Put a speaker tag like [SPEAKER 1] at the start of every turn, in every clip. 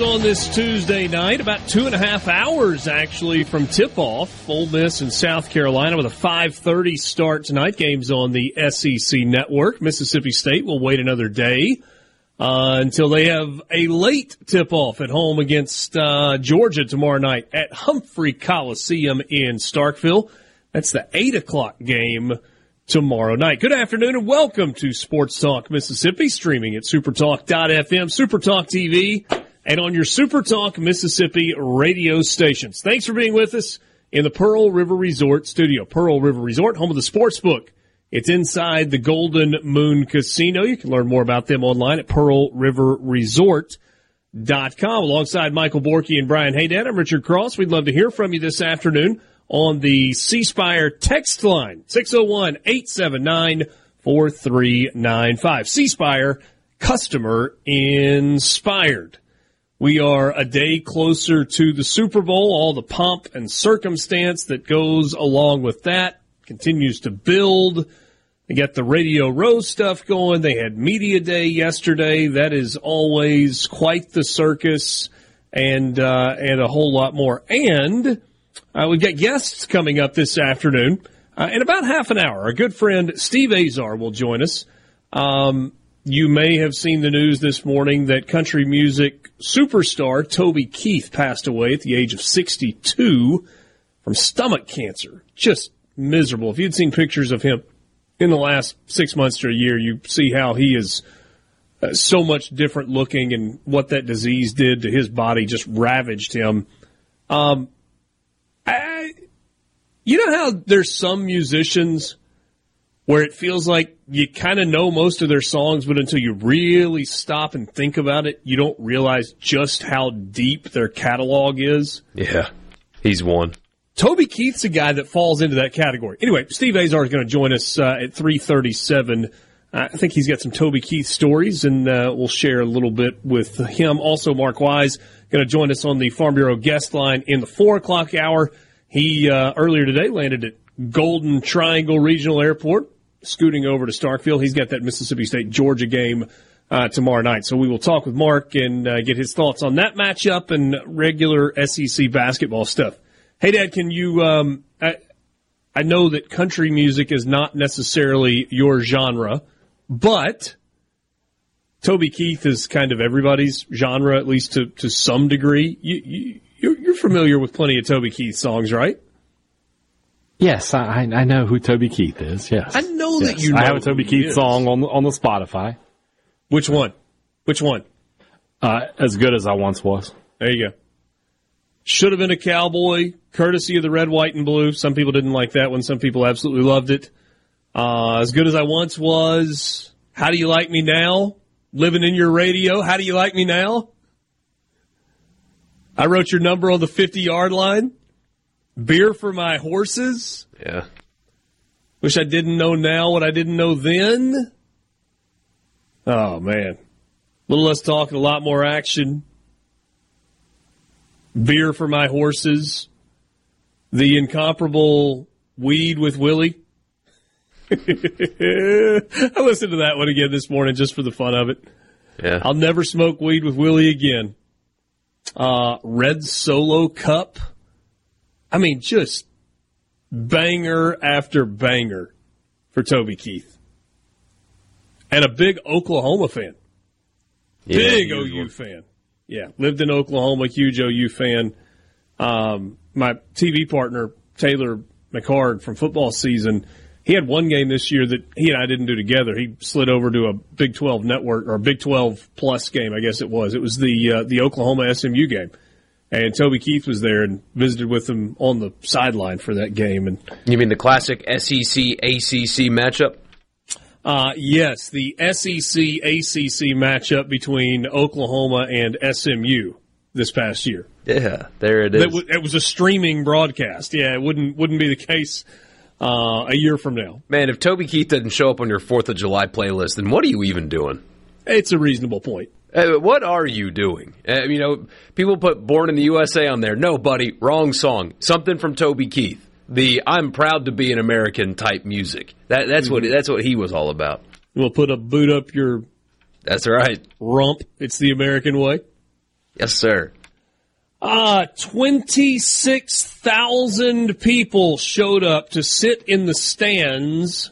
[SPEAKER 1] on this Tuesday night, about two and a half hours actually from tip-off. Ole Miss and South Carolina with a 5:30 start tonight. Games on the SEC network. Mississippi State will wait another day uh, until they have a late tip-off at home against uh, Georgia tomorrow night at Humphrey Coliseum in Starkville. That's the eight o'clock game tomorrow night. Good afternoon and welcome to Sports Talk Mississippi, streaming at supertalk.fm, Supertalk TV, and on your Supertalk Mississippi radio stations. Thanks for being with us in the Pearl River Resort studio. Pearl River Resort, home of the sports book. It's inside the Golden Moon Casino. You can learn more about them online at pearlriverresort.com. Alongside Michael Borky and Brian Hadad, I'm Richard Cross. We'd love to hear from you this afternoon on the C Spire text line, 601 879 4395. C Spire, customer inspired. We are a day closer to the Super Bowl. All the pomp and circumstance that goes along with that continues to build. They got the Radio Row stuff going. They had Media Day yesterday. That is always quite the circus and, uh, and a whole lot more. And, uh, we've got guests coming up this afternoon. Uh, in about half an hour, our good friend Steve Azar will join us. Um, you may have seen the news this morning that country music superstar Toby Keith passed away at the age of 62 from stomach cancer. Just miserable. If you'd seen pictures of him in the last six months to a year, you see how he is uh, so much different looking and what that disease did to his body just ravaged him. Um, I, you know how there's some musicians where it feels like you kind of know most of their songs, but until you really stop and think about it, you don't realize just how deep their catalog is.
[SPEAKER 2] Yeah, he's one.
[SPEAKER 1] Toby Keith's a guy that falls into that category. Anyway, Steve Azar is going to join us uh, at 337. I think he's got some Toby Keith stories, and uh, we'll share a little bit with him. Also, Mark Wise going to join us on the Farm Bureau guest line in the 4 o'clock hour. He uh, earlier today landed at Golden Triangle Regional Airport, scooting over to Starkville. He's got that Mississippi State Georgia game uh, tomorrow night. So we will talk with Mark and uh, get his thoughts on that matchup and regular SEC basketball stuff. Hey, Dad, can you? Um, I, I know that country music is not necessarily your genre, but Toby Keith is kind of everybody's genre, at least to, to some degree. You, you, you're, you're familiar with plenty of Toby Keith songs, right?
[SPEAKER 2] Yes, I, I know who Toby Keith is. Yes,
[SPEAKER 1] I know
[SPEAKER 2] yes.
[SPEAKER 1] that you. Know
[SPEAKER 2] I have a Toby Keith
[SPEAKER 1] is.
[SPEAKER 2] song on the, on the Spotify.
[SPEAKER 1] Which one? Which one?
[SPEAKER 2] Uh, as good as I once was.
[SPEAKER 1] There you go. Should have been a cowboy, courtesy of the red, white, and blue. Some people didn't like that one. Some people absolutely loved it. Uh, as good as I once was. How do you like me now? Living in your radio. How do you like me now? I wrote your number on the 50 yard line. Beer for my horses.
[SPEAKER 2] Yeah.
[SPEAKER 1] Wish I didn't know now what I didn't know then. Oh man. A little less talk and a lot more action. Beer for my horses. The incomparable weed with Willie. I listened to that one again this morning just for the fun of it.
[SPEAKER 3] Yeah.
[SPEAKER 1] I'll never smoke weed with Willie again. Uh, Red Solo Cup. I mean, just banger after banger for Toby Keith. And a big Oklahoma fan.
[SPEAKER 3] Yeah,
[SPEAKER 1] big OU
[SPEAKER 3] one.
[SPEAKER 1] fan. Yeah, lived in Oklahoma, huge OU fan. Um, my TV partner, Taylor McCard from football season, he had one game this year that he and I didn't do together. He slid over to a Big 12 network or a Big 12 plus game, I guess it was. It was the uh, the Oklahoma SMU game. And Toby Keith was there and visited with him on the sideline for that game. And
[SPEAKER 3] You mean the classic SEC ACC matchup?
[SPEAKER 1] uh, yes, the SEC ACC matchup between Oklahoma and SMU this past year.
[SPEAKER 3] Yeah, there it is.
[SPEAKER 1] That w- it was a streaming broadcast. Yeah, it wouldn't wouldn't be the case uh, a year from now.
[SPEAKER 3] Man, if Toby Keith doesn't show up on your Fourth of July playlist, then what are you even doing?
[SPEAKER 1] It's a reasonable point.
[SPEAKER 3] Uh, what are you doing? Uh, you know, people put "Born in the USA" on there. No, buddy, wrong song. Something from Toby Keith. The "I'm proud to be an American" type music. That, that's what that's what he was all about.
[SPEAKER 1] We'll put a boot up your
[SPEAKER 3] That's right.
[SPEAKER 1] rump. It's the American way.
[SPEAKER 3] Yes, sir.
[SPEAKER 1] Uh, 26,000 people showed up to sit in the stands,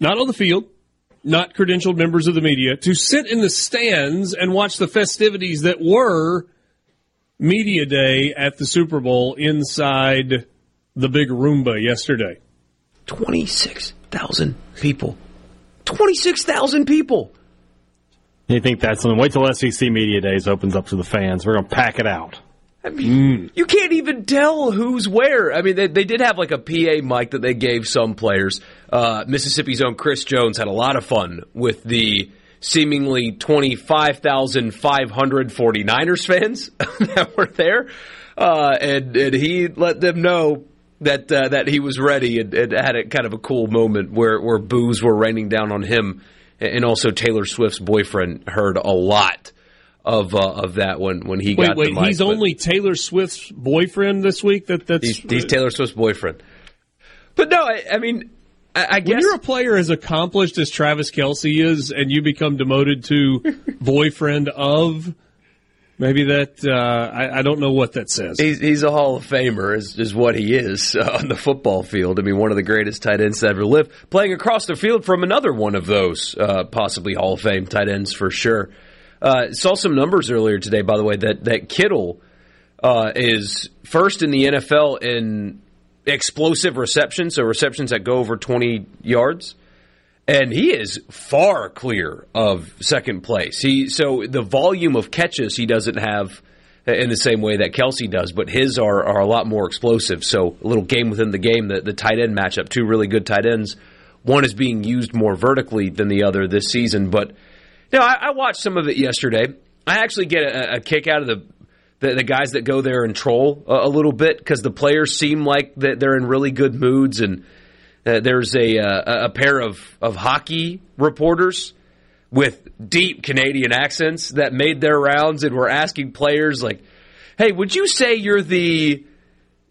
[SPEAKER 1] not on the field, not credentialed members of the media, to sit in the stands and watch the festivities that were Media Day at the Super Bowl inside the big Roomba yesterday.
[SPEAKER 3] Twenty six thousand people. Twenty six thousand people.
[SPEAKER 2] You think that's something? Wait till SEC Media Days opens up to the fans. We're going to pack it out.
[SPEAKER 3] I mean, you can't even tell who's where. I mean, they, they did have like a PA mic that they gave some players. Uh, Mississippi's own Chris Jones had a lot of fun with the seemingly 25,500 49ers fans that were there. Uh, and, and he let them know that uh, that he was ready and, and had a kind of a cool moment where, where boos were raining down on him. And also Taylor Swift's boyfriend heard a lot of uh, of that when, when he
[SPEAKER 1] Wait,
[SPEAKER 3] got
[SPEAKER 1] wait,
[SPEAKER 3] the mic,
[SPEAKER 1] he's
[SPEAKER 3] but-
[SPEAKER 1] only Taylor Swift's boyfriend this week? That that's
[SPEAKER 3] He's, he's Taylor Swift's boyfriend. But no, I, I mean, I, I
[SPEAKER 1] When
[SPEAKER 3] guess
[SPEAKER 1] you're a player as accomplished as Travis Kelce is, and you become demoted to boyfriend of, maybe that uh, I, I don't know what that says.
[SPEAKER 3] he's, he's a Hall of Famer, is, is what he is uh, on the football field. I mean, one of the greatest tight ends to ever live, playing across the field from another one of those uh, possibly Hall of Fame tight ends for sure. Uh, saw some numbers earlier today, by the way, that that Kittle uh, is first in the NFL in explosive receptions, so receptions that go over 20 yards. and he is far clear of second place. He so the volume of catches he doesn't have in the same way that Kelce does, but his are, are a lot more explosive. So a little game within the game, the, the tight end matchup, two really good tight ends. One is being used more vertically than the other this season, but know, I, I watched some of it yesterday. I actually get a, a kick out of the the, the guys that go there and troll a, a little bit because the players seem like that they're in really good moods and uh, there's a, uh, a pair of, of hockey reporters with deep Canadian accents that made their rounds and were asking players like, "Hey, would you say you're the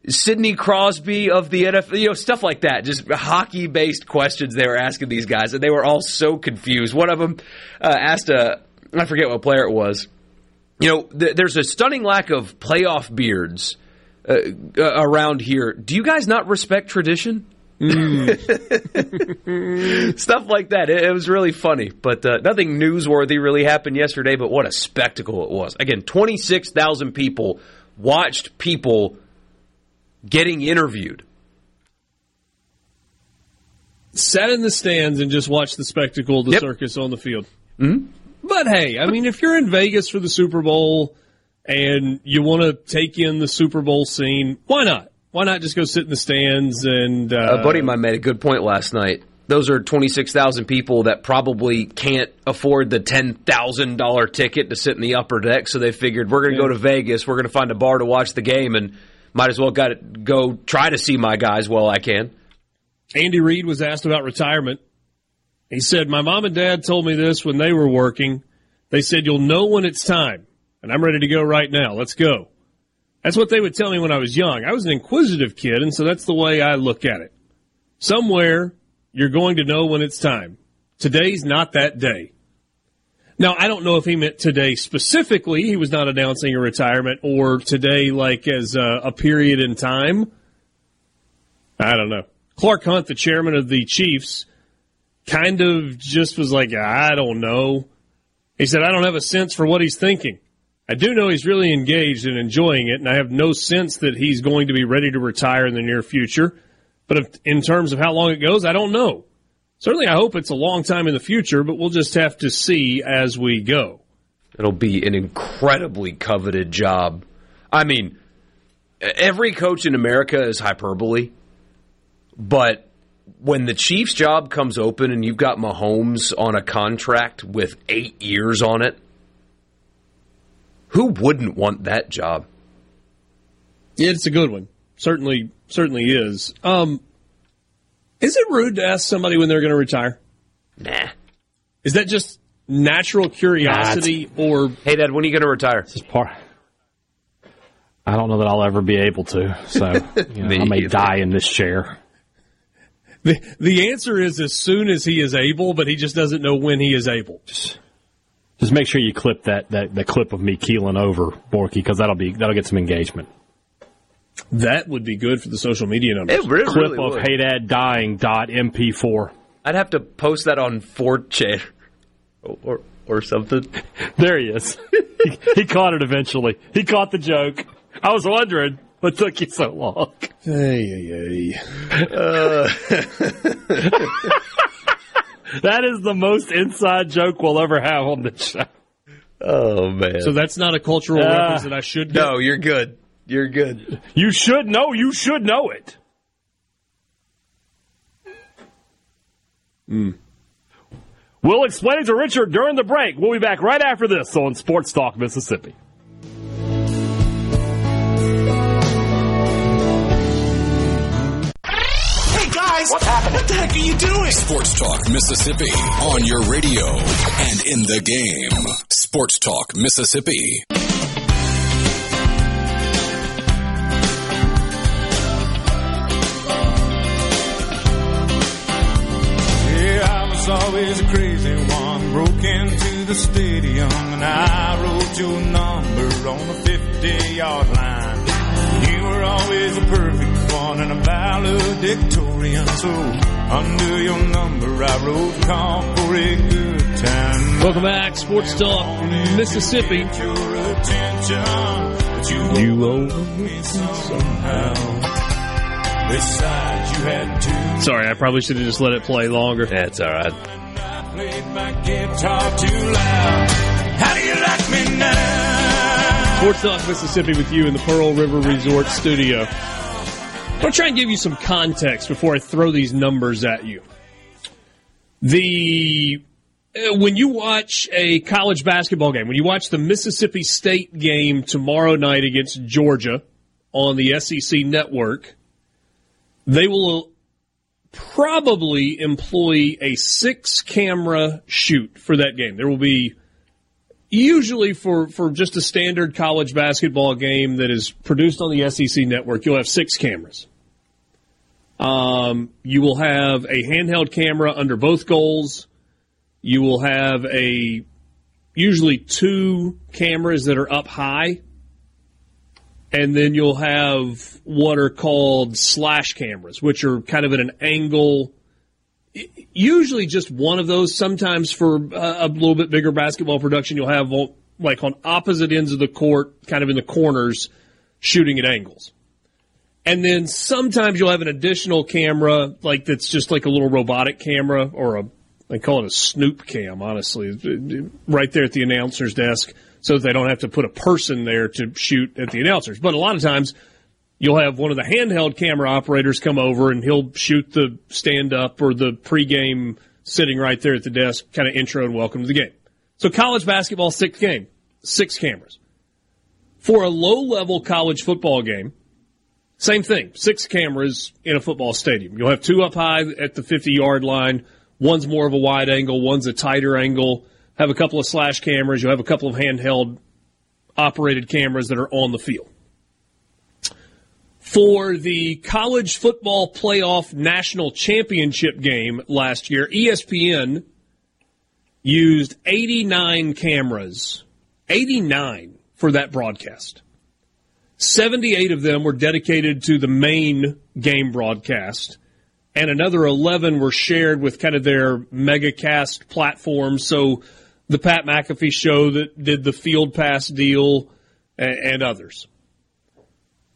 [SPEAKER 3] Sidney Crosby of the NFL?" You know, stuff like that. Just hockey based questions they were asking these guys, and they were all so confused. One of them uh, asked a I forget what player it was. You know, th- there's a stunning lack of playoff beards uh, uh, around here. Do you guys not respect tradition? Stuff like that. It, it was really funny, but uh, nothing newsworthy really happened yesterday. But what a spectacle it was! Again, twenty six thousand people watched people getting interviewed.
[SPEAKER 1] Sat in the stands and just watched the spectacle, the
[SPEAKER 3] Yep.
[SPEAKER 1] circus on the field. Mm-hmm. But hey, I mean, if you're in Vegas for the Super Bowl and you want to take in the Super Bowl scene, why not? Why not just go sit in the stands and uh,
[SPEAKER 3] A buddy of mine made a good point last night. Those are 26,000 people that probably can't afford the $10,000 ticket to sit in the upper deck. So they figured we're going to go to Vegas. We're going to find a bar to watch the game and might as well got to go try to see my guys while I can.
[SPEAKER 1] Andy Reid was asked about retirement. He said, My mom and dad told me this when they were working. They said, You'll know when it's time. And I'm ready to go right now. Let's go. That's what they would tell me when I was young. I was an inquisitive kid, and so that's the way I look at it. Somewhere You're going to know when it's time. Today's not that day. Now, I don't know if he meant today specifically. He was not announcing a retirement or today, like as a, a period in time. I don't know. Clark Hunt, the chairman of the Chiefs, kind of just was like, I don't know. He said, I don't have a sense for what he's thinking. I do know he's really engaged and enjoying it, and I have no sense that he's going to be ready to retire in the near future. But if, in terms of how long it goes, I don't know. Certainly, I hope it's a long time in the future, but we'll just have to see as we go.
[SPEAKER 3] It'll be an incredibly coveted job. I mean, every coach in America is hyperbole, but when the Chiefs' job comes open and you've got Mahomes on a contract with eight years on it, who wouldn't want that job?
[SPEAKER 1] Yeah, it's a good one. Certainly, certainly is. Um, is it rude to ask somebody when they're going to retire?
[SPEAKER 3] Nah.
[SPEAKER 1] Is that just natural curiosity, nah, or
[SPEAKER 3] hey, Dad, when are you going to retire?
[SPEAKER 2] This is part. I don't know that I'll ever be able to, so you know, I may either. die in this chair.
[SPEAKER 1] The the answer is as soon as he is able, but he just doesn't know when he is able.
[SPEAKER 2] Just, just make sure you clip that that, that clip of me keeling over Borky because that'll be that'll get some engagement.
[SPEAKER 1] That would be good for the social media numbers.
[SPEAKER 3] It really,
[SPEAKER 2] clip
[SPEAKER 3] really
[SPEAKER 2] of Hey Dad dying dot MP4.
[SPEAKER 3] I'd have to post that on 4chan or, or or something.
[SPEAKER 2] There he is. he, he caught it eventually. He caught the joke. I was wondering what took you so long.
[SPEAKER 1] Hey, hey, hey.
[SPEAKER 2] Uh. that is the most inside joke we'll ever have on this show.
[SPEAKER 3] Oh man!
[SPEAKER 1] So that's not a cultural uh, reference that I should. Get?
[SPEAKER 3] No, you're good. You're good.
[SPEAKER 2] You should know. You should know it.
[SPEAKER 1] Mm.
[SPEAKER 2] We'll explain it to Richard during the break. We'll be back right after this on Sports Talk Mississippi.
[SPEAKER 4] Hey guys, what's happening? What the heck are you doing?
[SPEAKER 5] Sports Talk Mississippi on your radio and in the game. Sports Talk Mississippi.
[SPEAKER 6] Was a crazy one. Broke into the stadium and I wrote your number on the 50 yard line. You were always a perfect one and a valedictorian. So under your number I wrote call for a good time.
[SPEAKER 1] Welcome back, Sports Talk, Mississippi.
[SPEAKER 6] Your attention, you, you owe me somehow.
[SPEAKER 1] Sorry, I probably should have just let it play longer.
[SPEAKER 3] That's all right.
[SPEAKER 1] Sports Talk Mississippi with you in the Pearl River Resort studio. To try and give you some context before I throw these numbers at you. The uh, when you watch a college basketball game, when you watch the Mississippi State game tomorrow night against Georgia on the SEC network, they will probably employ a six camera shoot for that game. There will be usually for, for just a standard college basketball game that is produced on the SEC network, you'll have six cameras. Um, you will have a handheld camera under both goals. You will have a usually two cameras that are up high and then you'll have what are called slash cameras, which are kind of at an angle. Usually, just one of those. Sometimes for a little bit bigger basketball production, you'll have like on opposite ends of the court, kind of in the corners, shooting at angles. And then sometimes you'll have an additional camera, like that's just like a little robotic camera or a, they call it a snoop cam, honestly, right there at the announcer's desk so they don't have to put a person there to shoot at the announcers. But a lot of times you'll have one of the handheld camera operators come over and he'll shoot the stand up or the pregame sitting right there at the desk, kind of intro and welcome to the game. So college basketball, sixth game, six cameras. For a low level college football game, same thing, six cameras in a football stadium. You'll have two up high at the 50 yard line. One's more of a wide angle, one's a tighter angle have a couple of slash cameras. You have a couple of handheld operated cameras that are on the field. For the college football playoff national championship game last year, ESPN used 89 cameras. 89 for that broadcast. 78 of them were dedicated to the main game broadcast, and another 11 were shared with kind of their megacast platform. So the Pat McAfee show that did the Field Pass deal and, and others.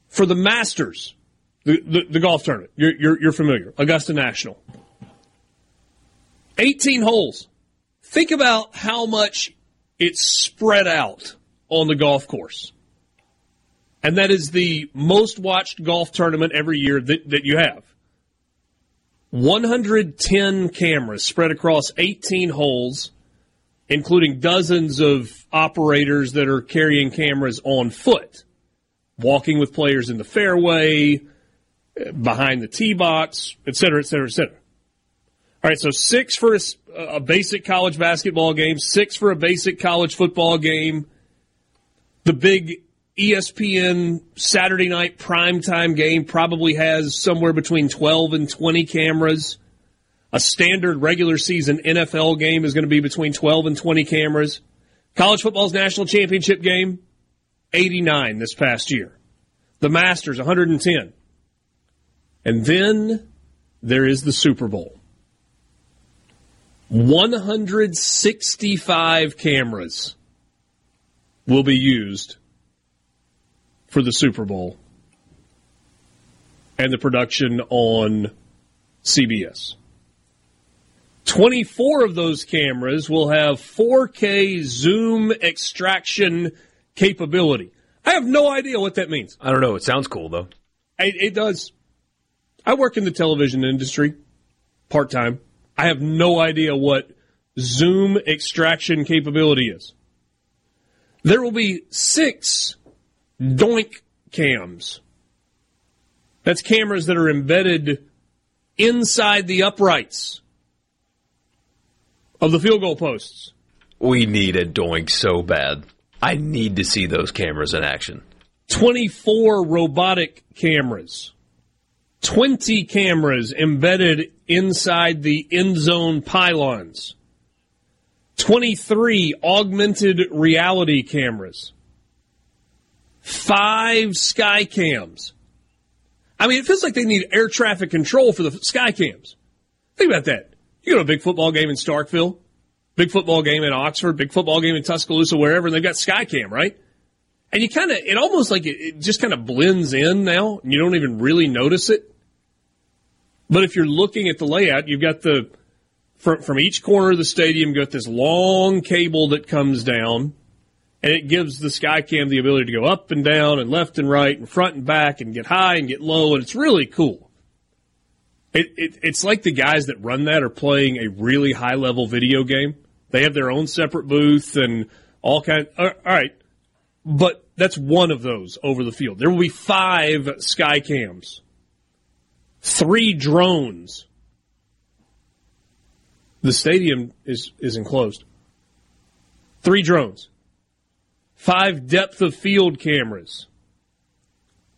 [SPEAKER 1] For the Masters, the, the, the golf tournament, you're, you're, you're familiar, Augusta National. 18 holes. Think about how much it's spread out on the golf course. And that is the most watched golf tournament every year that, that you have. 110 cameras spread across 18 holes, including dozens of operators that are carrying cameras on foot, walking with players in the fairway, eh, behind the tee box, et cetera, et cetera, et cetera. All right, so six for a, a basic college basketball game, six for a basic college football game. The big ESPN Saturday night primetime game probably has somewhere between 12 and 20 cameras. A standard regular season NFL game is going to be between 12 and 20 cameras. College football's national championship game, 89 this past year. The Masters, 110. And then there is the Super Bowl. 165 cameras will be used for the Super Bowl and the production on CBS. 24 of those cameras will have 4K zoom extraction capability. I have no idea what that means.
[SPEAKER 3] I don't know. It sounds cool, though.
[SPEAKER 1] It, it does. I work in the television industry part time. I have no idea what zoom extraction capability is. There will be six doink cams. That's cameras that are embedded inside the uprights of the field goal posts.
[SPEAKER 3] We need a doink so bad. I need to see those cameras in action.
[SPEAKER 1] 24 robotic cameras. 20 cameras embedded inside the end zone pylons. 23 augmented reality cameras. Five sky cams. I mean, it feels like they need air traffic control for the sky cams. Think about that. You go to a big football game in Starkville, big football game in Oxford, big football game in Tuscaloosa, wherever, and they've got Skycam, right? And you kind of, it almost like it, it just kind of blends in now, and you don't even really notice it. But if you're looking at the layout, you've got the, from, from each corner of the stadium, you've got this long cable that comes down, and it gives the Skycam the ability to go up and down and left and right and front and back and get high and get low, and it's really cool. It, it, it's like the guys that run that are playing a really high level video game. They have their own separate booth and all kind. Uh, all right, but that's one of those over the field. There will be five sky cams, three drones. The stadium is is enclosed. Three drones, five depth of field cameras.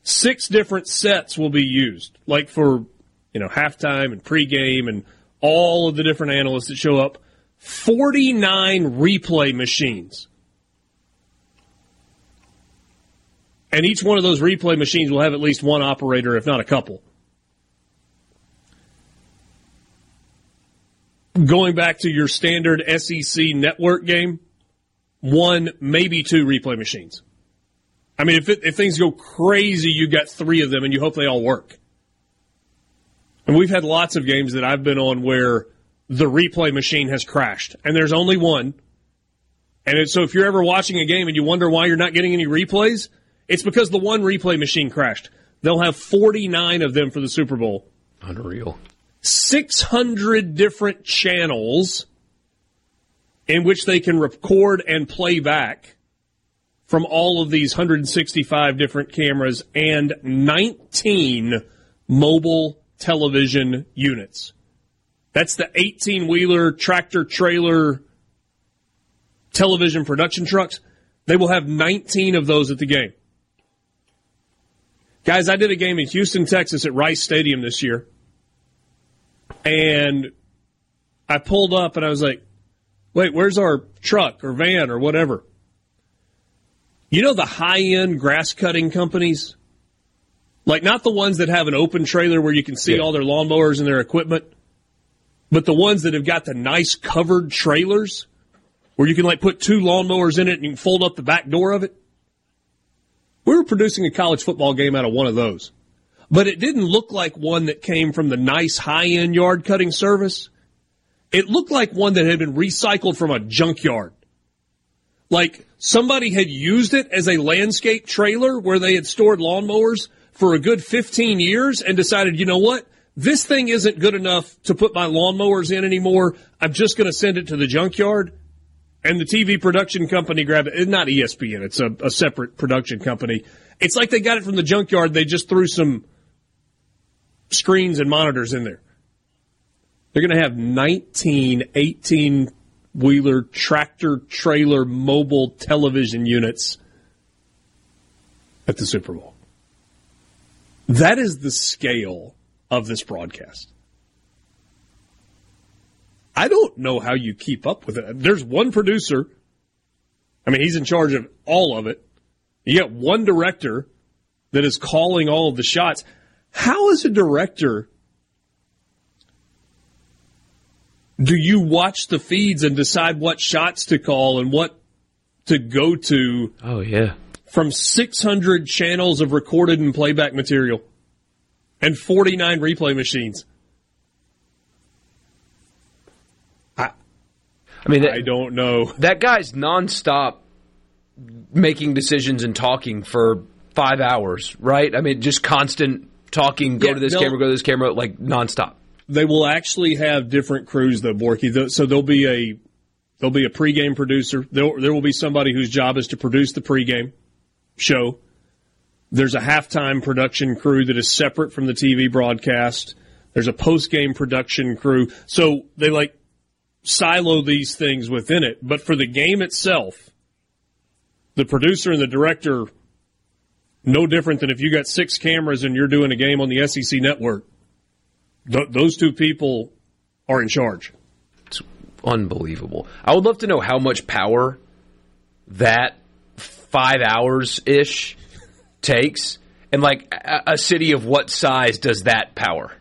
[SPEAKER 1] Six different sets will be used, like for you know halftime and pregame and all of the different analysts that show up. 49 replay machines. And each one of those replay machines will have at least one operator, if not a couple. Going back to your standard SEC network game, one, maybe two replay machines. I mean, if, it, if things go crazy, you've got three of them and you hope they all work. And we've had lots of games that I've been on where the replay machine has crashed, and there's only one. And so if you're ever watching a game and you wonder why you're not getting any replays, it's because the one replay machine crashed. They'll have 49 of them for the Super Bowl.
[SPEAKER 3] Unreal.
[SPEAKER 1] 600 different channels in which they can record and play back from all of these 165 different cameras and 19 mobile television units. That's the 18 wheeler tractor trailer television production trucks. They will have 19 of those at the game. Guys, I did a game in Houston, Texas at Rice Stadium this year. And I pulled up and I was like, wait, where's our truck or van or whatever? You know the high end grass cutting companies? Like not the ones that have an open trailer where you can see
[SPEAKER 3] Yeah.
[SPEAKER 1] all their lawnmowers and their equipment, but the ones that have got the nice covered trailers where you can like put two lawnmowers in it and you can fold up the back door of it. We were producing a college football game out of one of those, but it didn't look like one that came from the nice high end yard cutting service. It looked like one that had been recycled from a junkyard. Like somebody had used it as a landscape trailer where they had stored lawnmowers for a good 15 years and decided, you know what? This thing isn't good enough to put my lawnmowers in anymore. I'm just going to send it to the junkyard. And the TV production company grabbed it. Not ESPN. It's a, a separate production company. It's like they got it from the junkyard. They just threw some screens and monitors in there. They're going to have 19 18 wheeler tractor trailer mobile television units at the Super Bowl. That is the scale of this broadcast. I don't know how you keep up with it. There's one producer. I mean, he's in charge of all of it. You got one director that is calling all of the shots. How is a director do you watch the feeds and decide what shots to call and what to go to
[SPEAKER 3] Oh yeah.
[SPEAKER 1] From 600 channels of recorded and playback material and 49 replay machines?
[SPEAKER 3] I I mean, that,
[SPEAKER 1] I don't know.
[SPEAKER 3] that guy's nonstop making decisions and talking for five hours, right? I mean, just constant talking. Go
[SPEAKER 1] Yeah,
[SPEAKER 3] to this
[SPEAKER 1] no.
[SPEAKER 3] camera, go to this camera, like nonstop.
[SPEAKER 1] They will actually have different crews though, Borky. So there'll be a there'll be a pregame producer. There there will be somebody whose job is to produce the pregame show. There's a halftime production crew that is separate from the TV broadcast. There's a post game production crew. So they like silo these things within it. But for the game itself, the producer and the director, no different than if you got six cameras and you're doing a game on the SEC network. Th- those two people are in charge.
[SPEAKER 3] It's unbelievable. I would love to know how much power that five hours ish takes, and like a, a city of what size does that power?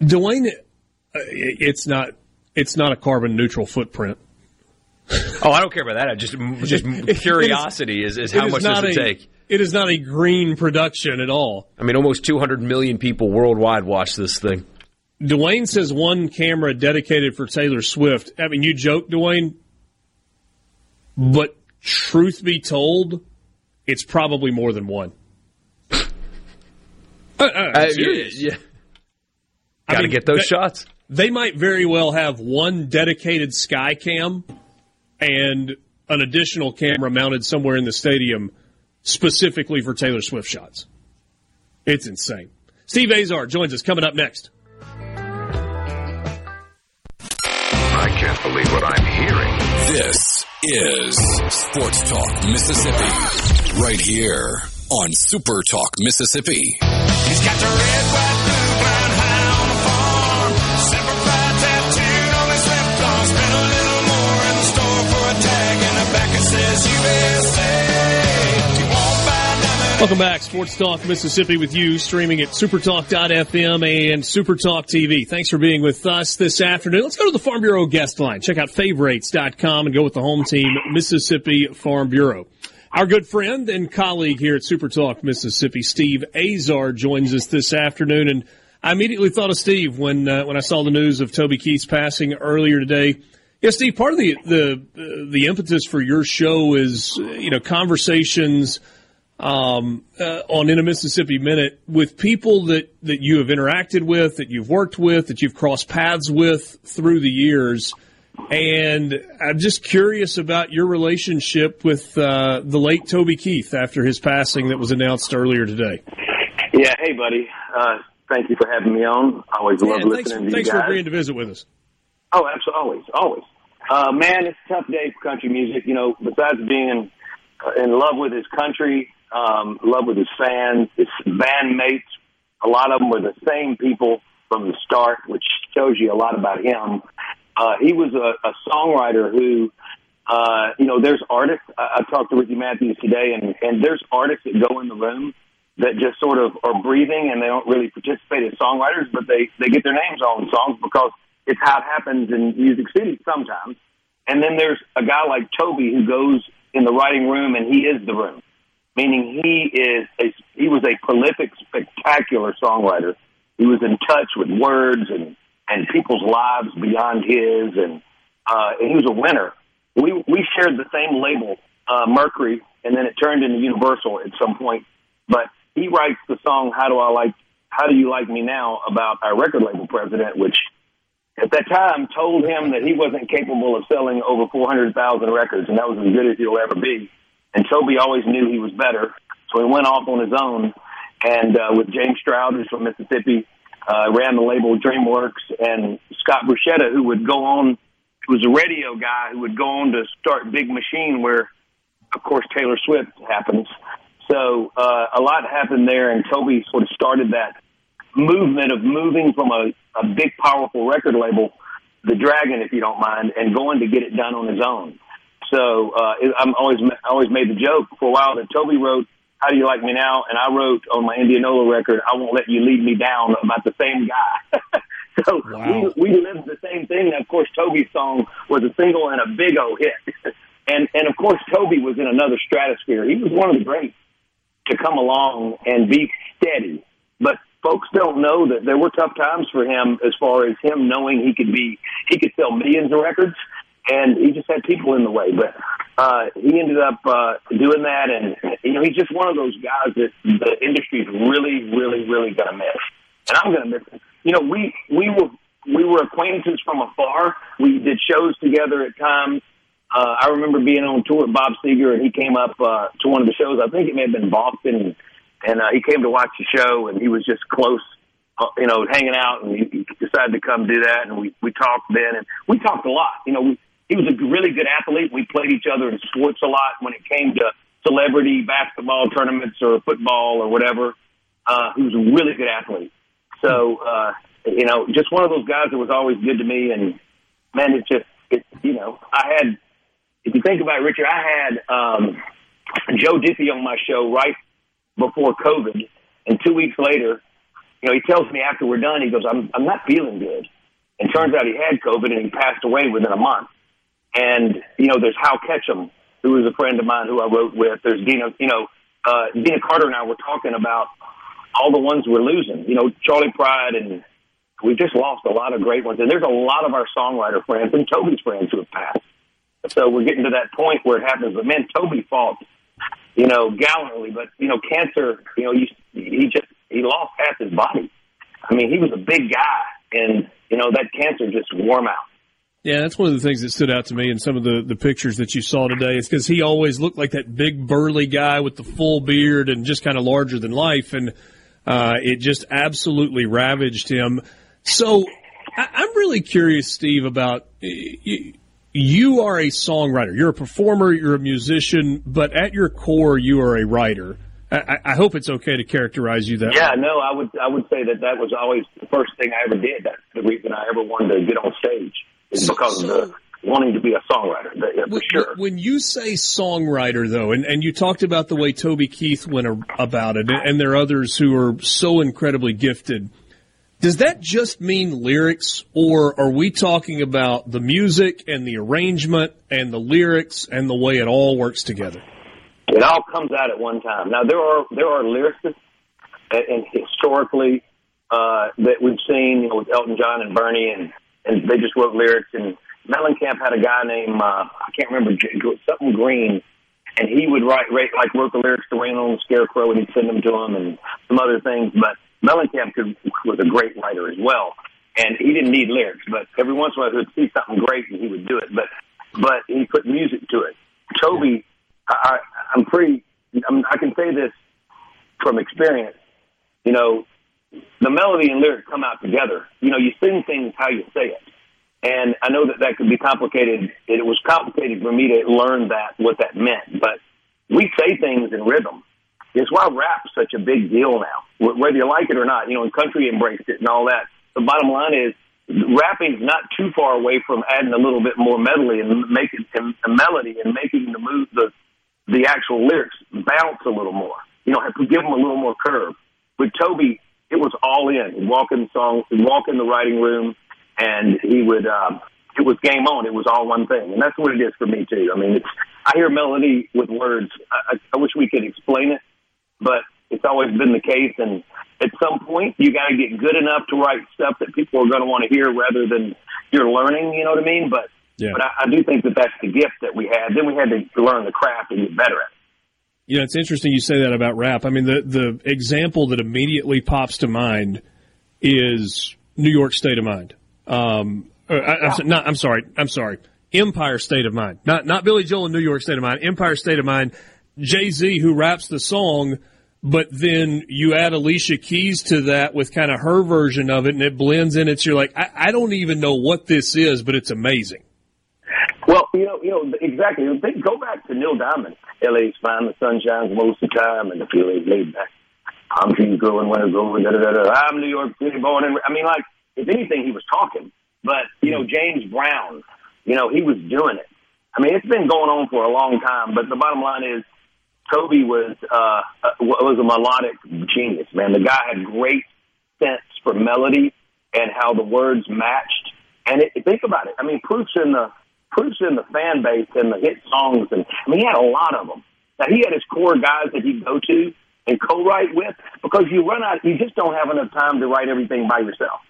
[SPEAKER 1] Dwayne, uh, it's not it's not a carbon neutral footprint.
[SPEAKER 3] Oh, I don't care about that. I just just curiosity is, is how
[SPEAKER 1] It is
[SPEAKER 3] much does it
[SPEAKER 1] a-
[SPEAKER 3] take?
[SPEAKER 1] It is not a green production at all.
[SPEAKER 3] I mean, almost 200 million people worldwide watch this thing.
[SPEAKER 1] Dwayne says one camera dedicated for Taylor Swift. I mean, you joke, Dwayne, but truth be told, it's probably more than one. Uh, uh, I'm serious.
[SPEAKER 3] yeah,
[SPEAKER 1] I
[SPEAKER 3] got to
[SPEAKER 1] mean,
[SPEAKER 3] get those
[SPEAKER 1] that-
[SPEAKER 3] shots.
[SPEAKER 1] They might very well have one dedicated sky cam and an additional camera mounted somewhere in the stadium specifically for Taylor Swift shots. It's insane. Steve Azar joins us coming up next.
[SPEAKER 5] I can't believe what I'm hearing. This is Sports Talk Mississippi. Right here on Super Talk Mississippi.
[SPEAKER 4] He's got the red, white,
[SPEAKER 1] Welcome back, Sports Talk Mississippi with you, streaming at supertalk.fm and Supertalk TV. Thanks for being with us this afternoon. Let's go to the Farm Bureau guest line. Check out favorites.com and go with the home team, Mississippi Farm Bureau. Our good friend and colleague here at Supertalk Mississippi, Steve Azar, joins us this afternoon. And I immediately thought of Steve when uh, when I saw the news of Toby Keith's passing earlier today. Yeah, Steve. Part of the the the impetus for your show is you know conversations um, uh, on In a Mississippi Minute with people that, that you have interacted with, that you've worked with, that you've crossed paths with through the years. And I'm just curious about your relationship with uh, the late Toby Keith after his passing that was announced earlier today.
[SPEAKER 7] Yeah, hey, buddy. Uh, thank you for having me on. I always love
[SPEAKER 1] Yeah, thanks
[SPEAKER 7] listening to
[SPEAKER 1] thanks
[SPEAKER 7] you
[SPEAKER 1] for agreeing to visit with us.
[SPEAKER 7] Oh, absolutely, always, always. Uh, man, it's a tough day for country music. You know, besides being uh, in love with his country, um, love with his fans, his bandmates. A lot of them were the same people from the start, which shows you a lot about him. Uh, he was a, a songwriter who, uh, you know, there's artists. I, I talked to Ricky Matthews today, and, and there's artists that go in the room that just sort of are breathing and they don't really participate as songwriters, but they, they get their names on songs because it's how it happens in Music City sometimes. And then there's a guy like Toby who goes in the writing room and he is the room, meaning he is a, he was a prolific, spectacular songwriter. He was in touch with words and, and people's lives beyond his, and, uh, and he was a winner. We, we shared the same label, uh, Mercury, and then it turned into Universal at some point. But he writes the song "How Do I Like How Do You Like Me Now" about our record label president, which at that time told him that he wasn't capable of selling over 400,000 records, and that was as good as he'll ever be. And Toby always knew he was better, so he went off on his own. And uh, with James Stroud, who's from Mississippi, uh, ran the label DreamWorks, and Scott Borchetta, who would go on, who was a radio guy, who would go on to start Big Machine, where, of course, Taylor Swift happens. So uh, a lot happened there, and Toby sort of started that movement of moving from a, a big, powerful record label, the Dragon, if you don't mind, and going to get it done on his own. So uh, it, I'm always I always made the joke for a while that Toby wrote "How Do You Like Me Now," and I wrote on my Indianola record "I Won't Let You Lead Me Down" about the same guy. so
[SPEAKER 8] Wow.
[SPEAKER 7] we we lived the same thing. Now, of course, Toby's song was a single and a big old hit, and and of course, Toby was in another stratosphere. He was one of the greats to come along and be steady. But folks don't know that there were tough times for him as far as him knowing he could be, he could sell millions of records and he just had people in the way. But, uh, he ended up, uh, doing that. And, you know, he's just one of those guys that the industry's really, really, really going to miss. And I'm going to miss him. You know, we, we were, we were acquaintances from afar. We did shows together at times. Uh, I remember being on tour with Bob Seger, and he came up uh, to one of the shows. I think it may have been Boston, and uh, he came to watch the show, and he was just close, uh, you know, hanging out, and he, he decided to come do that, and we we talked then, and we talked a lot. You know, we, he was a really good athlete. We played each other in sports a lot when it came to celebrity basketball tournaments or football or whatever. Uh, he was a really good athlete. So, uh, you know, just one of those guys that was always good to me, and man, it just, it, you know, I had if you think about it, Richard, I had um, Joe Diffie on my show right before COVID, and two weeks later, you know, he tells me after we're done, he goes, "I'm I'm not feeling good," and turns out he had COVID and he passed away within a month. And you know, there's Hal Ketchum, who is a friend of mine who I wrote with. There's Deana, you know, uh, Deana Carter and I were talking about all the ones we're losing. You know, Charley Pride and we just lost a lot of great ones. And there's a lot of our songwriter friends and Toby's friends who have passed. So we're getting to that point where it happens. But man, Toby fought, you know, gallantly. But you know, cancer, you know, you, he just he lost half his body. I mean, he was a big guy, and you know that cancer just wore him out.
[SPEAKER 1] Yeah, that's one of the things that stood out to me in some of the, the pictures that you saw today is because he always looked like that big burly guy with the full beard and just kind of larger than life. And uh, it just absolutely ravaged him. So I, I'm really curious, Steve, about you, you are a songwriter. You're a performer, you're a musician, but at your core, you are a writer. I, I hope it's okay to characterize you that
[SPEAKER 7] Yeah,
[SPEAKER 1] way.
[SPEAKER 7] no, I would I would say that that was always the first thing I ever did. That's the reason I ever wanted to get on stage is because of the wanting to be a songwriter. For
[SPEAKER 1] When-
[SPEAKER 7] sure.
[SPEAKER 1] When you say songwriter, though, and, and you talked about the way Toby Keith went a- about it, and, and there are others who are so incredibly gifted, does that just mean lyrics, or are we talking about the music and the arrangement and the lyrics and the way it all works together?
[SPEAKER 7] It all comes out at one time. Now there are there are lyricists, and, and historically uh, that we've seen, you know, with Elton John and Bernie, and and they just wrote lyrics. And Mellencamp had a guy named uh, I can't remember something Green, and he would write, write like wrote the lyrics to Rain on the Scarecrow, and he'd send them to him, and some other things. But Mellencamp could, was a great writer as well, and he didn't need lyrics. But every once in a while, he'd see something great, and he would do it. But but he put music to it. Toby, I- I'm pretty. I'm, I can say this from experience. You know, the melody and lyric come out together. You know, you sing things how you say it. And I know that that could be complicated. It was complicated for me to learn that, what that meant. But we say things in rhythm. It's why rap's such a big deal now, whether you like it or not. You know, and country embraced it and all that. The bottom line is, rapping's not too far away from adding a little bit more melody and making a melody and making the move the the actual lyrics bounce a little more. You know, to give them a little more curve. With Toby, it was all in. He'd walk in the song, he'd walk in the writing room, and he would. Um, it was game on. It was all one thing, and that's what it is for me too. I mean, it's I hear melody with words. I, I, I wish we could explain it, but it's always been the case. And at some point, you got to get good enough to write stuff that people are going to want to hear, rather than you're learning. You know what I mean? But
[SPEAKER 1] Yeah.
[SPEAKER 7] but I, I do think that that's the gift that we had. Then we had to learn the craft and get better at it.
[SPEAKER 1] You know, it's interesting you say that about rap. I mean, the the example that immediately pops to mind is New York State of Mind. Um, I, I'm, not, I'm sorry, I'm sorry, Empire State of Mind. Not not Billy Joel and New York State of Mind. Empire State of Mind. Jay Z who raps the song, but then you add Alicia Keys to that with kind of her version of it, and it blends in. It's you're like, I, I don't even know what this is, but it's amazing.
[SPEAKER 7] Well, you know, you know exactly. Go back to Neil Diamond. LA's fine, the sun shines most of the time, and the feel is laid back. Palm trees growing, winter growing. Da, da, da, da. I'm New York City born, and I mean, like if anything, he was talking. But you know, James Brown, you know, he was doing it. I mean, it's been going on for a long time. But the bottom line is, Toby was uh, uh, was a melodic genius. Man, the guy had great sense for melody and how the words matched. And it, think about it. I mean, proofs in the proofs in the fan base and the hit songs, and I mean, he had a lot of them. Now he had his core guys that he'd go to and co-write with because you run out. You just don't have enough time to write everything by yourself.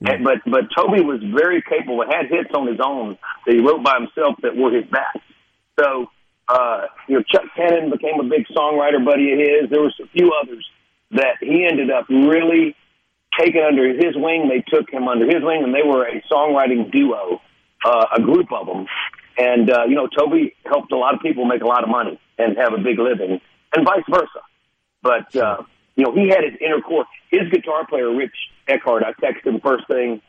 [SPEAKER 7] And, but but Toby was very capable. Had hits on his own that he wrote by himself that were his best. So uh, you know, Chuck Cannon became a big songwriter buddy of his. There was a few others that he ended up really taking under his wing. They took him under his wing, and they were a songwriting duo, uh, a group of them. And uh, you know, Toby helped a lot of people make a lot of money and have a big living, and vice versa. But uh, you know, he had his inner core. His guitar player, Rich Eckhart, I texted him first thing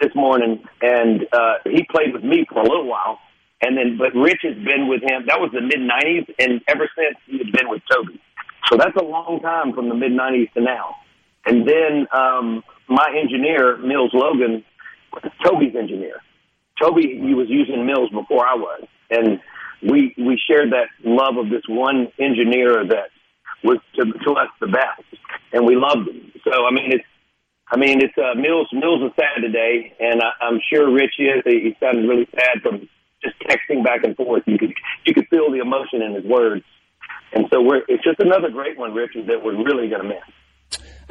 [SPEAKER 7] this morning, and uh, he played with me for a little while. And then, but Rich has been with him. That was the mid '90s, and ever since he has been with Toby. So that's a long time from the mid '90s to now. And then um, my engineer, Mills Logan, was Toby's engineer. Toby, he was using Mills before I was, and we we shared that love of this one engineer that was to, to us the best, and we loved him. So I mean, it's I mean, it's uh, Mills. Mills is sad today, and I, I'm sure Rich is. He, he sounded really sad from just texting back and forth. You could you could feel the emotion in his words, and so we're it's just another great one, Richard, that we're really going to miss.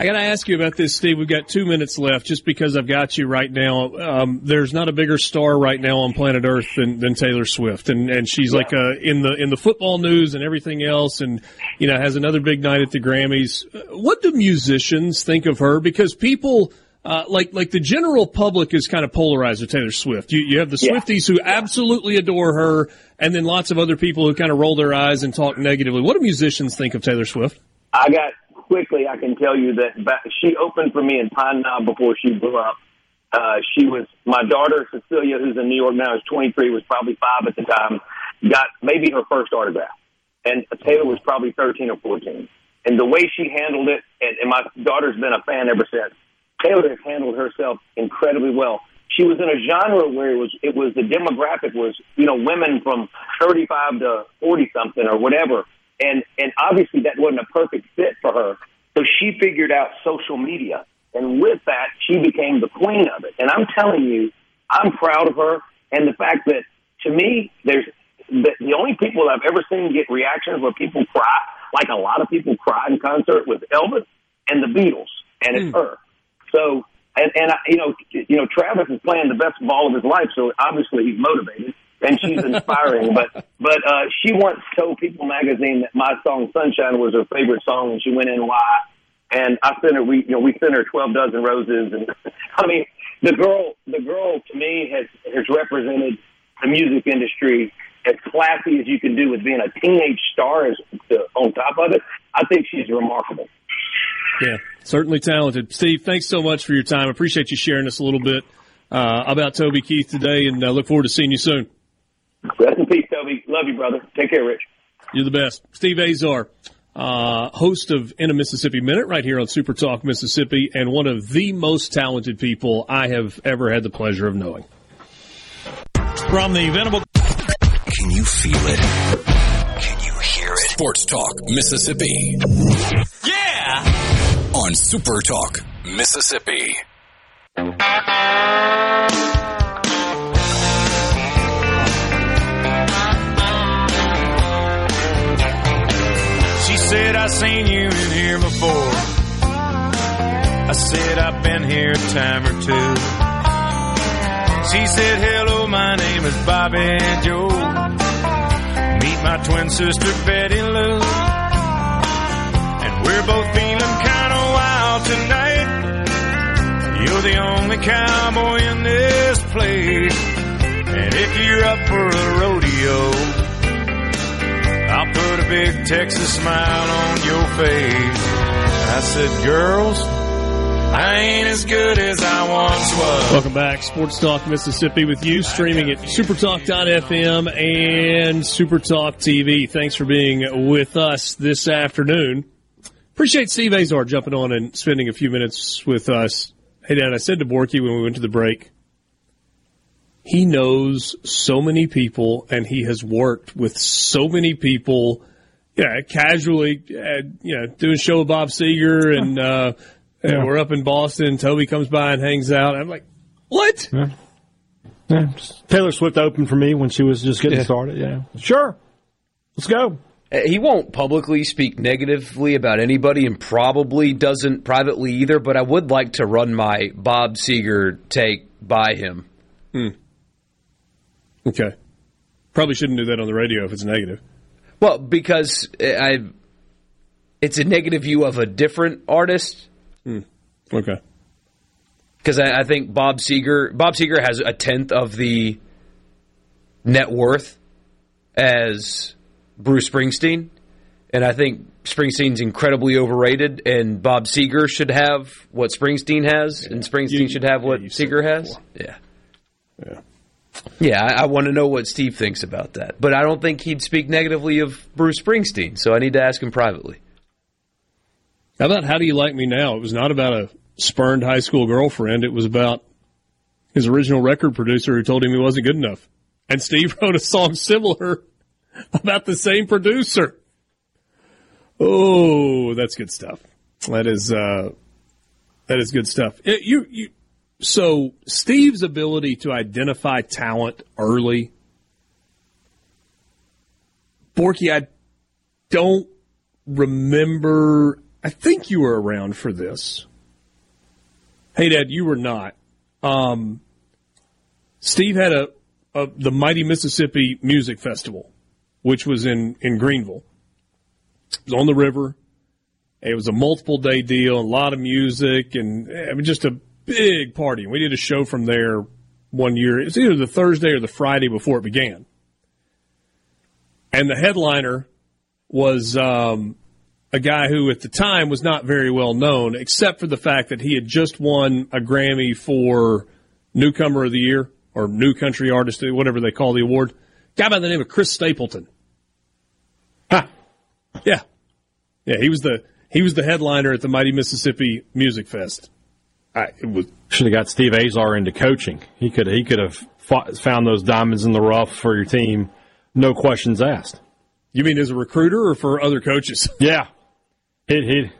[SPEAKER 1] I got to ask you about this, Steve. We've got two minutes left, just because I've got you right now. Um, there's not a bigger star right now on planet Earth than, than Taylor Swift, and and she's like uh, in the in the football news and everything else, and you know has another big night at the Grammys. What do musicians think of her? Because people. Uh, like like the general public is kind of polarized with Taylor Swift. You you have the
[SPEAKER 7] Yeah.
[SPEAKER 1] Swifties who absolutely adore her, and then lots of other people who kind of roll their eyes and talk negatively. What do musicians think of Taylor Swift?
[SPEAKER 7] I got quickly. I can tell you that back, she opened for me in Pine Knob before she blew up. Uh, she was my daughter Cecilia, who's in New York now, is 23, was probably five at the time. Got maybe her first autograph, and Taylor was probably 13 or 14. And the way she handled it, and, and my daughter's been a fan ever since. Taylor has handled herself incredibly well. She was in a genre where it was it was the demographic was you know women from 35 to 40 something or whatever, and and obviously that wasn't a perfect fit for her. So she figured out social media, and with that she became the queen of it. And I'm telling you, I'm proud of her, and the fact that to me there's the, the only people I've ever seen get reactions where people cry, like a lot of people cry in concert with Elvis and the Beatles, and it's hmm. her. So, and, and I, you know, you know, Travis is playing the best ball of his life, so obviously he's motivated and she's inspiring. but, but uh, she once told People Magazine that my song "Sunshine" was her favorite song, and she went in why. And I sent her, we, you know, we sent her twelve dozen roses, and I mean, the girl, the girl to me has has represented the music industry as classy as you can do with being a teenage star. As to, on top of it, I think she's remarkable.
[SPEAKER 1] Yeah, certainly talented. Steve, thanks so much for your time. Appreciate you sharing us a little bit uh, about Toby Keith today, and look forward to seeing you soon.
[SPEAKER 7] Rest in peace, Toby. Love you, brother. Take care, Rich.
[SPEAKER 1] You're the best. Steve Azar, uh, host of In a Mississippi Minute right here on Super Talk Mississippi, and one of the most talented people I have ever had the pleasure of knowing.
[SPEAKER 8] From the Venable.
[SPEAKER 5] Can you feel it? Can you hear it? Sports Talk Mississippi.
[SPEAKER 8] Yeah!
[SPEAKER 5] On Super Talk Mississippi.
[SPEAKER 6] Said, I've seen you in here before. I said, I've been here a time or two. She said, hello, my name is Bobby Joe. Meet my twin sister, Betty Lou. And we're both feeling kind of wild tonight. You're the only cowboy in this place. And if you're up for a rodeo, big Texas smile on your face. I said, girls, I ain't as good as I once was.
[SPEAKER 1] Welcome back, Sports Talk Mississippi, with you streaming at supertalk.fm and Supertalk TV. Thanks for being with us this afternoon. Appreciate Steve Azar jumping on and spending a few minutes with us. Hey, Dad, I said to Borky when we went to the break, he knows so many people and he has worked with so many people. Yeah, casually, uh, you know, doing a show with Bob Seger and, uh, and we're up in Boston. Toby comes by and hangs out. I'm like, what?
[SPEAKER 2] Yeah. Yeah. Taylor Swift opened for me when she was just getting
[SPEAKER 3] Yeah.
[SPEAKER 2] started. Yeah. Sure. Let's go.
[SPEAKER 3] Uh, He won't publicly speak negatively about anybody and probably doesn't privately either, but I would like to run my Bob Seger take by him.
[SPEAKER 1] Okay. Probably shouldn't do that on the radio if it's negative.
[SPEAKER 3] Well, because I, it's a negative view of a different artist.
[SPEAKER 1] Okay.
[SPEAKER 3] Because I, I think Bob Seger, Bob Seger has a tenth of the net worth as Bruce Springsteen, and I think Springsteen's incredibly overrated, and Bob Seger should have what Springsteen has, and Springsteen should have what Seger has. Yeah.
[SPEAKER 1] Yeah.
[SPEAKER 3] Yeah, I, I want to know what Steve thinks about that. But I don't think he'd speak negatively of Bruce Springsteen, so I need to ask him privately.
[SPEAKER 1] How about How Do You Like Me Now? It was not about a spurned high school girlfriend. It was about his original record producer who told him he wasn't good enough. And Steve wrote a song similar about the same producer. Oh, that's good stuff. That is uh, that is good stuff. It- you, you, so Steve's ability to identify talent early, Borky, I don't remember. I think you were around for this. Hey, Dad, you were not. Um, Steve had a, a the Mighty Mississippi Music Festival, which was in in Greenville. It was on the river. It was a multiple day deal, a lot of music, and I mean, just a big party. We did a show from there one year. It was either the Thursday or the Friday before it began. And the headliner was um, a guy who at the time was not very well known, except for the fact that he had just won a Grammy for Newcomer of the Year or New Country Artist, whatever they call the award. Guy by the name of Chris Stapleton. Ha! Yeah, yeah. He was the he was the headliner at the Mighty Mississippi Music Fest. I, it was
[SPEAKER 2] Should have got Steve Azar into coaching. He could he could have fought, found those diamonds in the rough for your team, no questions asked.
[SPEAKER 1] You mean as a recruiter or for other coaches?
[SPEAKER 2] Yeah, he'd he'd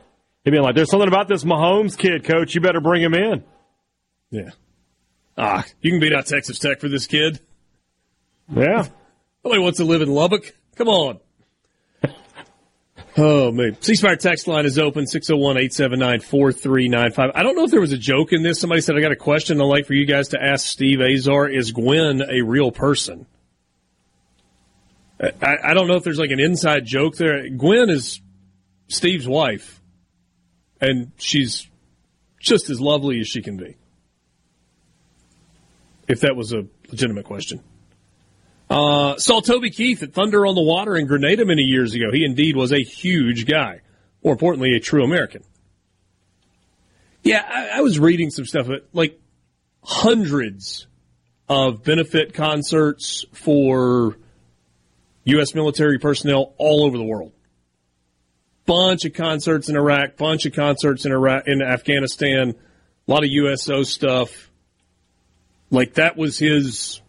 [SPEAKER 2] he'd be like, "There's something about this Mahomes kid, coach. You better bring him in."
[SPEAKER 1] Yeah. Ah, you can beat out Texas Tech for this kid.
[SPEAKER 2] Yeah.
[SPEAKER 1] Nobody wants to live in Lubbock. Come on. Oh, man. Ceasefire text line is open, 601-879-4395. I don't know if there was a joke in this. Somebody said, I got a question I'd like for you guys to ask Steve Azar. Is Gwen a real person? I, I don't know if there's like an inside joke there. Gwen is Steve's wife, and she's just as lovely as she can be. If that was a legitimate question. Uh, saw Toby Keith at Thunder on the Water in Grenada many years ago. He indeed was a huge guy. More importantly, a true American. Yeah, I, I was reading some stuff, but like hundreds of benefit concerts for U.S. military personnel all over the world. bunch of concerts in Iraq, bunch of concerts in Iraq, in Afghanistan, a lot of USO stuff. Like that was his.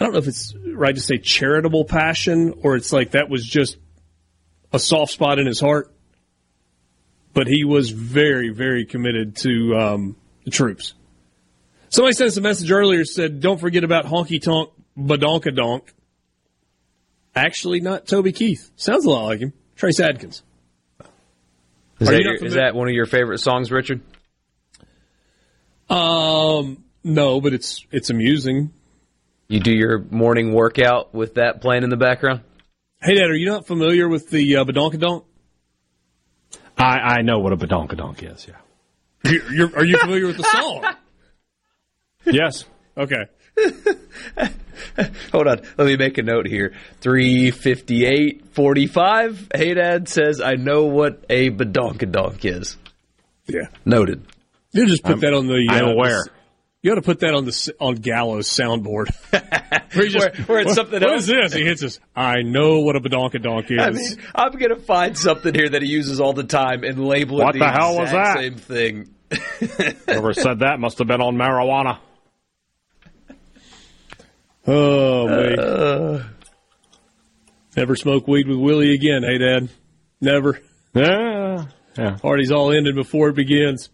[SPEAKER 1] I don't know if it's right to say charitable passion or it's like that was just a soft spot in his heart. But he was very, very committed to um, the troops. Somebody sent us a message earlier said, "Don't forget about honky tonk badonkadonk." Actually, not Toby Keith. Sounds a lot like him. Trace Adkins.
[SPEAKER 3] Is, that, your- is that one of your favorite songs, Richard?
[SPEAKER 1] Um, no, but it's it's amusing.
[SPEAKER 3] You do your morning workout with that playing in the background?
[SPEAKER 1] Hey, Dad, are you not familiar with the uh, badonkadonk?
[SPEAKER 2] I, I know what a badonkadonk is, yeah.
[SPEAKER 1] You're, you're, are you familiar with the song?
[SPEAKER 2] Yes.
[SPEAKER 1] Okay.
[SPEAKER 3] Hold on. Let me make a note here. 358 45. Hey, Dad says, I know what a badonkadonk is.
[SPEAKER 1] Yeah.
[SPEAKER 3] Noted.
[SPEAKER 1] You just put
[SPEAKER 2] I'm-
[SPEAKER 1] that on the.
[SPEAKER 2] I'm
[SPEAKER 1] uh,
[SPEAKER 2] aware.
[SPEAKER 1] The- you ought to put that on the on Gallows soundboard. where, he
[SPEAKER 3] Where- where it's
[SPEAKER 1] "What-
[SPEAKER 3] something
[SPEAKER 1] What
[SPEAKER 3] else?"
[SPEAKER 1] is this? He hits us. I know what a badonkadonk is.
[SPEAKER 3] I mean, I'm going to find something here that he uses all the time and label it
[SPEAKER 2] What
[SPEAKER 3] the,
[SPEAKER 2] the hell was that?
[SPEAKER 3] same thing.
[SPEAKER 2] Whoever said that must have been on marijuana.
[SPEAKER 1] oh man. Never smoke weed with Willie again. Hey, Dad. Never.
[SPEAKER 2] Yeah. Yeah.
[SPEAKER 1] Party's all ended before it begins.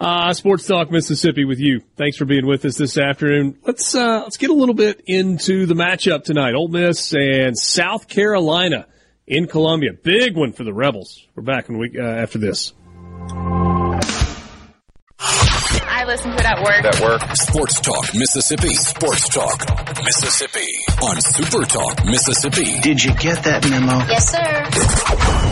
[SPEAKER 1] Uh, Sports Talk Mississippi with you. Thanks for being with us this afternoon. Let's uh, let's get a little bit into the matchup tonight. Ole Miss and South Carolina in Columbia. Big one for the Rebels. We're back in week uh, after this.
[SPEAKER 9] I listen to it at work.
[SPEAKER 5] At work. Sports Talk Mississippi. Sports Talk Mississippi. On Super Talk Mississippi.
[SPEAKER 10] Did you get that memo?
[SPEAKER 9] Yes, sir.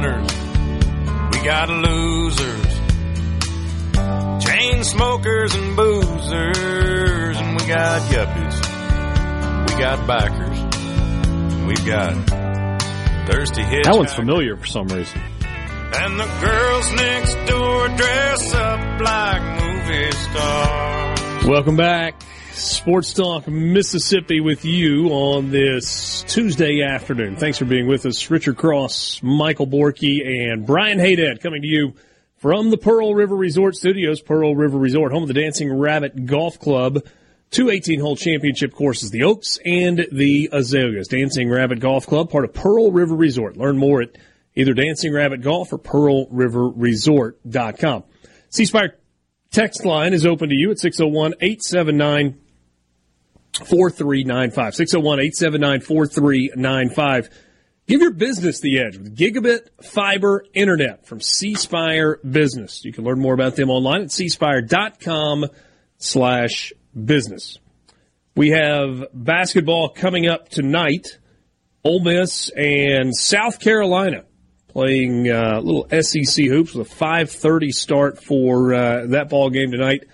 [SPEAKER 6] Winners, we got losers, chain smokers and boozers, and we got yuppies, we got bikers. and we've got thirsty hitchhikers.
[SPEAKER 2] That one's familiar for some reason.
[SPEAKER 6] And the girls next door dress up like movie stars.
[SPEAKER 1] Welcome back. Sports Talk Mississippi with you on this Tuesday afternoon. Thanks for being with us. Richard Cross, Michael Borky, and Brian Haydad coming to you from the Pearl River Resort Studios. Pearl River Resort, home of the Dancing Rabbit Golf Club. Two 18 hole championship courses, the Oaks and the Azaleas. Dancing Rabbit Golf Club, part of Pearl River Resort. Learn more at either Dancing Rabbit Golf or PearlRiverResort.com. C Spire text line is open to you at 601 879 4395. 601 879 4395. Give your business the edge with gigabit fiber internet from C Spire Business. You can learn more about them online at cspire.com slash business. We have basketball coming up tonight. Ole Miss and South Carolina playing uh, little SEC hoops with a 5:30 start for uh, that ball game tonight.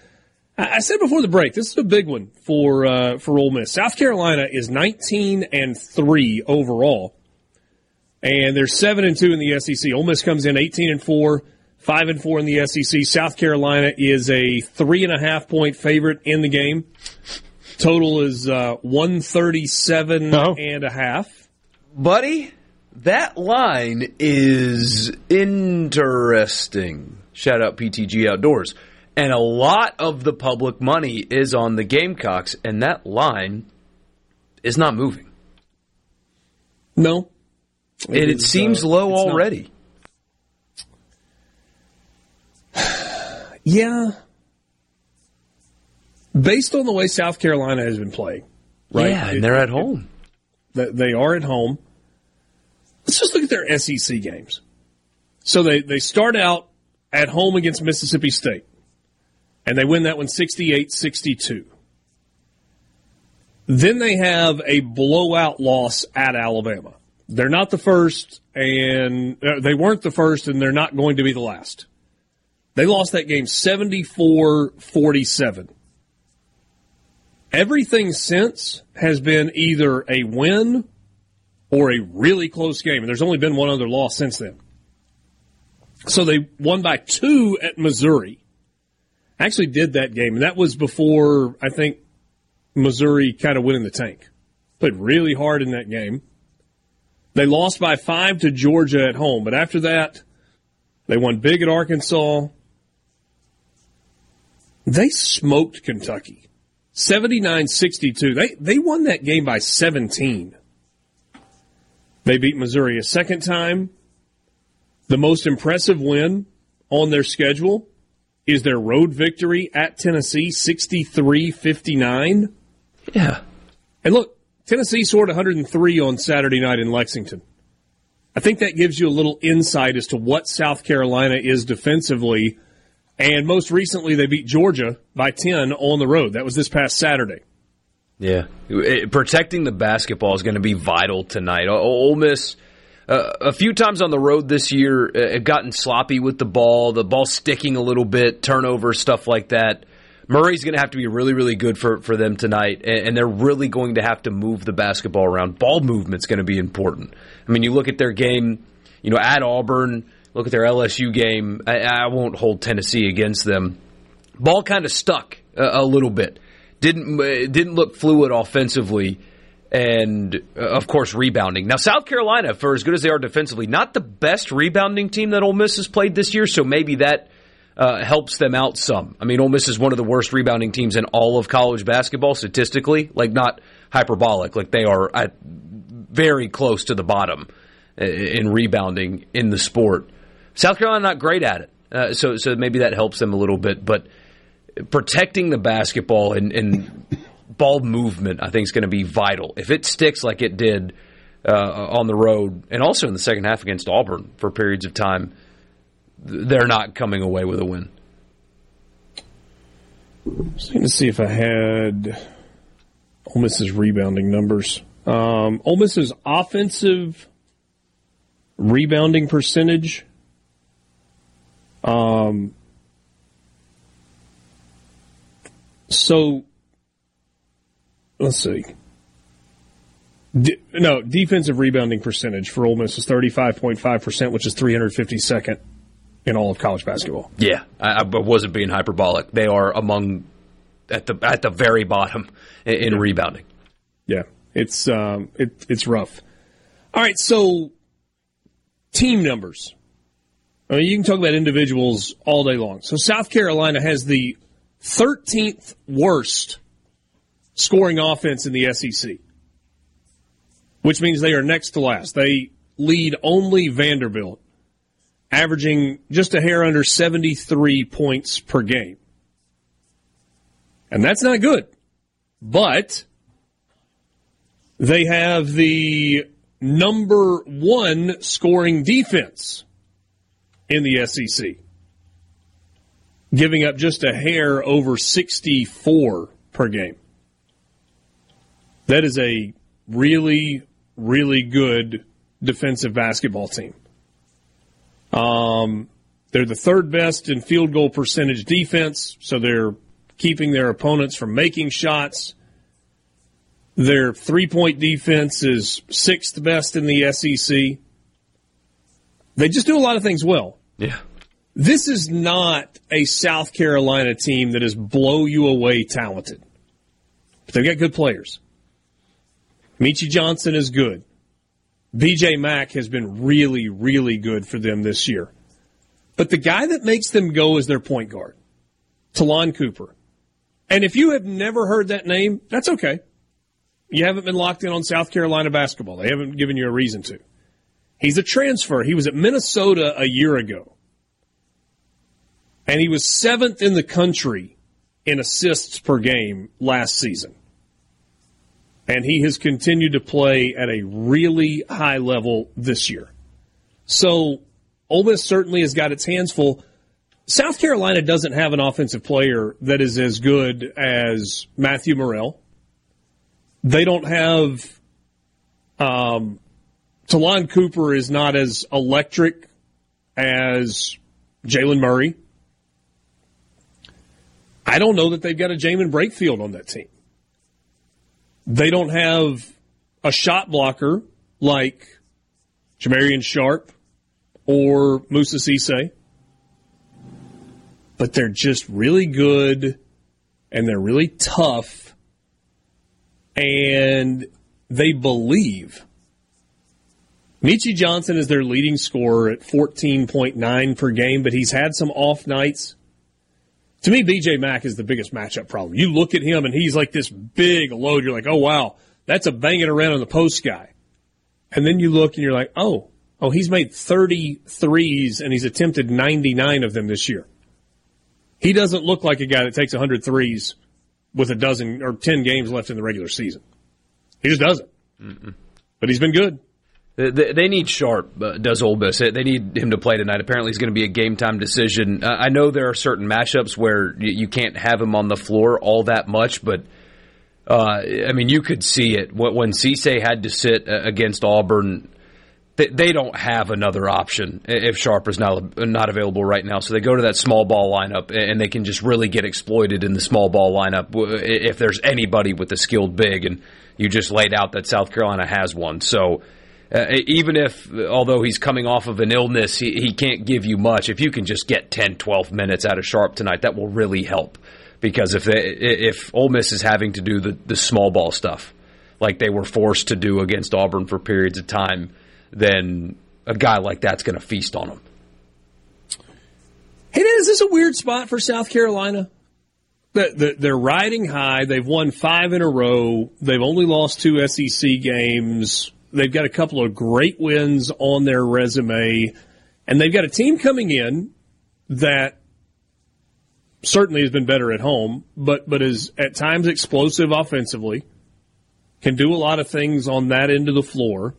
[SPEAKER 1] I I said before the break, this is a big one for uh, for Ole Miss. South Carolina is 19 and three overall, and they're seven and two in the SEC. Ole Miss comes in 18 and four, five and four in the SEC. South Carolina is a three and a half point favorite in the game. Total is uh, 137 and a half.
[SPEAKER 3] Buddy, that line is interesting. Shout out PTG Outdoors. And a lot of the public money is on the Gamecocks, and that line is not moving.
[SPEAKER 1] No.
[SPEAKER 3] And it,
[SPEAKER 1] is,
[SPEAKER 3] seems
[SPEAKER 1] uh,
[SPEAKER 3] low
[SPEAKER 1] it's not.
[SPEAKER 3] already.
[SPEAKER 1] Yeah. Based on the way South Carolina has been playing. Right?
[SPEAKER 3] Yeah, and they're at home.
[SPEAKER 1] They they are at home. Let's just look at their SEC games. So they, they start out at home against Mississippi State, and they win that one 68 62. Then they have a blowout loss at Alabama. They're not the first, and uh, they weren't the first, and they're not going to be the last. They lost that game 74 47. Everything since has been either a win or a really close game. And there's only been one other loss since then. So they won by two at Missouri. Actually did that game, and that was before I think Missouri kind of went in the tank. Played really hard in that game. They lost by five to Georgia at home, but after that, they won big at Arkansas. They smoked Kentucky. 79-62. They they won that game by 17. They beat Missouri a second time. The most impressive win on their schedule is their road victory at Tennessee 63-59.
[SPEAKER 3] Yeah.
[SPEAKER 1] And look, Tennessee scored 103 on Saturday night in Lexington. I think that gives you a little insight as to what South Carolina is defensively. And most recently, they beat Georgia by 10 on the road. That was this past Saturday.
[SPEAKER 3] Yeah, It- protecting the basketball is going to be vital tonight. O- Ole Miss, uh, a few times on the road this year, uh, have gotten sloppy with the ball. The ball sticking a little bit, turnover, stuff like that. Murray's going to have to be really, really good for, for them tonight, and, and they're really going to have to move the basketball around. Ball movement's going to be important. I mean, you look at their game, you know, at Auburn. Look at their LSU game. I, I won't hold Tennessee against them. Ball kind of stuck a, a little bit. Didn't uh, didn't look fluid offensively, and uh, of course rebounding. Now South Carolina, for as good as they are defensively, not the best rebounding team that Ole Miss has played this year. So maybe that uh, helps them out some. I mean, Ole Miss is one of the worst rebounding teams in all of college basketball statistically. Like not hyperbolic. Like they are at very close to the bottom uh, in rebounding in the sport. South Carolina not great at it, uh, so so maybe that helps them a little bit. But protecting the basketball and, and ball movement, I think, is going to be vital. If it sticks like it did uh, on the road, and also in the second half against Auburn for periods of time, they're not coming away with a win.
[SPEAKER 1] Just need to see if I had Ole Miss's rebounding numbers. Um, Ole Miss's offensive rebounding percentage. Um, so let's see. De- no, defensive rebounding percentage for Ole Miss is 35.5%, which is 352nd in all of college basketball.
[SPEAKER 3] Yeah, I, I wasn't being hyperbolic. They are among at the at the very bottom in, in rebounding.
[SPEAKER 1] Yeah, it's um, it, it's rough. All right, so team numbers. I mean, you can talk about individuals all day long. So South Carolina has the 13th worst scoring offense in the SEC, which means they are next to last. They lead only Vanderbilt, averaging just a hair under 73 points per game. And that's not good. But they have the number one scoring defense in the SEC, giving up just a hair over 64 per game. That is a really, really good defensive basketball team. Um, they're the third best in field goal percentage defense, so they're keeping their opponents from making shots. Their three point defense is sixth best in the SEC. They just do a lot of things well.
[SPEAKER 3] Yeah.
[SPEAKER 1] This is not a South Carolina team that is blow you away talented. But they've got good players. Michi Johnson is good. BJ Mack has been really, really good for them this year. But the guy that makes them go is their point guard, Talon Cooper. And if you have never heard that name, that's okay. You haven't been locked in on South Carolina basketball. They haven't given you a reason to. He's a transfer. He was at Minnesota a year ago. And he was seventh in the country in assists per game last season. And he has continued to play at a really high level this year. So Ole Miss certainly has got its hands full. South Carolina doesn't have an offensive player that is as good as Matthew Morrell. They don't have um, Talon Cooper is not as electric as Jalen Murray. I don't know that they've got a Jamin Brakefield on that team. They don't have a shot blocker like Jamarian Sharp or Musa Cisse, but they're just really good and they're really tough and they believe. Michi Johnson is their leading scorer at 14.9 per game, but he's had some off nights. To me, BJ Mack is the biggest matchup problem. You look at him and he's like this big load. You're like, oh wow, that's a banging around on the post guy. And then you look and you're like, oh, oh, he's made 30 threes and he's attempted 99 of them this year. He doesn't look like a guy that takes 100 threes with a dozen or 10 games left in the regular season. He just doesn't.
[SPEAKER 3] Mm-mm.
[SPEAKER 1] But he's been good.
[SPEAKER 3] They, they- need Sharp, uh, does Ole Miss. They need him to play tonight. Apparently, it's going to be a game time decision. Uh, I know there are certain matchups where you, can't have him on the floor all that much, but uh, I mean, you could see it when Cisse had to sit uh, against Auburn. They, they don't have another option if Sharp is not not available right now. So they go to that small ball lineup, and they can just really get exploited in the small ball lineup if there's anybody with a skilled big. And you just laid out that South Carolina has one. So uh, even if, although he's coming off of an illness, he, he can't give you much. If you can just get 10, 12 minutes out of Sharp tonight, that will really help. Because if they, if Ole Miss is having to do the, the small ball stuff, like they were forced to do against Auburn for periods of time, then a guy like that's going to feast on them.
[SPEAKER 1] Hey, Dan, is this a weird spot for South Carolina? The, the, they're riding high. They've won five in a row. They've only lost two SEC games. They've got a couple of great wins on their resume. And they've got a team coming in that certainly has been better at home, but, but is at times explosive offensively, can do a lot of things on that end of the floor.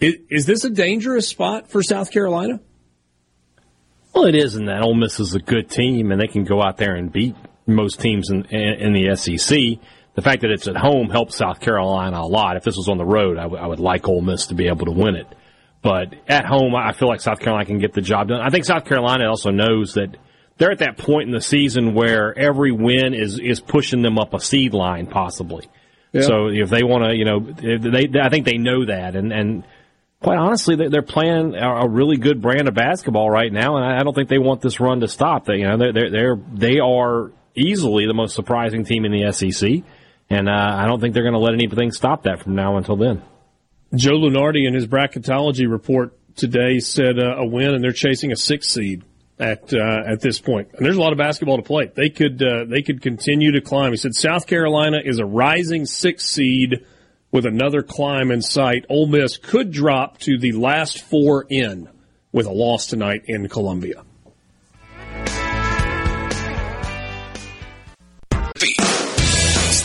[SPEAKER 1] Is, is this a dangerous spot for South Carolina?
[SPEAKER 2] Well, it is in that Ole Miss is a good team, and they can go out there and beat most teams in, in, in the SEC. The fact that it's at home helps South Carolina a lot. If this was on the road, I, w- I would like Ole Miss to be able to win it. But at home, I feel like South Carolina can get the job done. I think South Carolina also knows that they're at that point in the season where every win is is pushing them up a seed line, possibly.
[SPEAKER 1] Yeah.
[SPEAKER 2] So if they want to, you know, they, I think they know that, and and quite honestly, they- they're playing a really good brand of basketball right now, and I don't think they want this run to stop. They, you know, they're, they're they are easily the most surprising team in the SEC, and uh, I don't think they're going to let anything stop that from now until then.
[SPEAKER 1] Joe Lunardi in his bracketology report today said uh, a win, and they're chasing a six seed at uh, at this point. And there's a lot of basketball to play. They could uh, they could continue to climb. He said South Carolina is a rising six seed with another climb in sight. Ole Miss could drop to the last four in with a loss tonight in Columbia.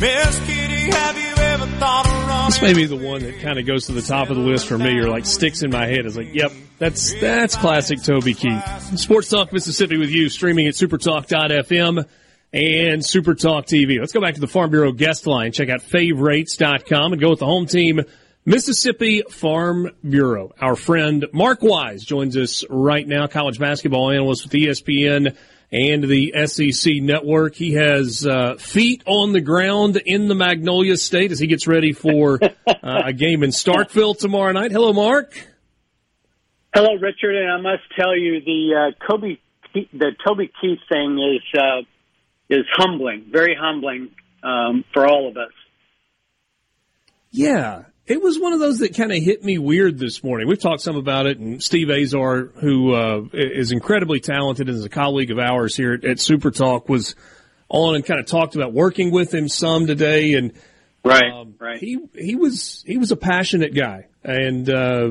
[SPEAKER 6] Miss Kitty, have you ever thought of?
[SPEAKER 1] This may be the one that kind of goes to the top of the list for me, or like sticks in my head. Is like, yep, that's that's classic Toby Keith. Sports Talk Mississippi with you, streaming at supertalk.fm and Supertalk TV. Let's go back to the Farm Bureau guest line. Check out favorites.com and go with the home team, Mississippi Farm Bureau. Our friend Mark Wise joins us right now, college basketball analyst with ESPN and the SEC network. He has uh, feet on the ground in the Magnolia State as he gets ready for uh, a game in Starkville tomorrow night. Hello, Mark.
[SPEAKER 11] Hello, Richard, and I must tell you the uh, Kobe, the Toby Keith thing is uh, is humbling, very humbling um, for all of us.
[SPEAKER 1] Yeah, it was one of those that kind of hit me weird this morning. We've talked some about it, and Steve Azar, who uh, is incredibly talented and is a colleague of ours here at, at Super Talk, was on and kind of talked about working with him some today, and
[SPEAKER 11] Right,
[SPEAKER 1] um,
[SPEAKER 11] right.
[SPEAKER 1] he he was he was a passionate guy, and uh,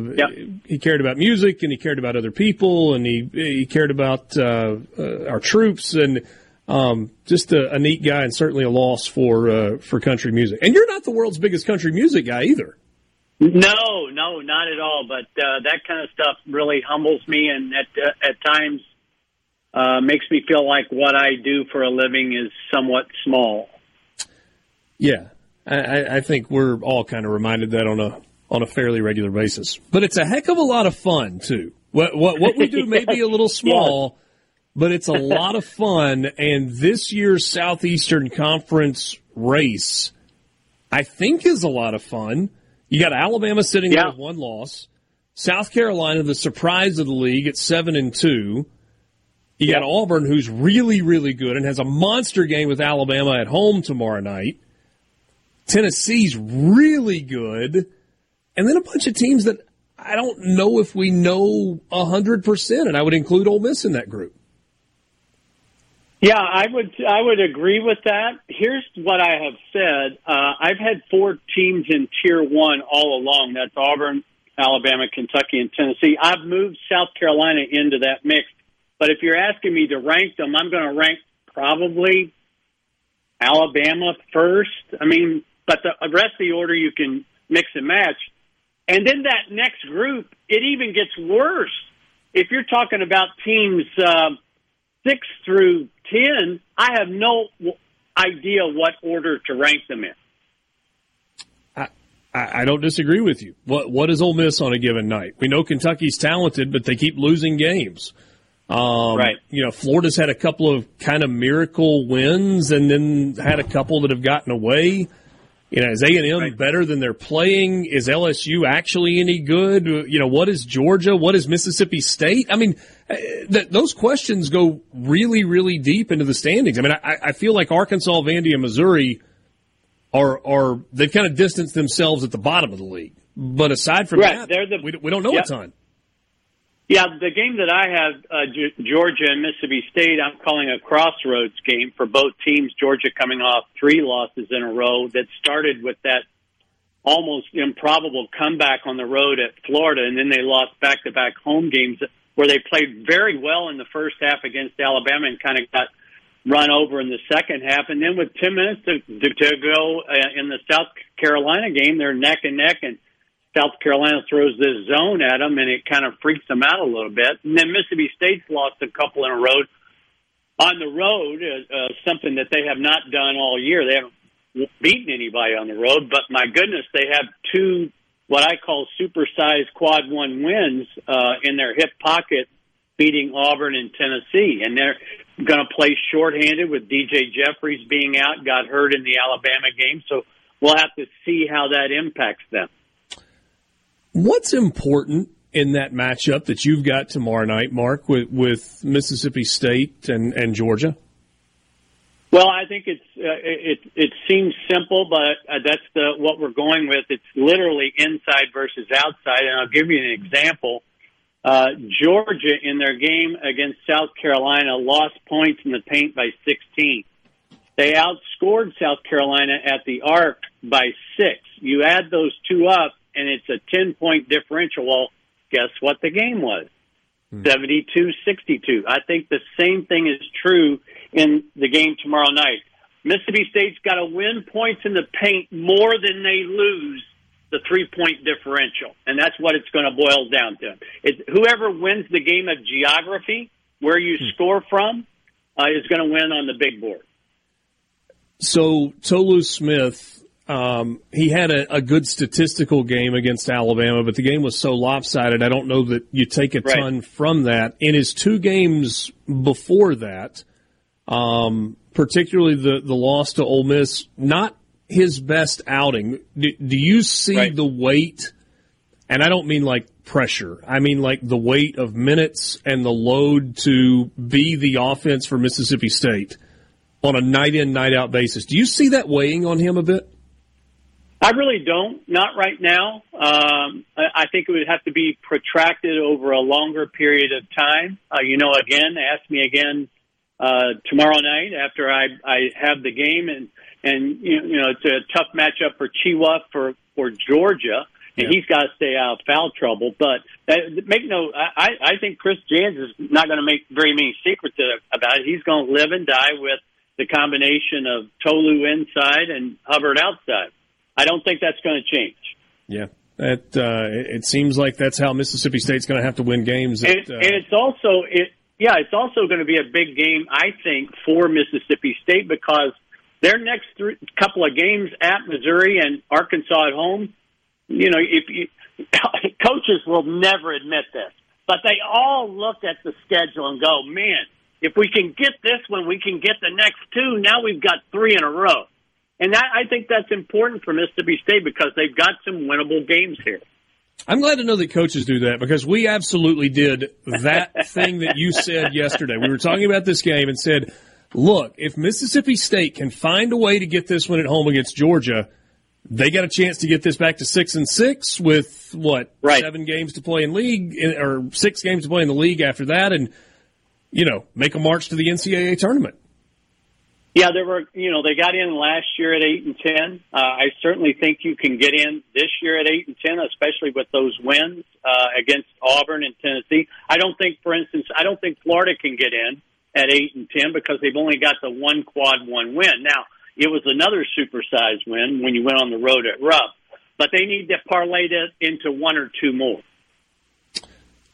[SPEAKER 1] he cared about music, and he cared about other people, and he he cared about uh, uh, our troops, and Um, just a, a neat guy and certainly a loss for uh, for country music. And you're not the world's biggest country music guy either.
[SPEAKER 11] No, no, not at all. But uh, that kind of stuff really humbles me, and at uh, at times uh, makes me feel like what I do for a living is somewhat small.
[SPEAKER 1] Yeah, I- I, think we're all kind of reminded that on a on a fairly regular basis. But it's a heck of a lot of fun too. What what, what we do may be a little small, but it's a lot of fun. And this year's Southeastern Conference race, I think, is a lot of fun. You got Alabama sitting there with one loss. South Carolina, the surprise of the league, at seven and two. You got Auburn, who's really, really good and has a monster game with Alabama at home tomorrow night. Tennessee's really good. And then a bunch of teams that I don't know if we know 100%, and I would include Ole Miss in that group.
[SPEAKER 11] Yeah, I would I would agree with that. Here's what I have said. Uh, I've had four teams in Tier One all along. That's Auburn, Alabama, Kentucky, and Tennessee. I've moved South Carolina into that mix. But if you're asking me to rank them, I'm going to rank probably Alabama first. I mean, but the rest of the order you can mix and match. And then that next group, it even gets worse. If you're talking about teams uh, six through ten, I have no idea what order to rank them in.
[SPEAKER 1] I, I don't disagree with you. What what is Ole Miss on a given night? We know Kentucky's talented, but they keep losing games. Um,
[SPEAKER 11] Right.
[SPEAKER 1] You know, Florida's had a couple of kind of miracle wins, and then had a couple that have gotten away. You know, is A and M better than they're playing? Is LSU actually any good? You know, what is Georgia? What is Mississippi State? I mean, th- those questions go really, really deep into the standings. I mean, I, I feel like Arkansas, Vandy, and Missouri are are they've kind of distanced themselves at the bottom of the league. But aside from
[SPEAKER 11] Right,
[SPEAKER 1] that,
[SPEAKER 11] they're the-
[SPEAKER 1] we, we don't know
[SPEAKER 11] Yeah.
[SPEAKER 1] a ton.
[SPEAKER 11] Yeah, the game that I have, uh, G- Georgia and Mississippi State, I'm calling a crossroads game for both teams. Georgia coming off three losses in a row that started with that almost improbable comeback on the road at Florida, and then they lost back to back home games where they played very well in the first half against Alabama and kind of got run over in the second half. And then with 10 minutes to, to, to go uh, in the South Carolina game, they're neck and neck, and South Carolina throws this zone at them, and it kind of freaks them out a little bit. And then Mississippi State's lost a couple in a row on the road, uh, uh, something that they have not done all year. They haven't beaten anybody on the road, but my goodness, they have two what I call supersized quad one wins uh, in their hip pocket, beating Auburn and Tennessee, and they're going to play shorthanded with DJ Jeffries being out, got hurt in the Alabama game, so we'll have to see how that impacts them.
[SPEAKER 1] What's important in that matchup that you've got tomorrow night, Mark, with, with Mississippi State and, and Georgia?
[SPEAKER 11] Well, I think it's uh, it it seems simple, but uh, that's the what we're going with. It's literally inside versus outside, and I'll give you an example. Uh, Georgia in their game against South Carolina lost points in the paint by 16. They outscored South Carolina at the arc by six. You add those two up, and it's a 10 point differential. Well, guess what the game was? 72 62. I think the same thing is true in the game tomorrow night. Mississippi State's got to win points in the paint more than they lose the three point differential. And that's what it's going to boil down to. It's whoever wins the game of geography, where you score from, uh, is going to win on the big board.
[SPEAKER 1] So Tolu Smith, um, he had a, a good statistical game against Alabama, but the game was so lopsided. I don't know that you take a
[SPEAKER 11] Right.
[SPEAKER 1] ton from that. In his two games before that, um, particularly the the loss to Ole Miss, not his best outing. Do, do you see the weight? And I don't mean like pressure. I mean like the weight of minutes and the load to be the offense for Mississippi State on a night in, night out basis. Do you see that weighing on him a bit?
[SPEAKER 11] I really don't. Not right now. Um, I I think it would have to be protracted over a longer period of time. Uh, you know, again, ask me again uh, tomorrow night after I, I have the game, and and you know, you know it's a tough matchup for Chihuahua for for Georgia. and he's got to stay out of foul trouble. But uh, make no, I, I think Chris Jans is not going to make very many secrets about it. He's going to live and die with the combination of Tolu inside and Hubbard outside. I don't think that's going to change.
[SPEAKER 1] Yeah. That uh, it seems like that's how Mississippi State's going to have to win games. At,
[SPEAKER 11] and, uh, and it's also it, yeah, it's also going to be a big game, I think, for Mississippi State because their next three, couple of games at Missouri and Arkansas at home. You know, if you, coaches will never admit this, but they all look at the schedule and go, "Man, if we can get this one, we can get the next two. Now we've got three in a row." And that, I think that's important for Mississippi State because they've got some winnable games here.
[SPEAKER 1] I'm glad to know that coaches do that because we absolutely did that thing that you said yesterday. We were talking about this game and said, look, if Mississippi State can find a way to get this one at home against Georgia, they got a chance to get this back to six and six with what
[SPEAKER 11] right.
[SPEAKER 1] seven games to play in league or six games to play in the league after that, and you know make a march to the NCAA tournament.
[SPEAKER 11] Yeah, there were, you know, they got in last year at eight and ten. Uh, I certainly think you can get in this year at eight and ten, especially with those wins uh, against Auburn and Tennessee. I don't think, for instance, I don't think Florida can get in at eight and ten because they've only got the one quad one win. Now, it was another supersized win when you went on the road at Rupp, but they need to parlay that into one or two more.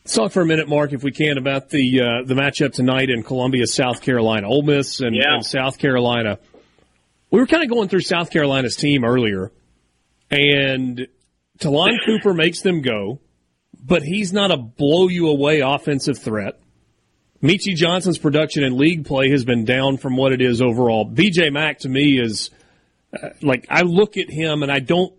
[SPEAKER 1] Let's talk for a minute, Mark, if we can, about the uh, the matchup tonight in Columbia, South Carolina. Ole Miss and,
[SPEAKER 11] yeah.
[SPEAKER 1] and South Carolina. We were kind of going through South Carolina's team earlier, and Ta'Lon Cooper makes them go, but he's not a blow you away offensive threat. Meechie Johnson's production in league play has been down from what it is overall. BJ Mack to me is uh, like I look at him and I don't.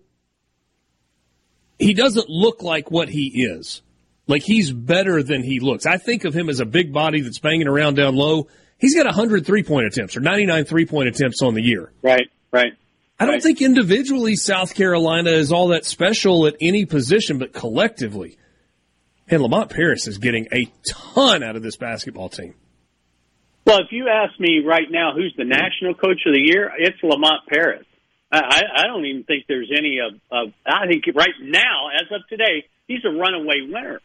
[SPEAKER 1] He doesn't look like what he is. Like he's better than he looks. I think of him as a big body that's banging around down low. He's got 100 three point attempts or 99 three point attempts on the year.
[SPEAKER 11] Right, right.
[SPEAKER 1] I don't
[SPEAKER 11] right.
[SPEAKER 1] think individually South Carolina is all that special at any position, but collectively, and Lamont Paris is getting a ton out of this basketball team.
[SPEAKER 11] Well, if you ask me right now who's the national coach of the year, it's Lamont Paris. I, I don't even think there's any of, of. I think right now, as of today, he's a runaway winner.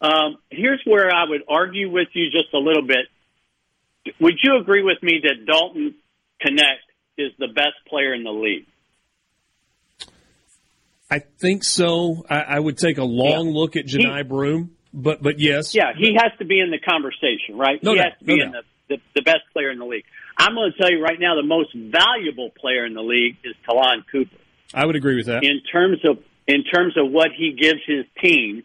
[SPEAKER 11] Um, here's where I would argue with you just a little bit. Would you agree with me that Dalton Knecht is the best player in the league?
[SPEAKER 1] I think so. I, I would take a long
[SPEAKER 11] Yeah.
[SPEAKER 1] look at Johni
[SPEAKER 11] He-
[SPEAKER 1] Broome, but but yes,
[SPEAKER 11] Yeah, he has to be in the conversation, right?
[SPEAKER 1] No
[SPEAKER 11] he
[SPEAKER 1] doubt,
[SPEAKER 11] has to be
[SPEAKER 1] no
[SPEAKER 11] in the, the, the best player in the league. I'm going to tell you right now, the most valuable player in the league is Ta'Lon Cooper.
[SPEAKER 1] I would agree with that.
[SPEAKER 11] in terms of in terms of what he gives his team.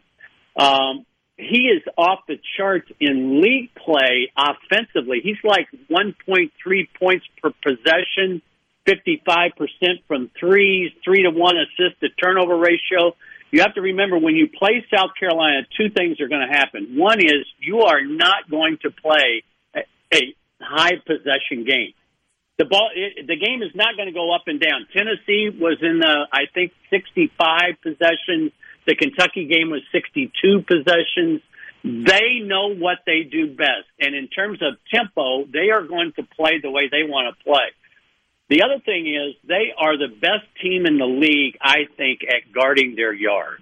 [SPEAKER 11] Um, he is off the charts in league play offensively. He's like 1.3 points per possession, 55% from threes, three to one assist to turnover ratio. You have to remember when you play South Carolina, two things are going to happen. One is you are not going to play a, a high possession game the ball it, the game is not going to go up and down. Tennessee was in the I think 65 possessions. The Kentucky game was 62 possessions. They know what they do best, and in terms of tempo, they are going to play the way they want to play. The other thing is they are the best team in the league, I think, at guarding their yard,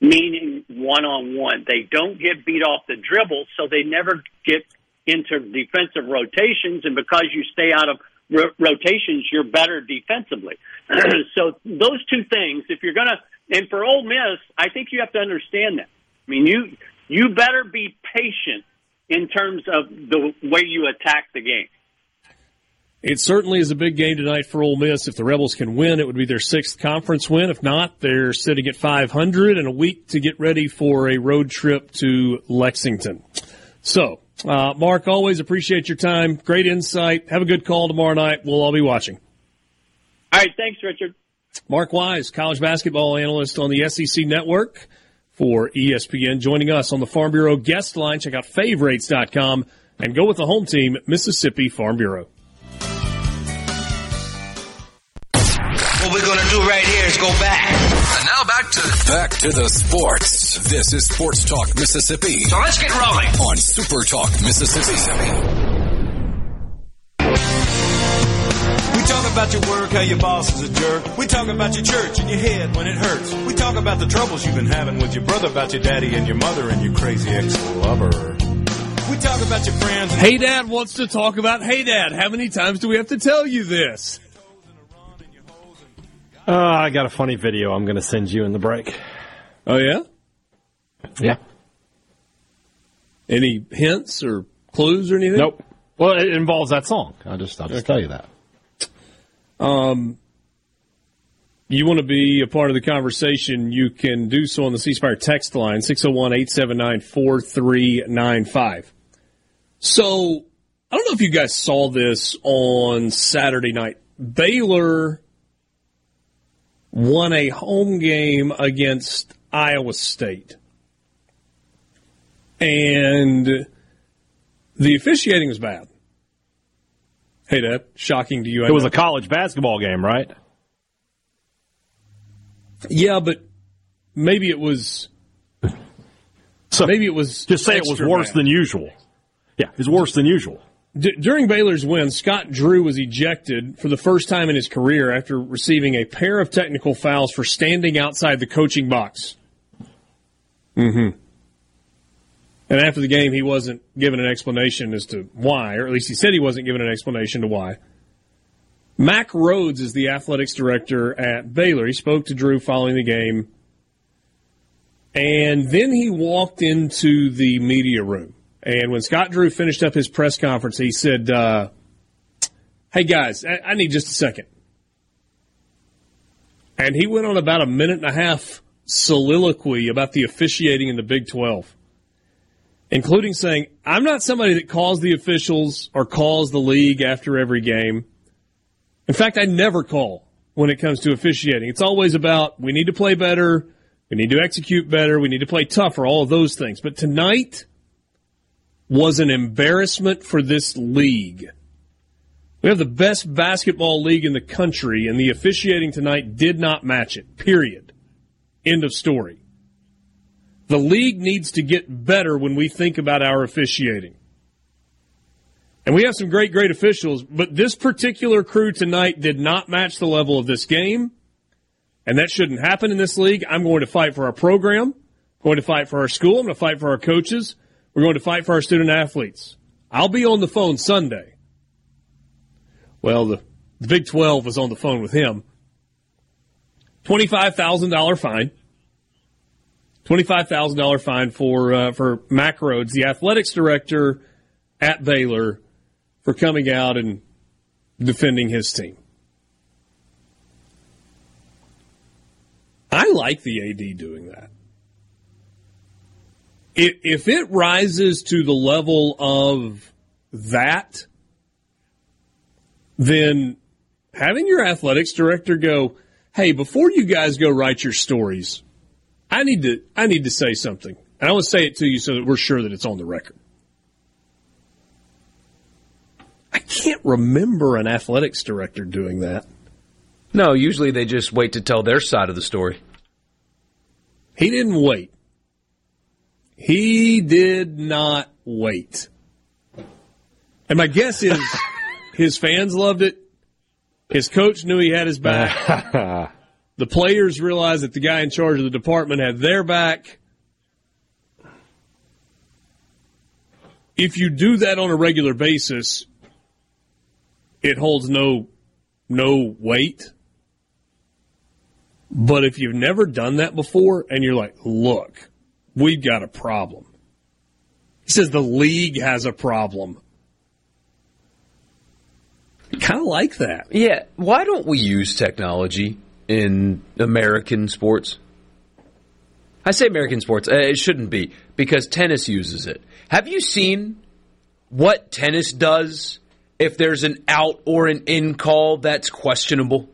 [SPEAKER 11] meaning one on one. They don't get beat off the dribble, so they never get into defensive rotations, and because you stay out of ro- rotations, you're better defensively. so those two things, if you're gonna, and for Ole Miss, I think you have to understand that. I mean, you you better be patient in terms of the way you attack the game.
[SPEAKER 1] It certainly is a big game tonight for Ole Miss. If the Rebels can win, it would be their sixth conference win. If not, they're sitting at 500 and a week to get ready for a road trip to Lexington. So, uh, Mark, always appreciate your time. Great insight. Have a good call tomorrow night. We'll all be watching.
[SPEAKER 11] All right, thanks, Richard.
[SPEAKER 1] Mark Wise, college basketball analyst on the SEC Network for ESPN, joining us on the Farm Bureau guest line. Check out favorites.com and go with the home team, Mississippi Farm Bureau.
[SPEAKER 12] What we're gonna do right here is go back.
[SPEAKER 5] And now back to back to the sports. This is Sports Talk Mississippi.
[SPEAKER 12] So let's get rolling
[SPEAKER 5] on Super Talk Mississippi.
[SPEAKER 6] About your work, how your boss is a jerk. We talk about your church and your head when it hurts. We talk about the troubles you've been having with your brother, about your daddy and your mother and your crazy ex-lover. We talk about your friends. And
[SPEAKER 1] Hey Dad wants to talk about Hey Dad. How many times do we have to tell you this?
[SPEAKER 2] Uh, I got a funny video I'm going to send you in the break.
[SPEAKER 1] Oh yeah?
[SPEAKER 2] Yeah.
[SPEAKER 1] Any hints or clues or anything?
[SPEAKER 2] Nope. Well, it involves that song. I'll just, I'll just tell you that.
[SPEAKER 1] Um, you want to be a part of the conversation, you can do so on the C Spire text line, 601 879 4395. So, I don't know if you guys saw this on Saturday night. Baylor won a home game against Iowa State. And the officiating was bad. Hey, Dad, shocking to you. I
[SPEAKER 2] It was
[SPEAKER 1] know.
[SPEAKER 2] a college basketball game, right?
[SPEAKER 1] Yeah, but maybe it was.
[SPEAKER 2] So
[SPEAKER 1] maybe it was.
[SPEAKER 2] Just say it was worse
[SPEAKER 1] bad.
[SPEAKER 2] than usual. Yeah, it's worse than usual.
[SPEAKER 1] D- during Baylor's win, Scott Drew was ejected for the first time in his career after receiving a pair of technical fouls for standing outside the coaching box. Mm-hmm. And after the game, he wasn't given an explanation as to why, or at least he said he wasn't given an explanation to why. Mack Rhoades is the athletics director at Baylor. He spoke to Drew following the game. And then he walked into the media room. And when Scott Drew finished up his press conference, he said, uh, Hey guys, I, I need just a second. And he went on about a minute and a half soliloquy about the officiating in the Big 12, including saying, I'm not somebody that calls the officials or calls the league after every game. In fact, I never call when it comes to officiating. It's always about we need to play better, we need to execute better, we need to play tougher, all of those things. But tonight was an embarrassment for this league. We have the best basketball league in the country, and the officiating tonight did not match it. Period. End of story. The league needs to get better when we think about our officiating. And we have some great, great officials, but this particular crew tonight did not match the level of this game. And that shouldn't happen in this league. I'm going to fight for our program. I'm going to fight for our school. I'm going to fight for our coaches. We're going to fight for our student athletes. I'll be on the phone Sunday. Well, the, the Big 12 was on the phone with him. $25,000 fine. $25,000 fine for, uh, for Mack Rhoades, the athletics director at Baylor, for coming out and defending his team. I like the AD doing that. If, if it rises to the level of that, then having your athletics director go, "Hey, before you guys go write your stories, I need to I need to say something, and I want to say it to you so that we're sure that it's on the record." I can't remember an athletics director doing that.
[SPEAKER 3] No, usually they just wait to tell their side of the story.
[SPEAKER 1] He didn't wait. He did not wait. And my guess is his fans loved it. His coach knew he had his back. the players realized that the guy in charge of the department had their back. If you do that on a regular basis, it holds no no weight. But if you've never done that before and you're like, look, we've got a problem. He says the league has a problem. Kind of like that.
[SPEAKER 3] Yeah, why don't we use technology in American sports? I say American sports, uh, it shouldn't be because tennis uses it. Have you seen what tennis does if there's an out or an in call that's questionable?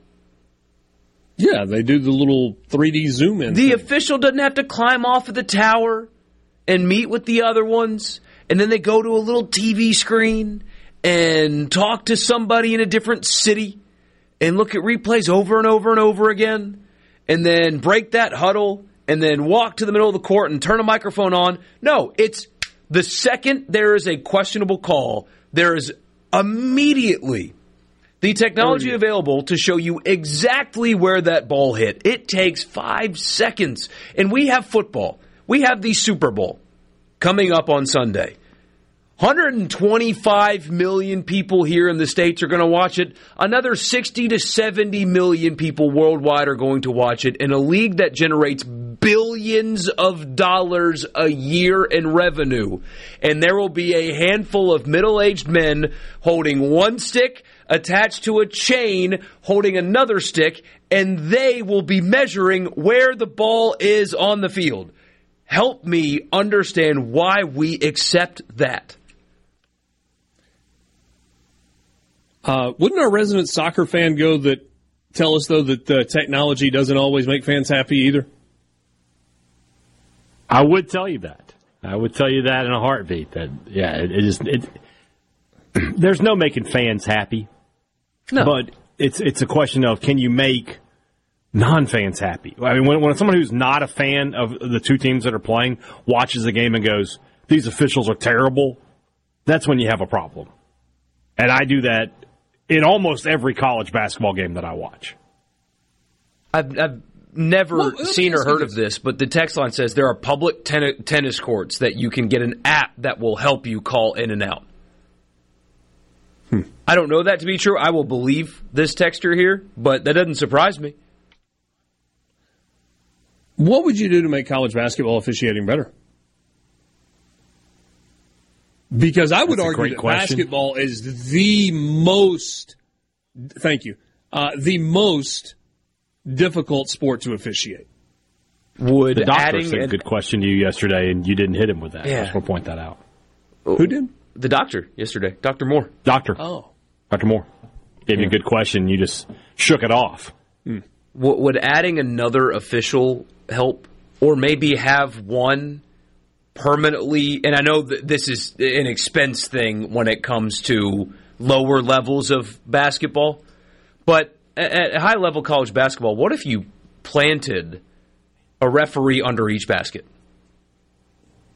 [SPEAKER 1] Yeah, they do the little 3D zoom in.
[SPEAKER 3] The official doesn't have to climb off of the tower and meet with the other ones, and then they go to a little TV screen and talk to somebody in a different city and look at replays over and over and over again, and then break that huddle and then walk to the middle of the court and turn a microphone on. No, it's the second there is a questionable call, there is immediately The technology oh, available to show you exactly where that ball hit. It takes five seconds. And we have football. We have the Super Bowl coming up on Sunday. 125 million people here in the States are going to watch it. Another 60 to 70 million people worldwide are going to watch it in a league that generates billions of dollars a year in revenue. And there will be a handful of middle aged men holding one stick attached to a chain holding another stick, and they will be measuring where the ball is on the field. Help me understand why we accept that.
[SPEAKER 1] Uh, wouldn't our resident soccer fan go that tell us though that uh, technology doesn't always make fans happy either?
[SPEAKER 2] I would tell you that. I would tell you that in a heartbeat. That yeah, it, it is. It, there's no making fans happy.
[SPEAKER 3] No.
[SPEAKER 2] but it's it's a question of can you make non-fans happy? I mean, when, when someone who's not a fan of the two teams that are playing watches the game and goes, "These officials are terrible," that's when you have a problem. And I do that in almost every college basketball game that I watch.
[SPEAKER 3] I've, I've never
[SPEAKER 1] Well,
[SPEAKER 3] seen or heard of this, but the text line says there are public ten- tennis courts that you can get an app that will help you call in and out. Hmm. I don't know that to be true. I will believe this texture here, but that doesn't surprise me.
[SPEAKER 1] What would you do to make college basketball officiating better? Because I would
[SPEAKER 2] That's
[SPEAKER 1] argue that
[SPEAKER 2] question.
[SPEAKER 1] basketball is the most, thank you, uh, the most difficult sport to officiate.
[SPEAKER 3] Would
[SPEAKER 2] The doctor
[SPEAKER 3] adding
[SPEAKER 2] said a good question to you yesterday, and you didn't hit him with that. I
[SPEAKER 3] Yeah.
[SPEAKER 2] just want to point that out.
[SPEAKER 1] Who did?
[SPEAKER 3] the doctor yesterday, Doctor Moore.
[SPEAKER 2] Doctor.
[SPEAKER 1] Oh.
[SPEAKER 2] Dr. Moore gave you a good question. You just shook it off.
[SPEAKER 3] W- would adding another official help, or maybe have one permanently? And I know that this is an expense thing when it comes to lower levels of basketball, but at, high level college basketball, what if you planted a referee under each basket?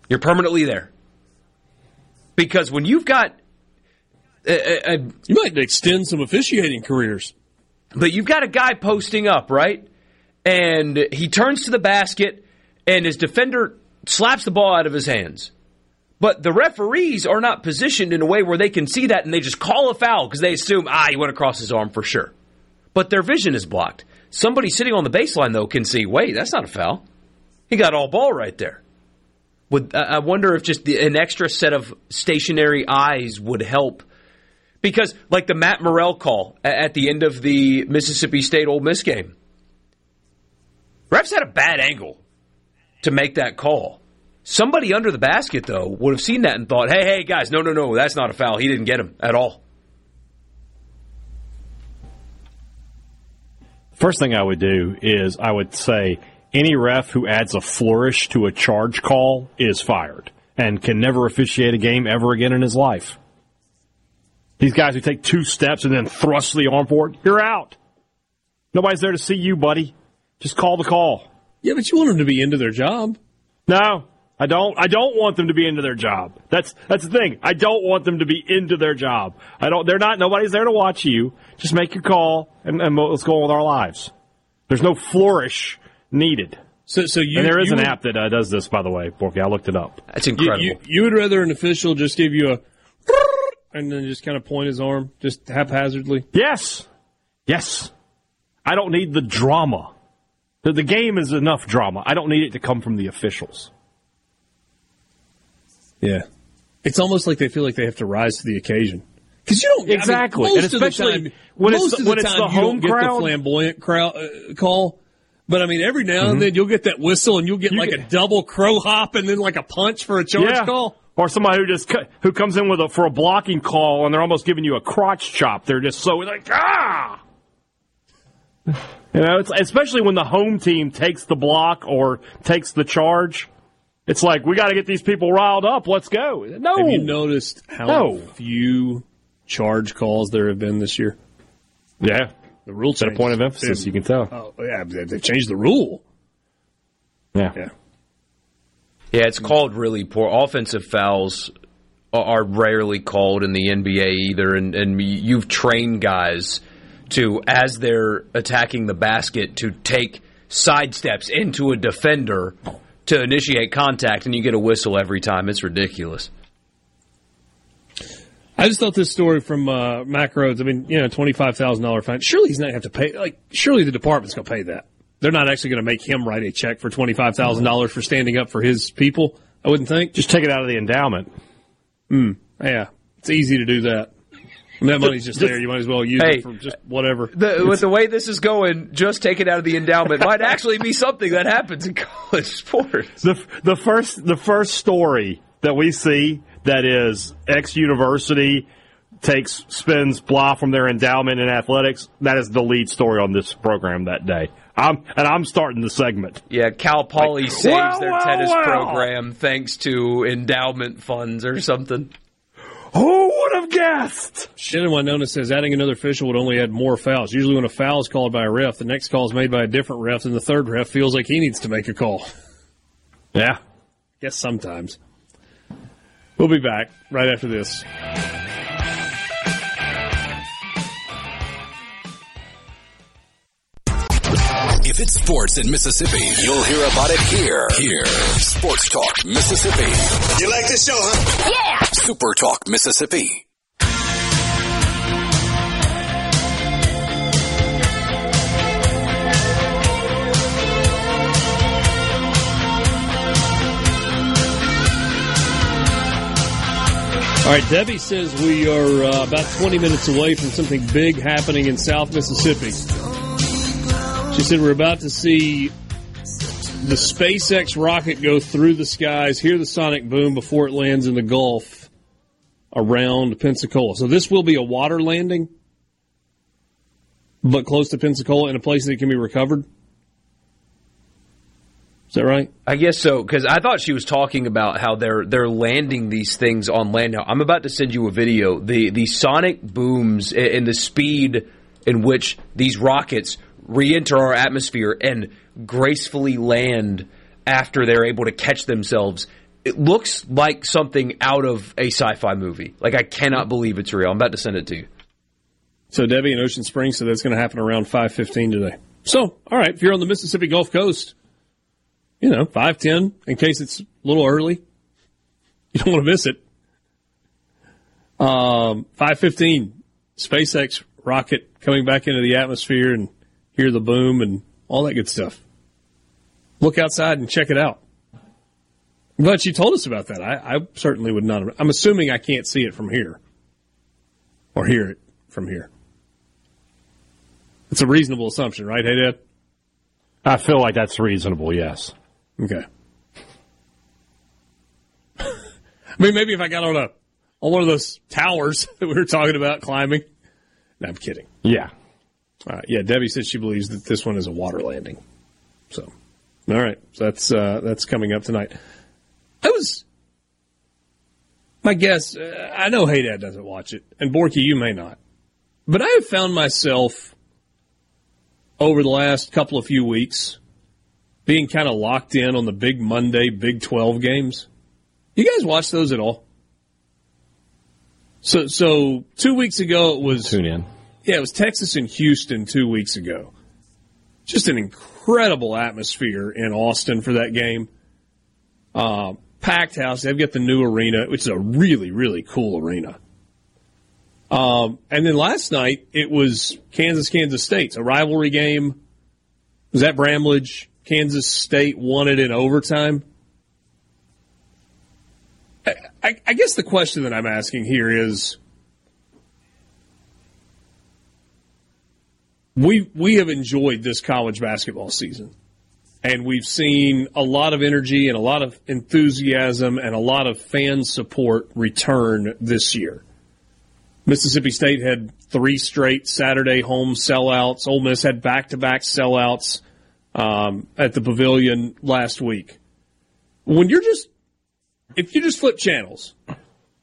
[SPEAKER 3] You're permanently there. Because when you've got a, a,
[SPEAKER 1] You might extend some officiating careers.
[SPEAKER 3] but you've got a guy posting up, right? And he turns to the basket, and his defender slaps the ball out of his hands. But the referees are not positioned in a way where they can see that and they just call a foul because they assume, ah, he went across his arm for sure. But their vision is blocked. Somebody sitting on the baseline, though, can see, wait, that's not a foul. He got all ball right there. Would I wonder if just the, an extra set of stationary eyes would help because like the Matt Murrell call at the end of the Mississippi State Ole Miss game, refs had a bad angle to make that call. Somebody under the basket though would have seen that and thought, "Hey, hey, guys, no, no, no, that's not a foul. He didn't get him at all."
[SPEAKER 2] First thing I would do is I would say any ref who adds a flourish to a charge call is fired and can never officiate a game ever again in his life. These guys who take two steps and then thrust the arm forward, you're out. Nobody's there to see you, buddy. Just call the call.
[SPEAKER 1] Yeah, but you want them to be into their job.
[SPEAKER 2] No, I don't. I don't want them to be into their job. That's that's the thing. I don't want them to be into their job. I don't. They're not. Nobody's there to watch you. Just make your call and, and let's go on with our lives. There's no flourish needed.
[SPEAKER 1] So, so you
[SPEAKER 2] and there is
[SPEAKER 1] you
[SPEAKER 2] an
[SPEAKER 1] would-
[SPEAKER 2] app that uh, does this, by the way, Borky. I looked it up.
[SPEAKER 3] That's
[SPEAKER 1] You, you, you would rather an official just give you a and then just kind of point his arm just haphazardly.
[SPEAKER 2] Yes, yes. I don't need the drama. The, the game is enough drama. I don't need it to come from the officials.
[SPEAKER 1] Yeah, it's almost like they feel like they have to rise to the occasion. Because you don't I mean,
[SPEAKER 2] Exactly.
[SPEAKER 1] most
[SPEAKER 2] And
[SPEAKER 1] of the
[SPEAKER 2] especially
[SPEAKER 1] time-
[SPEAKER 2] when it's the-
[SPEAKER 1] of the
[SPEAKER 2] when it's the
[SPEAKER 1] you
[SPEAKER 2] home
[SPEAKER 1] don't get
[SPEAKER 2] crowd.
[SPEAKER 1] the flamboyant crowd uh, call. But I mean, every now and then you'll get that whistle, and you'll get
[SPEAKER 2] You
[SPEAKER 1] like
[SPEAKER 2] get-
[SPEAKER 1] a double crow hop, and then like a punch for a charge
[SPEAKER 2] yeah.
[SPEAKER 1] call.
[SPEAKER 2] Or somebody who just who comes in with a for a blocking call and they're almost giving you a crotch chop. They're just so like ah. You know, it's, especially when the home team takes the block or takes the charge. It's like we got to get these people riled up. Let's go. No,
[SPEAKER 1] Have you noticed how
[SPEAKER 2] No.
[SPEAKER 1] few charge calls there have been this year?
[SPEAKER 2] Yeah,
[SPEAKER 1] the rule
[SPEAKER 2] At a point of
[SPEAKER 1] has
[SPEAKER 2] emphasis,
[SPEAKER 1] been-
[SPEAKER 2] you can tell.
[SPEAKER 1] Oh yeah, they- they've changed the rule.
[SPEAKER 2] Yeah.
[SPEAKER 1] Yeah.
[SPEAKER 3] Yeah, it's called really poor offensive fouls are rarely called in the NBA either, and, and you've trained guys to, as they're attacking the basket, to take side steps into a defender to initiate contact, and you get a whistle every time. It's ridiculous.
[SPEAKER 1] I just thought this story from uh, Mack Rhoades. I mean, you know, twenty five thousand dollar fine. Surely he's not going to have to pay. Like, surely the department's going to pay that. They're not actually going to make him write a check for twenty five thousand dollars for standing up for his people. I wouldn't think.
[SPEAKER 2] Just take it out of the endowment.
[SPEAKER 1] Hmm. Yeah, it's easy to do that. I mean, that money's just there. You might as well use
[SPEAKER 3] Hey,
[SPEAKER 1] it for just whatever.
[SPEAKER 3] The, with the way this is going, just take it out of the endowment might actually be something that happens in college sports.
[SPEAKER 2] The the first the first story that we see that is X University takes spends blah from their endowment in athletics. That is the lead story on this program that day. I'm and I'm starting the segment.
[SPEAKER 3] Yeah, Cal Poly
[SPEAKER 2] Like,
[SPEAKER 3] saves
[SPEAKER 2] well,
[SPEAKER 3] their
[SPEAKER 2] well,
[SPEAKER 3] tennis
[SPEAKER 2] well.
[SPEAKER 3] program thanks to endowment funds or something.
[SPEAKER 2] Who would have guessed?
[SPEAKER 1] Shannon Winona says adding another official would only add more fouls. Usually, when a foul is called by a ref, the next call is made by a different ref, and the third ref feels like he needs to make a call.
[SPEAKER 2] Yeah.
[SPEAKER 1] I Guess sometimes. We'll be back right after this.
[SPEAKER 5] If it's sports in Mississippi, you'll hear about it here. Here. Sports Talk Mississippi.
[SPEAKER 4] You like this show, huh?
[SPEAKER 5] Yeah. Super Talk Mississippi.
[SPEAKER 1] All right, Debbie says we are uh, about 20 minutes away from something big happening in South Mississippi. She said we're about to see the SpaceX rocket go through the skies, hear the sonic boom before it lands in the Gulf around Pensacola. So this will be a water landing, but close to Pensacola in a place that can be recovered. Is that right?
[SPEAKER 3] I guess so because I thought she was talking about how they're they're landing these things on land. Now I'm about to send you a video. The the sonic booms and the speed in which these rockets re-enter our atmosphere and gracefully land after they're able to catch themselves. It looks like something out of a sci-fi movie. Like I cannot believe it's real. I'm about to send it to you.
[SPEAKER 1] So Debbie in Ocean Springs said that's going to happen around 5:15 today. So, all right, if you're on the Mississippi Gulf Coast, you know, 5:10 in case it's a little early. You don't want to miss it. Um, 5:15 SpaceX rocket coming back into the atmosphere and hear the boom and all that good stuff. Look outside and check it out. I'm glad she told us about that. I, I certainly would not. Have, I'm assuming I can't see it from here or hear it from here. It's a reasonable assumption, right? Hey, Dad?
[SPEAKER 2] I feel like that's reasonable. Yes.
[SPEAKER 1] Okay. I mean, maybe if I got on a on one of those towers that we were talking about climbing. No, I'm kidding.
[SPEAKER 2] Yeah.
[SPEAKER 1] Uh, yeah, Debbie said she believes that this one is a water landing. So, all right, so that's uh, that's coming up tonight. I was my guess. Uh, I know Hey Dad doesn't watch it, and Borky, you may not, but I have found myself over the last couple of few weeks being kind of locked in on the big Monday Big Twelve games. You guys watch those at all? So, so two weeks ago it was
[SPEAKER 2] Tune in.
[SPEAKER 1] Yeah, it was Texas and Houston two weeks ago. Just an incredible atmosphere in Austin for that game. Um, packed house. They've got the new arena, which is a really, really cool arena. Um, and then last night it was Kansas, Kansas State's a rivalry game. Was that Bramlage. Kansas State won it in overtime. I, I, I guess the question that I'm asking here is we we have enjoyed this college basketball season. And we've seen a lot of energy and a lot of enthusiasm and a lot of fan support return this year. Mississippi State had three straight Saturday home sellouts. Ole Miss had back to back sellouts um, at the pavilion last week. When you're just, if you just flip channels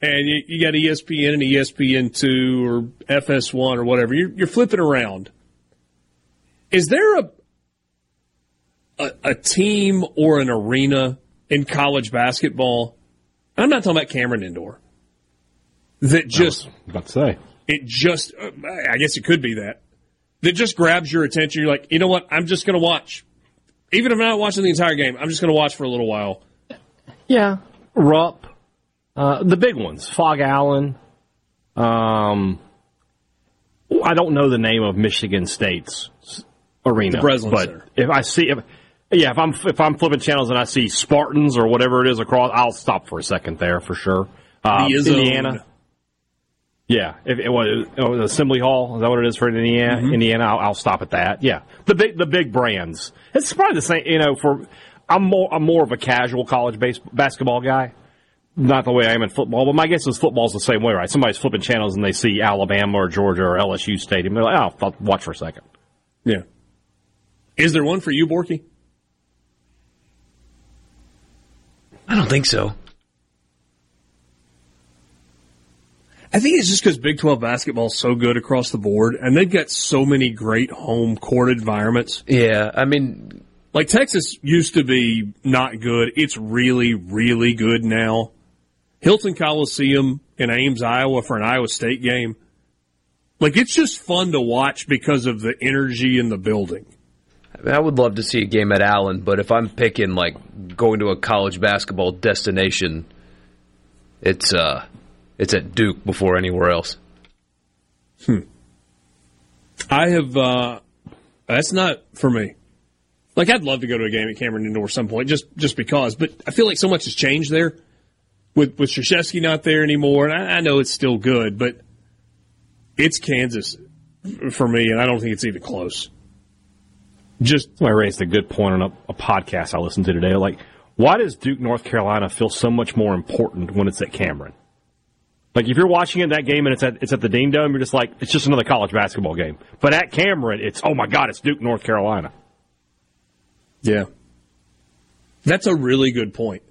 [SPEAKER 1] and you, you got ESPN and ESPN2 or FS1 or whatever, you're, you're flipping around. Is there a, a a team or an arena in college basketball? I'm not talking about Cameron Indoor. that just
[SPEAKER 2] about to say
[SPEAKER 1] it just uh, I guess it could be that that just grabs your attention. You're like, you know what? I'm just going to watch, even if I'm not watching the entire game. I'm just going to watch for a little while.
[SPEAKER 2] Yeah, Rupp, uh, the big ones, Phog Allen. Um, I don't know the name of Michigan State's arena, but
[SPEAKER 1] Center.
[SPEAKER 2] if I see, if, yeah, if I'm if I'm flipping channels and I see Spartans or whatever it is across, I'll stop for a second there for sure. Uh,
[SPEAKER 1] The
[SPEAKER 2] Indiana, yeah, if it was, it was Assembly Hall, is that what it is for Indiana?
[SPEAKER 1] Mm-hmm.
[SPEAKER 2] Indiana, I'll, I'll stop at that. Yeah, the big the big brands. It's probably the same. You know, for I'm more I'm more of a casual college base, basketball guy. Not the way I am in football, but my guess is football's the same way, right? Somebody's flipping channels and they see Alabama or Georgia or LSU Stadium. They're like, oh, I'll watch for a second.
[SPEAKER 1] Yeah. Is there one for you, Borky?
[SPEAKER 3] I don't think so.
[SPEAKER 1] I think it's just because Big 12 basketball is so good across the board, and they've got so many great home court environments.
[SPEAKER 3] Yeah, I mean,
[SPEAKER 1] like Texas used to be not good. It's really, really good now. Hilton Coliseum in Ames, Iowa for an Iowa State game. Like, it's just fun to watch because of the energy in the building.
[SPEAKER 3] I would love to see a game at Allen, but if I'm picking like going to a college basketball destination, it's uh, it's at Duke before anywhere else.
[SPEAKER 1] Hmm. I have, uh, that's not for me. Like, I'd love to go to a game at Cameron Indoor some point, just, just because, but I feel like so much has changed there with, with Krzyzewski not there anymore. And I, I know it's still good, but it's Kansas for me, and I don't think it's even close. Just
[SPEAKER 2] I raised a good point on a, a podcast I listened to today. Like, why does Duke, North Carolina, feel so much more important when it's at Cameron? Like, if you're watching it that game and it's at it's at the Dean Dome, you're just like, it's just another college basketball game. But at Cameron, it's oh my god, it's Duke, North Carolina.
[SPEAKER 1] Yeah. That's a really good point.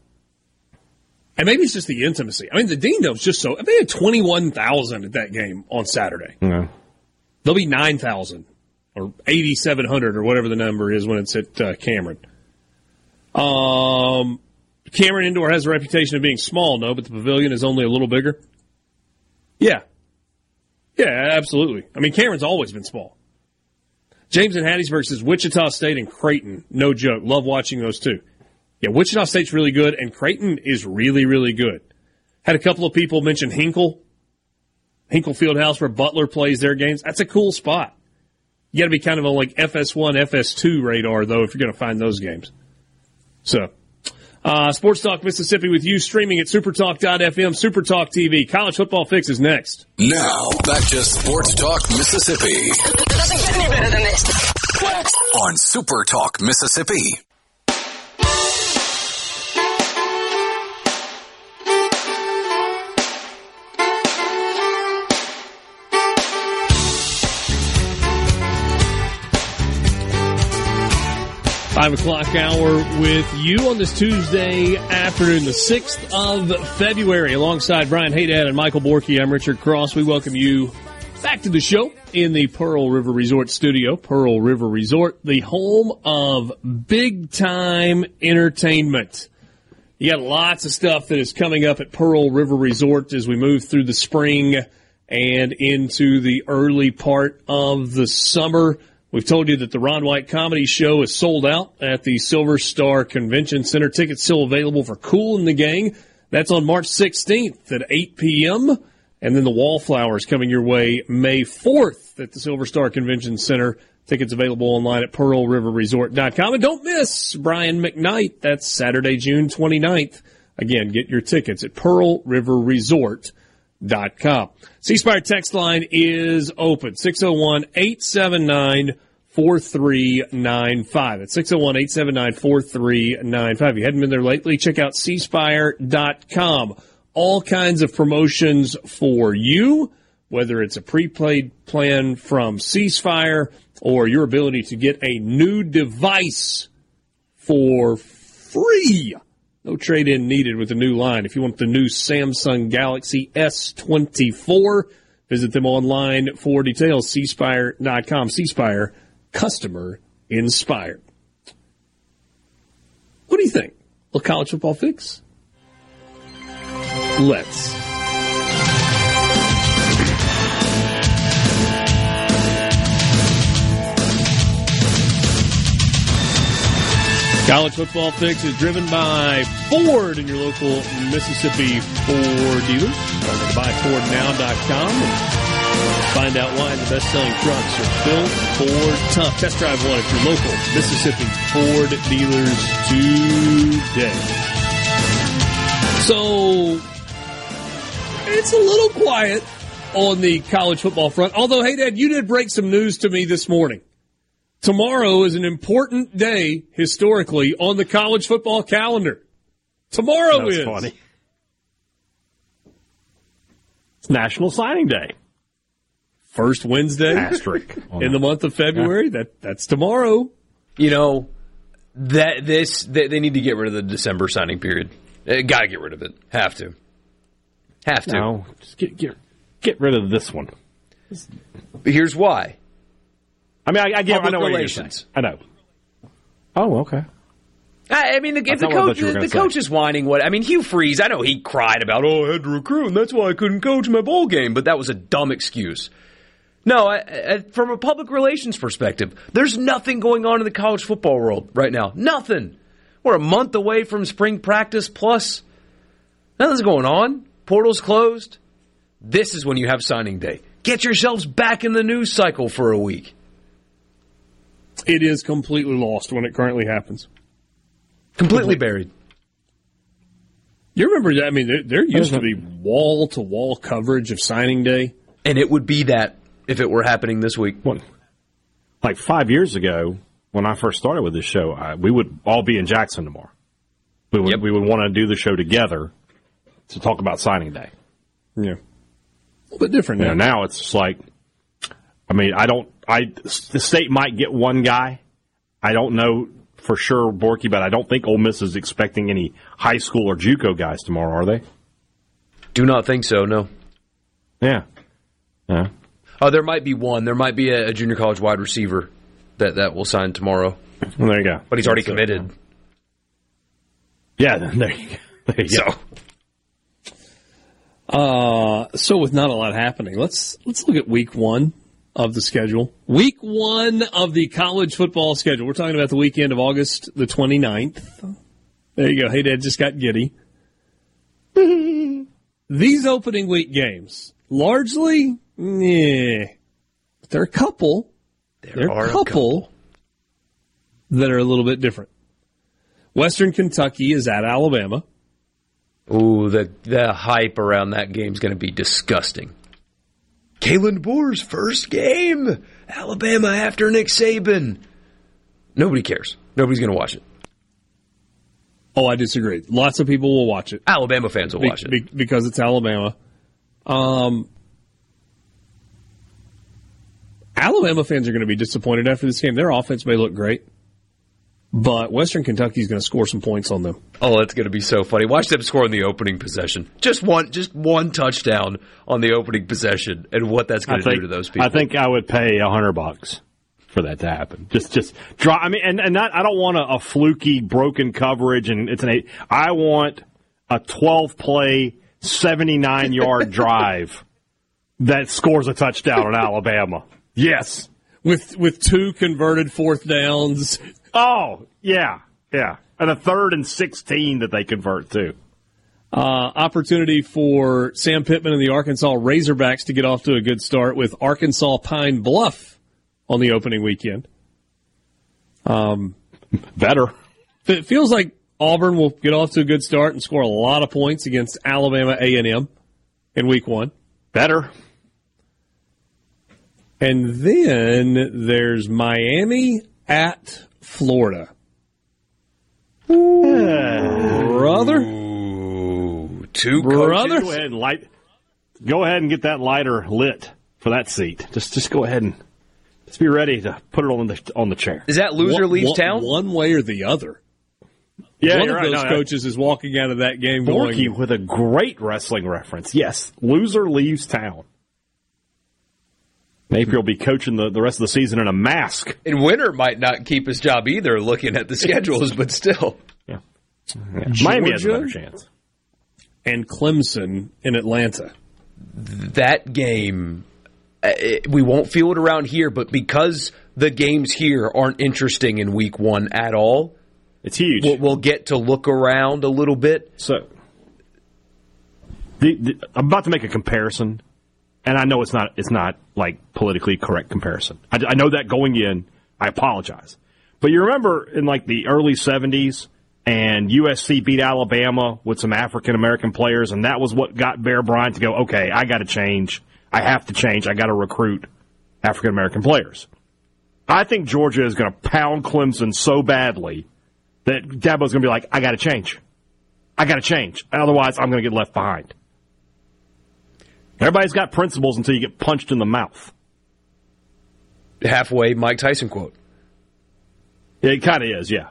[SPEAKER 1] And maybe it's just the intimacy. I mean, the Dean Dome's just so. They had 21,000 at that game on Saturday.
[SPEAKER 2] Yeah.
[SPEAKER 1] There'll be 9,000 or 8,700 or whatever the number is when it's at uh, Cameron. Um, Cameron Indoor has a reputation of being small, no, but the pavilion is only a little bigger. Yeah. Yeah, absolutely. I mean, Cameron's always been small. James and Hattiesburg says Wichita State and Creighton. No joke. Love watching those two. Yeah, Wichita State's really good, and Creighton is really, really good. Had a couple of people mention Hinkle, Hinkle Fieldhouse, where Butler plays their games. That's a cool spot. You got to be kind of on like FS1, FS2 radar, though, if you're going to find those games. So, uh, Sports Talk Mississippi with you, streaming at supertalk.fm, Supertalk TV. College football fix is next.
[SPEAKER 5] Now, back to Sports Talk Mississippi
[SPEAKER 4] Doesn't get any better than this.
[SPEAKER 5] on Super Talk Mississippi.
[SPEAKER 1] Five o'clock hour with you on this Tuesday afternoon, the 6th of February, alongside Brian Hadad and Michael Borky. I'm Richard Cross. We welcome you back to the show in the Pearl River Resort studio. Pearl River Resort, the home of big time entertainment. You got lots of stuff that is coming up at Pearl River Resort as we move through the spring and into the early part of the summer. We've told you that the Ron White Comedy Show is sold out at the Silver Star Convention Center. Tickets still available for Kool and the Gang. That's on March 16th at 8 p.m. And then the Wallflowers coming your way May 4th at the Silver Star Convention Center. Tickets available online at pearlriverresort.com. And don't miss Brian McKnight. That's Saturday, June 29th. Again, get your tickets at pearlriverresort.com. C Spire text line is open. 601 879 4395. That's 601 879 4395. If you hadn't been there lately, check out cspire.com. All kinds of promotions for you, whether it's a prepaid plan from C Spire or your ability to get a new device for free. No trade in needed with the new line. If you want the new Samsung Galaxy S24, visit them online for details. Cspire.com. Cspire, customer inspired. What do you think? A college football fix? Let's. College Football Fix is driven by Ford and your local Mississippi Ford dealers. Go to buyfordnow.com and find out why the best-selling trucks are built for tough. Test drive one at your local Mississippi Ford dealers today. So it's a little quiet on the college football front. Although, hey, Dad, you did break some news to me this morning. Tomorrow is an important day historically on the college football calendar. Tomorrow
[SPEAKER 2] That's
[SPEAKER 1] is.
[SPEAKER 2] funny. It's National Signing Day.
[SPEAKER 1] First Wednesday
[SPEAKER 2] Asterisk.
[SPEAKER 1] in the month of February. That that's tomorrow.
[SPEAKER 3] You know that this they, they need to get rid of the December signing period. Got to get rid of it. Have to. Have to.
[SPEAKER 2] No, just get get get rid of this one.
[SPEAKER 3] But here's why.
[SPEAKER 2] I mean, I, I get. I know what you're saying. I know. Oh, okay.
[SPEAKER 3] I I mean, the, if the
[SPEAKER 2] not what I
[SPEAKER 3] coach,
[SPEAKER 2] thought you were
[SPEAKER 3] the, the coach is whining. What I mean, Hugh Freeze. I know he cried about, oh, I had to recruit, and that's why I couldn't coach my bowl game. But that was a dumb excuse. No, I, I, from a public relations perspective, there's nothing going on in the college football world right now. Nothing. We're a month away from spring practice. Plus, nothing's going on. Portals closed. This is when you have signing day. Get yourselves back in the news cycle for a week.
[SPEAKER 1] It is completely lost when it currently happens.
[SPEAKER 3] Completely buried.
[SPEAKER 1] You remember that? I mean, there, there used to be wall to wall coverage of signing day.
[SPEAKER 3] And it would be that if it were happening this week.
[SPEAKER 2] Like five years ago, when I first started with this show, I, we would all be in Jackson tomorrow. We would we would want to do the show together to talk about signing day.
[SPEAKER 1] Yeah, a little bit different
[SPEAKER 2] You know,
[SPEAKER 1] now.
[SPEAKER 2] now it's just like, I mean, I don't. I the state might get one guy. I don't know for sure, Borky, but I don't think Ole Miss is expecting any high school or JUCO guys tomorrow, are they?
[SPEAKER 3] Do not think so. No.
[SPEAKER 2] Yeah. Yeah.
[SPEAKER 3] Oh, there might be one. There might be a, a junior college wide receiver that that will sign tomorrow.
[SPEAKER 2] Well, there you go.
[SPEAKER 3] But he's already
[SPEAKER 2] So,
[SPEAKER 3] committed.
[SPEAKER 2] Yeah. There you go. There you go.
[SPEAKER 1] Uh, so with not a lot happening, let's let's look at week one of the schedule. Week one of the college football schedule. We're talking about the weekend of August the 29th. There you go. Hey, Dad just got giddy. These opening week games, largely, yeah. But there are a couple. There,
[SPEAKER 3] are
[SPEAKER 1] are
[SPEAKER 3] a
[SPEAKER 1] a couple, that are a little bit different. Western Kentucky is at Alabama.
[SPEAKER 3] Ooh, the the hype around that game is going to be disgusting. Kalen DeBoer's first game, Alabama after Nick Saban. Nobody cares. Nobody's going to watch it.
[SPEAKER 1] Oh, I disagree. Lots of people will watch it.
[SPEAKER 3] Alabama fans will
[SPEAKER 1] Be-
[SPEAKER 3] watch it.
[SPEAKER 1] be- because it's Alabama. Um, Alabama fans are going to be disappointed after this game. Their offense may look great, but Western Kentucky is going to score some points on them.
[SPEAKER 3] Oh, that's going to be so funny. Watch them score on the opening possession. Just one, just one touchdown on the opening possession, and what that's going
[SPEAKER 2] I
[SPEAKER 3] to do to those people.
[SPEAKER 2] I think I would pay a hundred bucks for that to happen. Just, just draw. I mean, and and not, I don't want a, a fluky broken coverage, and it's an eight. I want a twelve play, seventy nine yard drive that scores a touchdown on Alabama. Yes.
[SPEAKER 1] With with two converted fourth downs.
[SPEAKER 2] Oh yeah, yeah, and a third and sixteen that they convert to.
[SPEAKER 1] Uh, opportunity for Sam Pittman and the Arkansas Razorbacks to get off to a good start with Arkansas Pine Bluff on the opening weekend. Um,
[SPEAKER 2] Better.
[SPEAKER 1] It feels like Auburn will get off to a good start and score a lot of points against Alabama A and M in Week One.
[SPEAKER 2] Better.
[SPEAKER 1] And then there's Miami at Florida. Brother?
[SPEAKER 3] two
[SPEAKER 1] Brother?
[SPEAKER 2] Go ahead and light. Go ahead and get that lighter lit for that seat. Just, just go ahead and just be ready to put it on the on the chair.
[SPEAKER 3] Is that loser
[SPEAKER 1] One-
[SPEAKER 3] leaves
[SPEAKER 1] one-
[SPEAKER 3] town?
[SPEAKER 1] One way or the other.
[SPEAKER 2] Yeah,
[SPEAKER 1] One of
[SPEAKER 2] right.
[SPEAKER 1] those
[SPEAKER 2] No,
[SPEAKER 1] coaches is walking out of that game
[SPEAKER 2] Borky
[SPEAKER 1] going,
[SPEAKER 2] with a great wrestling reference. Yes, loser leaves town. Napier will be coaching the, the rest of the season in a mask.
[SPEAKER 3] And Winter might not keep his job either, looking at the schedules, but still.
[SPEAKER 2] Yeah. Miami has a better chance.
[SPEAKER 1] and Clemson in Atlanta.
[SPEAKER 3] That game, uh, it- we won't feel it around here, but because the games here aren't interesting in week one at all,
[SPEAKER 2] It's huge.
[SPEAKER 3] We'll, we'll get to look around a little bit.
[SPEAKER 2] So, the, the, I'm about to make a comparison, and I know it's not it's not like politically correct comparison. I, I know that going in, I apologize. But you remember in like the early '70s, and USC beat Alabama with some African American players, and that was what got Bear Bryant to go. Okay, I got to change. I have to change. I got to recruit African American players. I think Georgia is going to pound Clemson so badly that Dabo's going to be like, I got to change. I got to change. Otherwise, I'm going to get left behind. Everybody's got principles until you get punched in the mouth.
[SPEAKER 3] Halfway Mike Tyson quote.
[SPEAKER 2] It kind of is, yeah.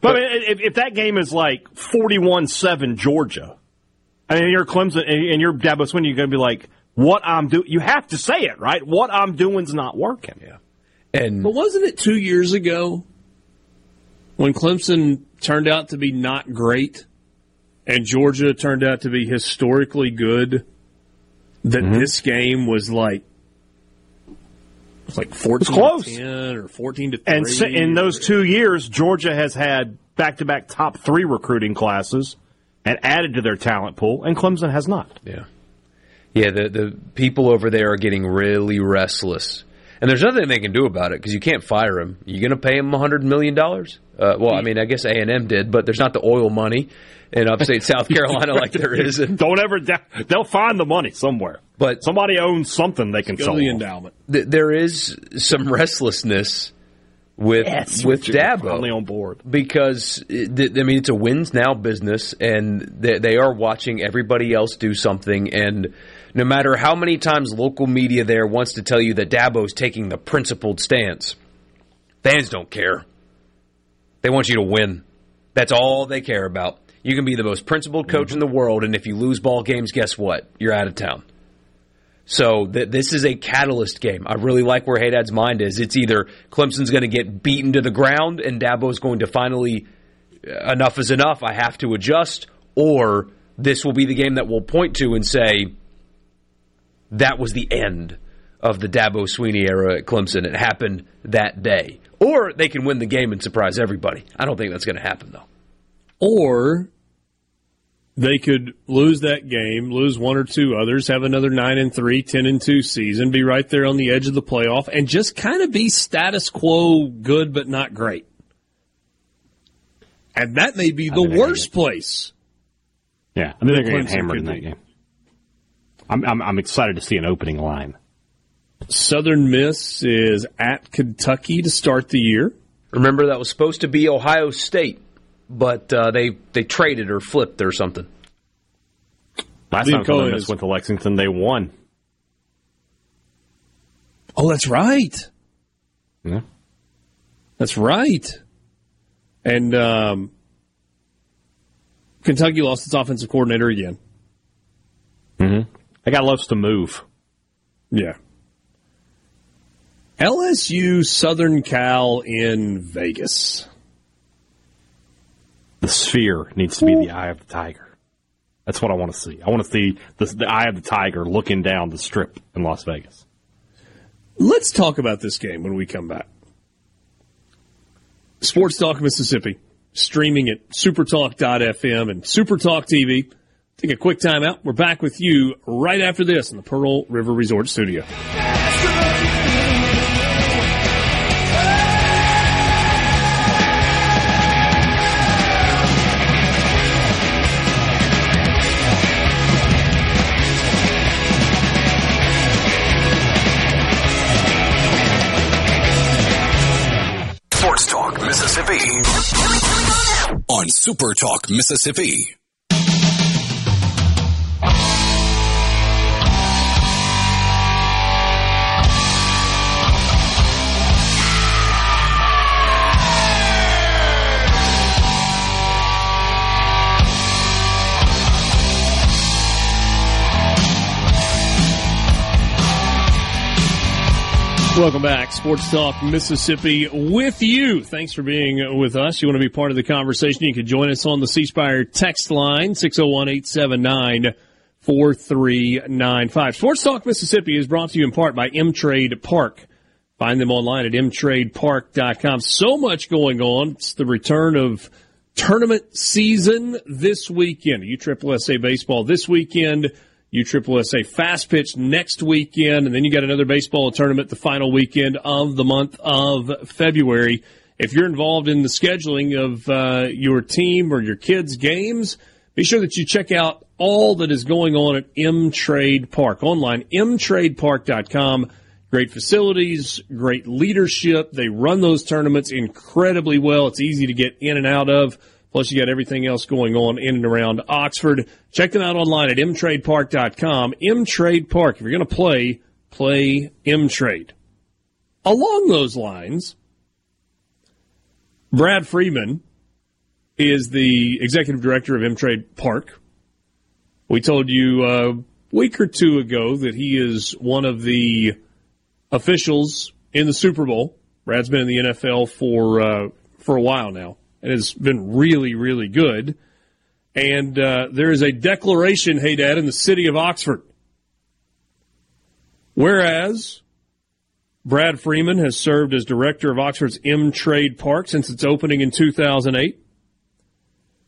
[SPEAKER 2] But, I mean, if, if that game is like 41 7 Georgia, I mean, you're Clemson and you're Dabo Swinney, you're going to be like, what I'm doing, you have to say it, right? What I'm doing's not working.
[SPEAKER 3] Yeah. And
[SPEAKER 1] But wasn't it two years ago when Clemson turned out to be not great and Georgia turned out to be historically good that
[SPEAKER 2] Mm-hmm.
[SPEAKER 1] this game was like it was like 14
[SPEAKER 2] close.
[SPEAKER 1] to 10 or 14 to 3
[SPEAKER 2] And s- in those two years, Georgia has had back to back top three recruiting classes and added to their talent pool, and Clemson has not.
[SPEAKER 3] Yeah. Yeah, the, the people over there are getting really restless. And there's nothing they can do about it because you can't fire him. You're going to pay him $100 million? Uh, well, I mean, I guess A&M did, but there's not the oil money in upstate South Carolina like there is. In,
[SPEAKER 2] Don't ever, da- they'll find the money somewhere.
[SPEAKER 3] But
[SPEAKER 2] somebody owns something they can sell.
[SPEAKER 1] the endowment.
[SPEAKER 3] th- there is some restlessness with
[SPEAKER 2] Yes,
[SPEAKER 3] with Dabo.
[SPEAKER 2] finally on board.
[SPEAKER 3] because it, th- I mean it's a wins now business, and they, they are watching everybody else do something. And no matter how many times local media there wants to tell you that Dabo's taking the principled stance, fans don't care. They want you to win. That's all they care about. You can be the most principled coach in the world, and if you lose ball games, guess what? You're out of town. So th- this is a catalyst game. I really like where Hadad's mind is. It's either Clemson's going to get beaten to the ground and Dabo's going to finally uh, enough is enough. I have to adjust, or this will be the game that we'll point to and say that was the end of the Dabo Swinney era at Clemson. It happened that day, or they can win the game and surprise everybody. I don't think that's going to happen though.
[SPEAKER 1] Or they could lose that game, lose one or two others, have another 9 and 3, 10 and 2 season, be right there on the edge of the playoff and just kind of be status quo good but not great. And that may be the worst place.
[SPEAKER 2] Yeah, I think they're going to
[SPEAKER 1] Clemson
[SPEAKER 2] get hammered in that
[SPEAKER 1] be.
[SPEAKER 2] game. I'm, I'm, I'm excited to see an opening line.
[SPEAKER 1] Southern Miss is at Kentucky to start the year.
[SPEAKER 3] Remember that was supposed to be Ohio State, but uh, they they traded or flipped or something.
[SPEAKER 2] Last
[SPEAKER 1] Liam
[SPEAKER 2] time
[SPEAKER 1] Cohen
[SPEAKER 2] Southern Miss
[SPEAKER 1] is-
[SPEAKER 2] went to Lexington, they won.
[SPEAKER 1] Oh, that's right.
[SPEAKER 2] Yeah.
[SPEAKER 1] That's right. And um, Kentucky lost its offensive coordinator again.
[SPEAKER 2] Mm-hmm. That guy loves to move.
[SPEAKER 1] Yeah. LSU Southern Cal in Vegas.
[SPEAKER 2] The sphere needs to be the eye of the tiger. That's what I want to see. I want to see the, the eye of the tiger looking down the strip in Las Vegas.
[SPEAKER 1] Let's talk about this game when we come back. Sports Talk Mississippi, streaming at supertalk.fm and Supertalk TV. Take a quick time out. We're back with you right after this in the Pearl River Resort Studio.
[SPEAKER 5] Sports Talk Mississippi. On Super Talk Mississippi.
[SPEAKER 1] Welcome back. Sports Talk Mississippi with you. Thanks for being with us. You want to be part of the conversation? You can join us on the C Spire text line, 601 879 4395. Sports Talk Mississippi is brought to you in part by M Trade Park. Find them online at mtradepark.com. So much going on. It's the return of tournament season this weekend. USSSA baseball this weekend. USSSA fast pitch next weekend. And then you got another baseball tournament the final weekend of the month of February. If you're involved in the scheduling of uh, your team or your kids' games, be sure that you check out all that is going on at M Trade Park online, mtradepark.com. Great facilities, great leadership. They run those tournaments incredibly well. It's easy to get in and out of. Plus, you got everything else going on in and around Oxford. Check them out online at mtradepark.com. M-Trade Park. If you're going to play, play M-Trade. Along those lines, Brad Freeman is the executive director of M-Trade Park. We told you a week or two ago that he is one of the officials in the Super Bowl. Brad's been in the NFL for uh, for a while now and has been really, really good. And uh, there is a declaration, Hadad, in the city of Oxford. Whereas Brad Freeman has served as director of Oxford's M Trade Park since its opening in 2008.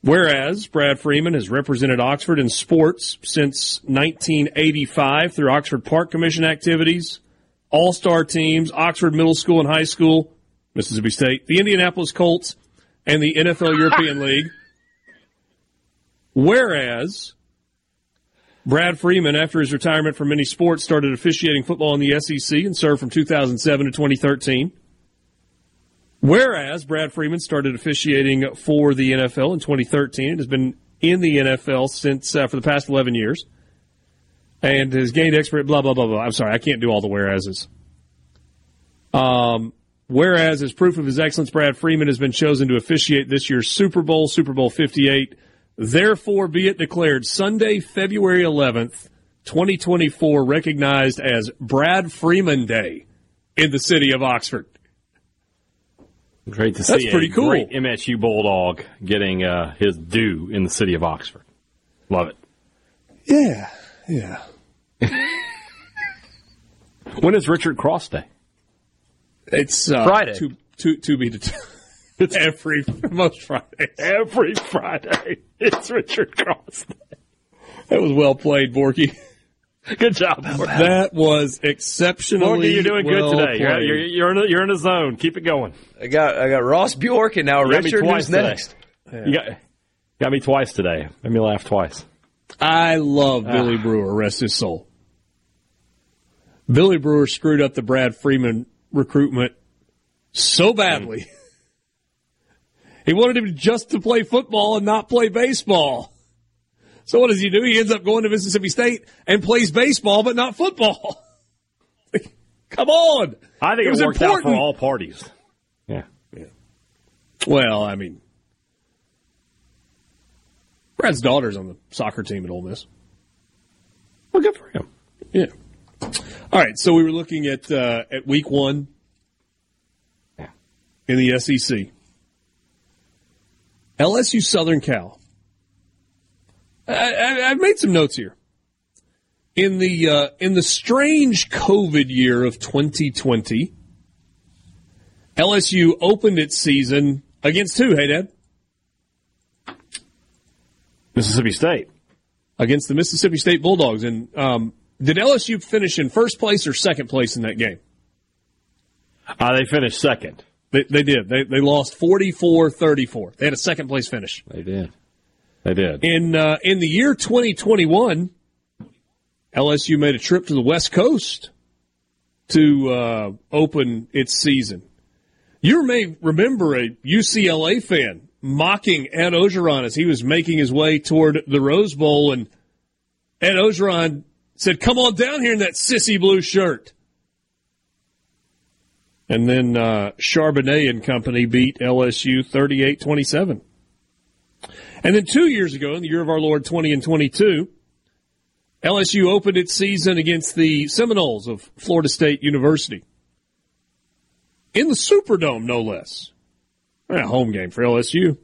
[SPEAKER 1] Whereas Brad Freeman has represented Oxford in sports since 1985 through Oxford Park Commission activities, all star teams, Oxford Middle School and High School, Mississippi State, the Indianapolis Colts, and the NFL European League. Whereas Brad Freeman, after his retirement from many sports, started officiating football in the SEC and served from 2007 to 2013. Whereas Brad Freeman started officiating for the NFL in 2013 and has been in the NFL since uh, for the past 11 years and has gained expert blah blah blah blah. I'm sorry, I can't do all the whereases. Um, whereas as proof of his excellence, Brad Freeman has been chosen to officiate this year's Super Bowl, Super Bowl 58. Therefore, be it declared Sunday, February 11th, 2024, recognized as Brad Freeman Day in the city of Oxford.
[SPEAKER 2] Great to see
[SPEAKER 1] That's pretty
[SPEAKER 2] a
[SPEAKER 1] cool.
[SPEAKER 2] great MSU Bulldog getting uh, his due in the city of Oxford. Love it.
[SPEAKER 1] Yeah, yeah.
[SPEAKER 2] When is Richard Cross Day?
[SPEAKER 1] It's uh,
[SPEAKER 2] Friday.
[SPEAKER 1] To, to, to be determined. It's every most Fridays.
[SPEAKER 2] Every Friday, it's Richard Cross
[SPEAKER 1] That was well played, Borky.
[SPEAKER 2] Good job. Borky.
[SPEAKER 1] That was exceptionally.
[SPEAKER 2] Borky, you're doing
[SPEAKER 1] well
[SPEAKER 2] good today. You're, you're, you're, in a, you're in a zone. Keep it going.
[SPEAKER 3] I got I got Ross Bjork and now
[SPEAKER 2] You got me
[SPEAKER 3] Richard.
[SPEAKER 2] twice
[SPEAKER 3] Who's
[SPEAKER 2] today.
[SPEAKER 3] next?
[SPEAKER 2] You got, got me twice today. Made me laugh twice.
[SPEAKER 1] I love Billy
[SPEAKER 2] Ah.
[SPEAKER 1] Brewer, rest his soul. Billy Brewer screwed up the Brad Freeman recruitment so badly. Mm. he wanted him just to play football and not play baseball. So what does he do? He ends up going to Mississippi State and plays baseball but not football. Come on.
[SPEAKER 2] I think it,
[SPEAKER 1] was
[SPEAKER 2] worked out for
[SPEAKER 1] important.
[SPEAKER 2] all parties. Yeah. Yeah.
[SPEAKER 1] Well, I mean, Brad's daughter's on the soccer team at Ole Miss.
[SPEAKER 2] Well, good for him.
[SPEAKER 1] Yeah. All right, so we were looking at uh, at week one in the SEC. LSU Southern Cal. I, I, I've made some notes here. In the uh, in the strange COVID year of 2020, LSU opened its season against who? Hadad.
[SPEAKER 2] Mississippi State.
[SPEAKER 1] Against the Mississippi State Bulldogs, and um, did LSU finish in first place or second place in that game?
[SPEAKER 2] Uh, they finished second.
[SPEAKER 1] They, they did. They, they lost 44-34. They had a second place finish.
[SPEAKER 2] They did. They did.
[SPEAKER 1] In uh, in the year 2021, LSU made a trip to the West Coast to uh, open its season. You may remember a UCLA fan mocking Ed Orgeron as he was making his way toward the Rose Bowl, and Ed Orgeron said, "Come on down here in that sissy blue shirt." And then uh, Charbonnet and company beat LSU 38-27. And then two years ago, in the year of our Lord 20 and 22, LSU opened its season against the Seminoles of Florida State University. In the Superdome, no less. A home game for LSU.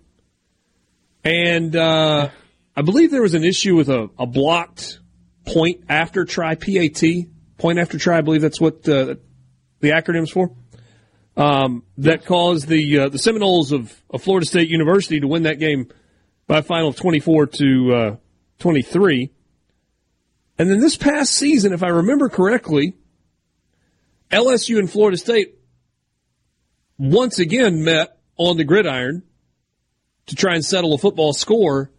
[SPEAKER 1] And uh, I believe there was an issue with a, a blocked point after try, PAT, point after try. I believe that's what uh, the acronyms for, um, that caused the uh, the Seminoles of, of Florida State University to win that game by a final of 24 to uh, 23. And then this past season, if I remember correctly, LSU and Florida State once again met on the gridiron to try and settle a football score.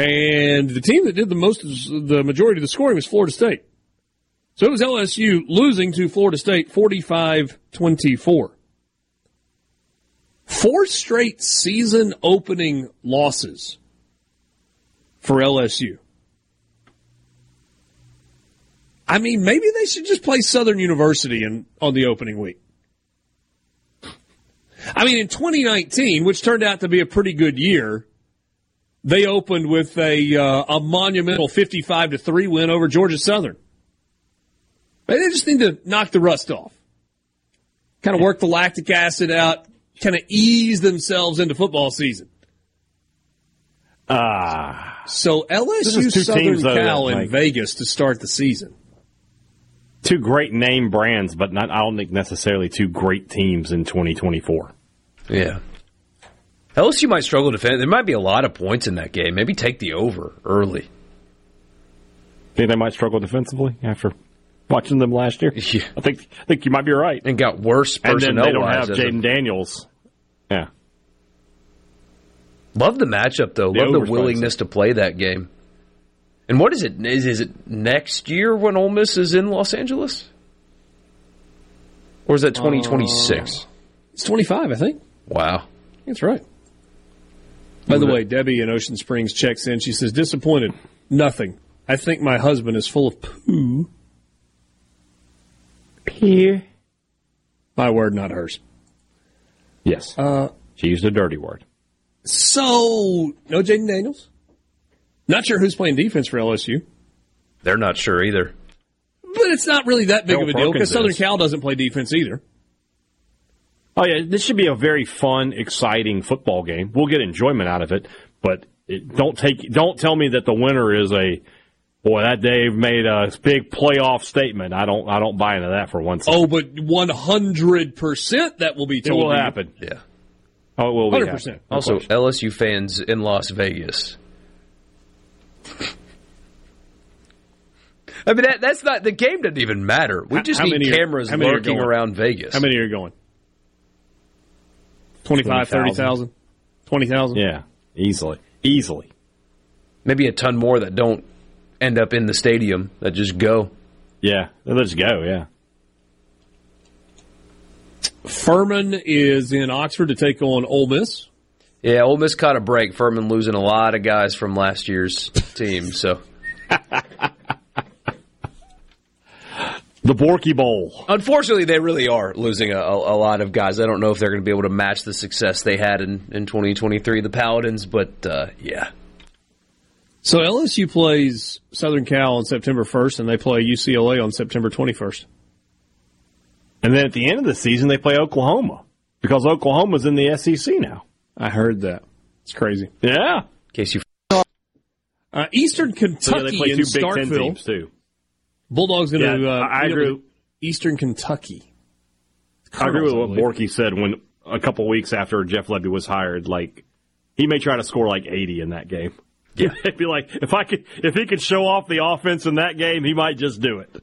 [SPEAKER 1] And the team that did the most, the majority of the scoring was Florida State. So it was LSU losing to Florida State 45 24. Four straight season opening losses for LSU. I mean, maybe they should just play Southern University in, on the opening week. I mean, in 2019, which turned out to be a pretty good year, they opened with a uh, a monumental 55 to three win over Georgia Southern. They just need to knock the rust off, kind of work the lactic acid out, kind of ease themselves into football season.
[SPEAKER 2] Ah,
[SPEAKER 1] So LSU Southern
[SPEAKER 2] teams, though,
[SPEAKER 1] Cal
[SPEAKER 2] that,
[SPEAKER 1] in
[SPEAKER 2] like-
[SPEAKER 1] Vegas to start the season.
[SPEAKER 2] two great name brands, but not I don't think necessarily two great teams in 2024.
[SPEAKER 3] Yeah. LSU might struggle to defend. There might be a lot of points in that game. Maybe take the over early.
[SPEAKER 2] Think they might struggle defensively after watching them last year?
[SPEAKER 3] Yeah.
[SPEAKER 2] I think I think you might be right.
[SPEAKER 3] And got worse
[SPEAKER 2] And then
[SPEAKER 3] personnel
[SPEAKER 2] they don't have
[SPEAKER 3] wise.
[SPEAKER 2] Jayden Daniels. Yeah.
[SPEAKER 3] Love the matchup though.
[SPEAKER 2] The
[SPEAKER 3] Love the willingness to play that game. And what is it? Is, is it next year when Ole Miss is in Los Angeles? Or is that 2026?
[SPEAKER 1] Uh, it's 25, I think.
[SPEAKER 3] wow.
[SPEAKER 1] That's right. By the way, Debbie in Ocean Springs checks in. She says, disappointed. Nothing. I think my husband is full of poo.
[SPEAKER 2] Here.
[SPEAKER 1] My word, not hers.
[SPEAKER 2] Yes.
[SPEAKER 1] Uh,
[SPEAKER 2] she used a dirty word.
[SPEAKER 1] So, no Jayden Daniels? Not sure who's playing defense for LSU.
[SPEAKER 3] They're not sure either.
[SPEAKER 1] But it's not really that big
[SPEAKER 2] Harold
[SPEAKER 1] of a deal because Southern
[SPEAKER 2] is.
[SPEAKER 1] Cal doesn't play defense either.
[SPEAKER 2] Oh yeah, this should be a very fun, exciting football game. We'll get enjoyment out of it, but it, don't take don't tell me that the winner is a boy. That Dave made a big playoff statement. I don't I don't buy into that for one second.
[SPEAKER 1] Oh, but 100% that will be
[SPEAKER 2] it will
[SPEAKER 1] to you.
[SPEAKER 2] happen.
[SPEAKER 3] Yeah.
[SPEAKER 2] Oh, it will be
[SPEAKER 1] 100%.
[SPEAKER 2] No
[SPEAKER 3] Also,
[SPEAKER 2] question.
[SPEAKER 3] LSU fans in Las Vegas. I mean, that, that's not the game. Doesn't even matter. We just
[SPEAKER 1] how
[SPEAKER 3] need
[SPEAKER 1] many are-
[SPEAKER 3] cameras
[SPEAKER 1] how many are
[SPEAKER 3] lurking
[SPEAKER 1] going?
[SPEAKER 3] around Vegas.
[SPEAKER 1] How many are you going? 25, 30,000? 20,000?
[SPEAKER 2] yeah, easily, easily.
[SPEAKER 3] Maybe a ton more that don't end up in the stadium that just go.
[SPEAKER 2] Yeah, let's go. Yeah,
[SPEAKER 1] Furman is in Oxford to take on Ole Miss.
[SPEAKER 3] Yeah, Ole Miss caught a break. Furman losing a lot of guys from last year's team. So
[SPEAKER 2] the Borky Bowl.
[SPEAKER 3] unfortunately, they really are losing a, a, a lot of guys. I don't know if they're going to be able to match the success they had in, in 2023, the Paladins. But uh, yeah,
[SPEAKER 1] So LSU plays Southern Cal on September 1st, and they play UCLA on September 21st.
[SPEAKER 2] And then at the end of the season, they play Oklahoma because Oklahoma's in the SEC now.
[SPEAKER 1] I heard that. It's crazy.
[SPEAKER 2] Yeah,
[SPEAKER 3] in case you
[SPEAKER 1] Uh, Eastern
[SPEAKER 2] so yeah,
[SPEAKER 1] Kentucky
[SPEAKER 2] they play
[SPEAKER 1] in
[SPEAKER 2] two Big Ten
[SPEAKER 1] Starkville.
[SPEAKER 2] teams too.
[SPEAKER 1] Bulldogs going to.
[SPEAKER 2] Yeah,
[SPEAKER 1] uh,
[SPEAKER 2] I- I
[SPEAKER 1] meet up
[SPEAKER 2] agree.
[SPEAKER 1] Eastern Kentucky.
[SPEAKER 2] I agree with what
[SPEAKER 1] Colonels,
[SPEAKER 2] Borky said when a couple weeks after Jeff Lebby was hired. Like he may try to score like eighty in that game. Yeah, he'd be like, if I could, if he could show off the offense in that game, he might just do it.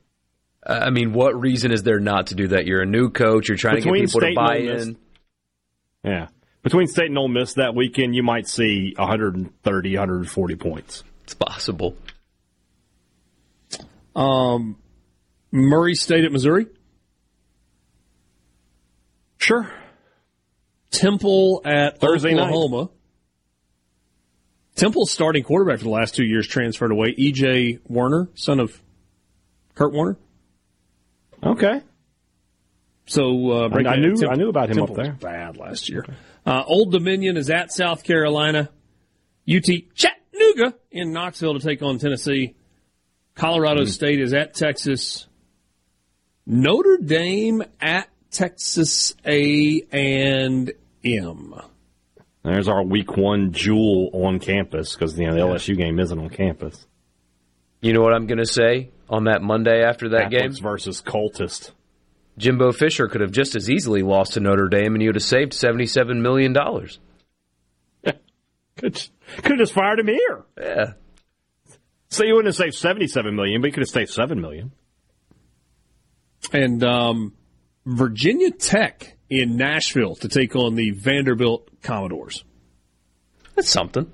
[SPEAKER 3] I mean, what reason is there not to do that? You're a new coach. You're trying
[SPEAKER 2] Between
[SPEAKER 3] to get people to
[SPEAKER 2] State and
[SPEAKER 3] buy
[SPEAKER 2] Ole Miss.
[SPEAKER 3] in.
[SPEAKER 2] Yeah, between State and Ole Miss that weekend, you might see 130, 140 points.
[SPEAKER 3] It's possible.
[SPEAKER 1] Um, Murray State at Missouri.
[SPEAKER 2] Sure.
[SPEAKER 1] Temple at
[SPEAKER 2] Thursday night.
[SPEAKER 1] Oklahoma. Temple's starting quarterback for the last two years transferred away. E.J. Warner, son of Kurt Warner.
[SPEAKER 2] Okay.
[SPEAKER 1] So uh,
[SPEAKER 2] I knew-
[SPEAKER 1] Temple-
[SPEAKER 2] I knew about him up there.
[SPEAKER 1] was bad last year. Uh, Old Dominion is at South Carolina. UT Chattanooga in Knoxville to take on Tennessee. Colorado
[SPEAKER 2] Hmm.
[SPEAKER 1] State is at Texas. Notre Dame at Texas A and M.
[SPEAKER 2] There's our week one jewel on campus because you know the LSU game isn't on campus.
[SPEAKER 3] You know what I'm going to say on that Monday after that game?
[SPEAKER 2] Catholics versus cultist.
[SPEAKER 3] Jimbo Fisher could have just as easily lost to Notre Dame, and you would have saved seventy-seven million dollars.
[SPEAKER 2] Could could have just fired him here.
[SPEAKER 3] Yeah.
[SPEAKER 2] So you wouldn't have saved seventy-seven million, but you could have saved seven million.
[SPEAKER 1] And um, Virginia Tech in Nashville to take on the Vanderbilt Commodores.
[SPEAKER 3] That's something.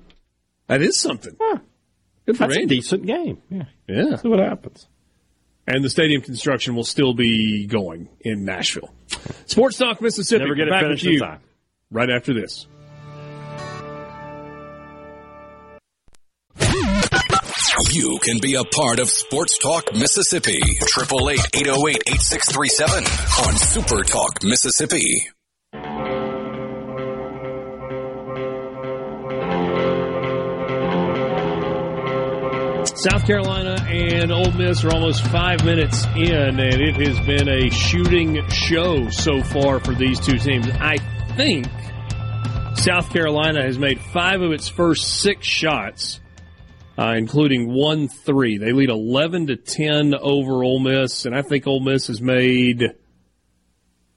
[SPEAKER 1] That is something. Good for
[SPEAKER 2] That's a decent game. Yeah.
[SPEAKER 1] Yeah.
[SPEAKER 2] See what happens.
[SPEAKER 1] And the stadium construction will still be going in Nashville. Sports Talk Mississippi.
[SPEAKER 2] Never get it
[SPEAKER 1] Back with
[SPEAKER 2] finished in
[SPEAKER 1] you
[SPEAKER 2] time.
[SPEAKER 1] Right after this.
[SPEAKER 5] You can be a part of Sports Talk Mississippi. 888-808-8637 on Super Talk Mississippi.
[SPEAKER 1] South Carolina and Ole Miss are almost five minutes in, and it has been a shooting show so far for these two teams. I think South Carolina has made five of its first six shots, uh, including one three. They lead eleven to ten over Ole Miss, and I think Ole Miss has made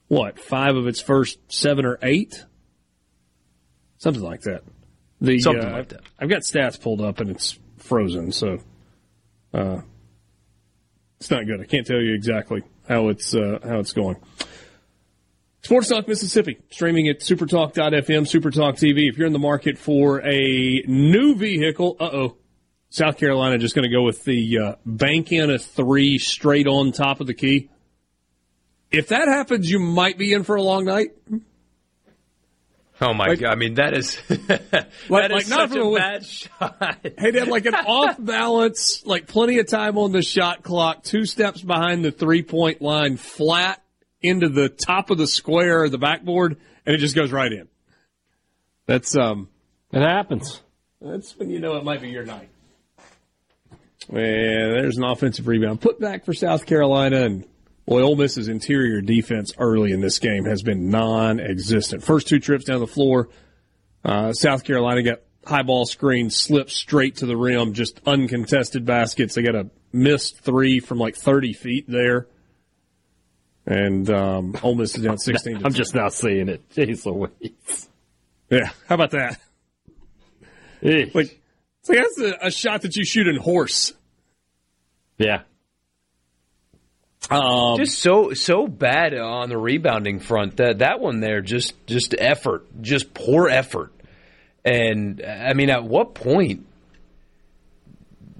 [SPEAKER 1] what five of its first seven or eight, something like that. The,
[SPEAKER 3] Something
[SPEAKER 1] uh,
[SPEAKER 3] like that.
[SPEAKER 1] I've got stats pulled up and it's frozen, so uh, it's not good. I can't tell you exactly how it's uh, how it's going. Sports Talk Mississippi, streaming at supertalk.fm, Supertalk TV. If you're in the market for a new vehicle, uh oh, South Carolina just going to go with the uh, bank in a three straight on top of the key. If that happens, you might be in for a long night.
[SPEAKER 3] Oh my
[SPEAKER 1] Like-
[SPEAKER 3] god! I mean, that is that
[SPEAKER 1] Like-
[SPEAKER 3] is
[SPEAKER 1] like not
[SPEAKER 3] such a
[SPEAKER 1] a-
[SPEAKER 3] bad shot.
[SPEAKER 1] Hey, they had like an off balance, like plenty of time on the shot clock, two steps behind the three point line, flat into the top of the square of the backboard, and it just goes right in. That's um,
[SPEAKER 2] It happens.
[SPEAKER 1] that's when you know it might be your night. And there's an offensive rebound put back for South Carolina, and boy, Ole Miss's interior defense early in this game has been non-existent. First two trips down the floor, uh, South Carolina got high ball screen, slipped straight to the rim, just uncontested baskets. They got a missed three from like 30 feet there. And um, Ole Miss is down 16 to
[SPEAKER 2] I'm
[SPEAKER 1] 10.
[SPEAKER 2] just now seeing it. Jeez Louise.
[SPEAKER 1] Yeah, how about that?
[SPEAKER 2] Eh.
[SPEAKER 1] Like, it's like that's a, a shot that you shoot in horse.
[SPEAKER 2] Yeah.
[SPEAKER 1] Um,
[SPEAKER 3] just so so bad on the rebounding front. That that one there, just just effort, just poor effort. And I mean, at what point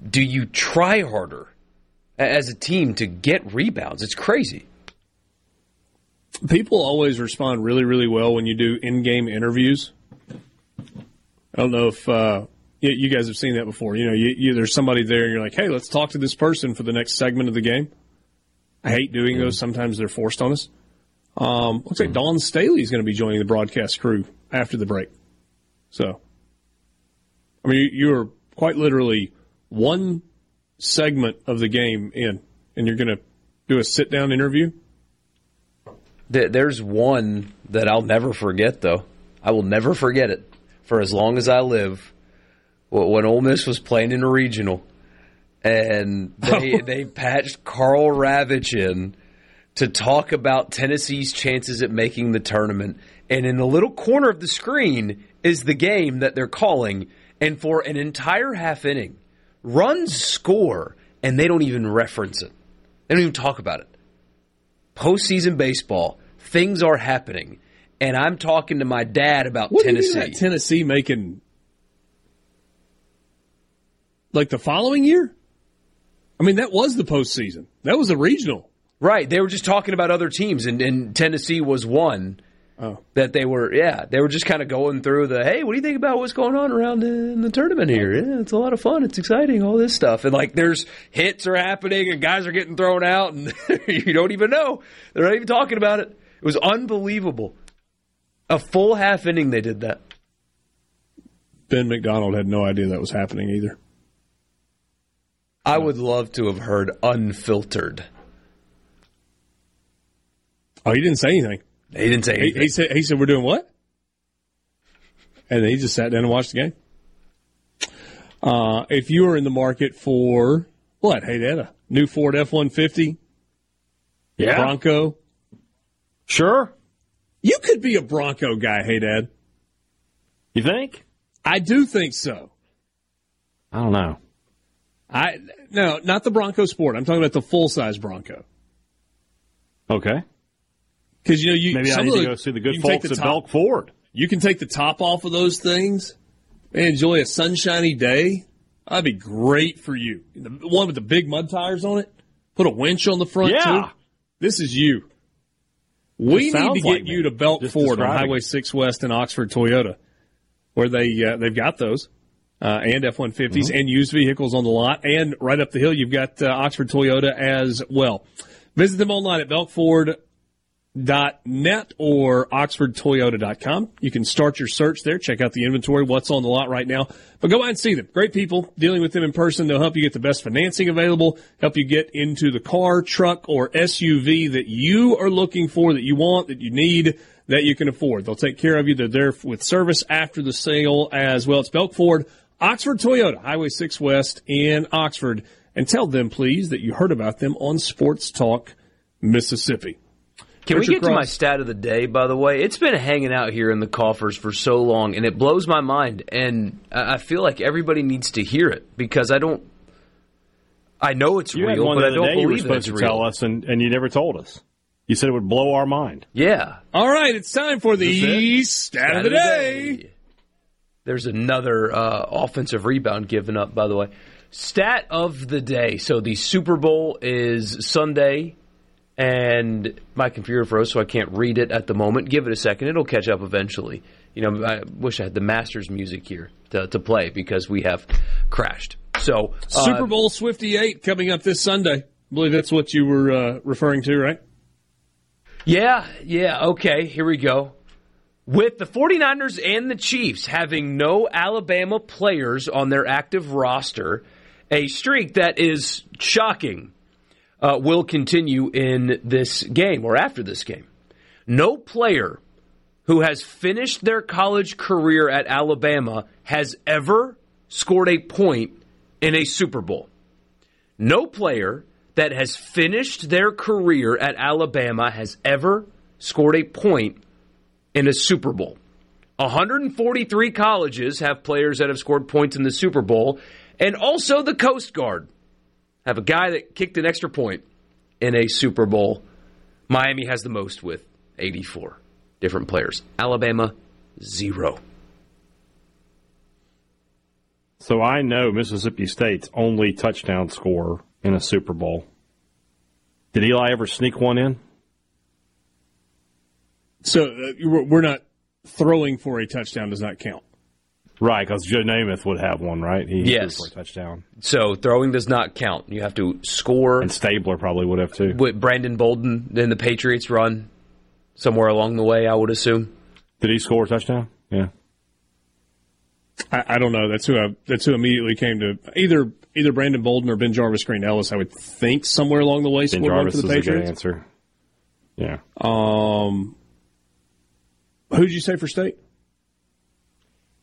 [SPEAKER 3] do you try harder as a team to get rebounds? It's crazy.
[SPEAKER 1] people always respond really, really well when you do in-game interviews. I don't know if uh, you, you guys have seen that before. You know, you, you, there's somebody there, and you're like, "Hey, let's talk to this person for the next segment of the game." I hate doing those. Sometimes they're forced on us. Um, looks like Dawn Staley is going to be joining the broadcast crew after the break. So, I mean, you, you are quite literally one segment of the game in, and you're going to do a sit-down interview.
[SPEAKER 3] There's one that I'll never forget, though. I will never forget it for as long as I live. Wh- When Ole Miss was playing in a regional, and they they patched Karl Ravech in to talk about Tennessee's chances at making the tournament, and in the little corner of the screen is the game that they're calling, and for an entire half inning, runs score, and they don't even reference it. They don't even talk about it postseason baseball, things are happening. And I'm talking to my dad about
[SPEAKER 1] What
[SPEAKER 3] Tennessee.
[SPEAKER 1] Tennessee making like the following year? I mean, that was the postseason. That was the regional.
[SPEAKER 3] Right. They were just talking about other teams, and, and Tennessee was one
[SPEAKER 1] Oh.
[SPEAKER 3] that they were, yeah, they were just kind of going through the, hey, what do you think about what's going on around in the tournament here? Yeah, it's a lot of fun. It's exciting, all this stuff. And like, there's hits are happening, and guys are getting thrown out, and you don't even know. They're not even talking about it. It was unbelievable. A full half inning, they did that.
[SPEAKER 1] Ben McDonald had no idea that was happening either.
[SPEAKER 3] I would love to have heard unfiltered.
[SPEAKER 1] Oh, he didn't say anything.
[SPEAKER 3] He didn't say anything.
[SPEAKER 1] he said, "He said we're doing what?" And he just sat down and watched the game. Uh, if you are in the market for what? Hey, they had a new Ford F one fifty,
[SPEAKER 2] Yeah.
[SPEAKER 1] Bronco, Sure. You could be a Bronco guy, Hadad.
[SPEAKER 2] You think?
[SPEAKER 1] I do think so.
[SPEAKER 2] I don't know.
[SPEAKER 1] I no, not the Bronco Sport. I'm talking about the full size Bronco.
[SPEAKER 2] Okay.
[SPEAKER 1] Because you know you
[SPEAKER 2] Maybe I need
[SPEAKER 1] of
[SPEAKER 2] to
[SPEAKER 1] the-
[SPEAKER 2] go see the good
[SPEAKER 1] can take
[SPEAKER 2] folks
[SPEAKER 1] the
[SPEAKER 2] at
[SPEAKER 1] top-
[SPEAKER 2] Belk Ford.
[SPEAKER 1] You can take the top off of those things and enjoy a sunshiny day. That'd be great for you. The one with the big mud tires on it. Put a winch on the front
[SPEAKER 2] Yeah.
[SPEAKER 1] too. This is you. We need to get
[SPEAKER 2] like
[SPEAKER 1] you
[SPEAKER 2] me.
[SPEAKER 1] to Belk
[SPEAKER 2] Just
[SPEAKER 1] Ford on. Highway 6 West in Oxford Toyota, where they uh, they've got those uh, and F one fifties
[SPEAKER 2] Mm-hmm.
[SPEAKER 1] and used vehicles on the lot, and right up the hill you've got uh, Oxford Toyota as well. Visit them online at belkford.net or oxfordtoyota.com. You can start your search there, check out the inventory, what's on the lot right now. But go out and see them. Great people, dealing with them in person. They'll help you get the best financing available, help you get into the car, truck, or SUV that you are looking for, that you want, that you need, that you can afford. They'll take care of you. They're there with service after the sale as well. It's Belk Ford, Oxford Toyota, Highway 6 West in Oxford. And tell them, please, that you heard about them on Sports Talk Mississippi.
[SPEAKER 3] Can we
[SPEAKER 1] Richard
[SPEAKER 3] get to my stat of the day, by the way? It's been hanging out here in the coffers for so long, and it blows my mind. And I I feel like everybody needs to hear it because I don't. I know it's
[SPEAKER 2] You
[SPEAKER 3] real, but I don't
[SPEAKER 2] day you were
[SPEAKER 3] believe
[SPEAKER 2] supposed
[SPEAKER 3] it's
[SPEAKER 2] to tell us, and, and you never told us. You said it would blow our mind.
[SPEAKER 3] Yeah.
[SPEAKER 1] All right, it's time for the
[SPEAKER 3] This
[SPEAKER 1] stat, of the day.
[SPEAKER 3] There's another uh, offensive rebound given up, by the way. Stat of the day. So the Super Bowl is Sunday, and my computer froze, so I can't read it at the moment. Give it a second; it'll catch up eventually. You know, I wish I had the Masters music here to, to play because we have crashed. So uh,
[SPEAKER 1] Super Bowl Swifty 8 coming up this Sunday. I believe that's what you were uh, referring to, right?
[SPEAKER 3] Yeah, yeah, okay, here we go. With the 49ers and the Chiefs having no Alabama players on their active roster, a streak that is shocking uh, will continue in this game or after this game. No player who has finished their college career at Alabama has ever scored a point in a Super Bowl. No player that has finished their career at Alabama has ever scored a point in a Super Bowl. 143 colleges have players that have scored points in the Super Bowl, and also the Coast Guard have a guy that kicked an extra point in a Super Bowl. Miami has the most with 84 different players. Alabama, zero.
[SPEAKER 2] So I know Mississippi State's only touchdown scorer in a Super Bowl. Did Eli ever sneak one in?
[SPEAKER 1] So uh, we're we're not throwing for a touchdown does not count.
[SPEAKER 2] Right, because Joe Namath would have one, right? He threw
[SPEAKER 3] Yes.
[SPEAKER 2] for a touchdown.
[SPEAKER 3] So throwing does not count. You have to score.
[SPEAKER 2] And Stabler probably would have too.
[SPEAKER 3] With Brandon Bolden in the Patriots run somewhere along the way, I would assume.
[SPEAKER 2] Did he score a touchdown? Yeah.
[SPEAKER 1] I, I don't know. That's who I, that's who immediately came to either either Brandon Bolden or BenJarvus Green-Ellis. I would think somewhere along the way
[SPEAKER 2] Ben
[SPEAKER 1] scored one
[SPEAKER 2] Jarvis
[SPEAKER 1] for the
[SPEAKER 2] is a good answer. Yeah.
[SPEAKER 1] Um, who did you say for state?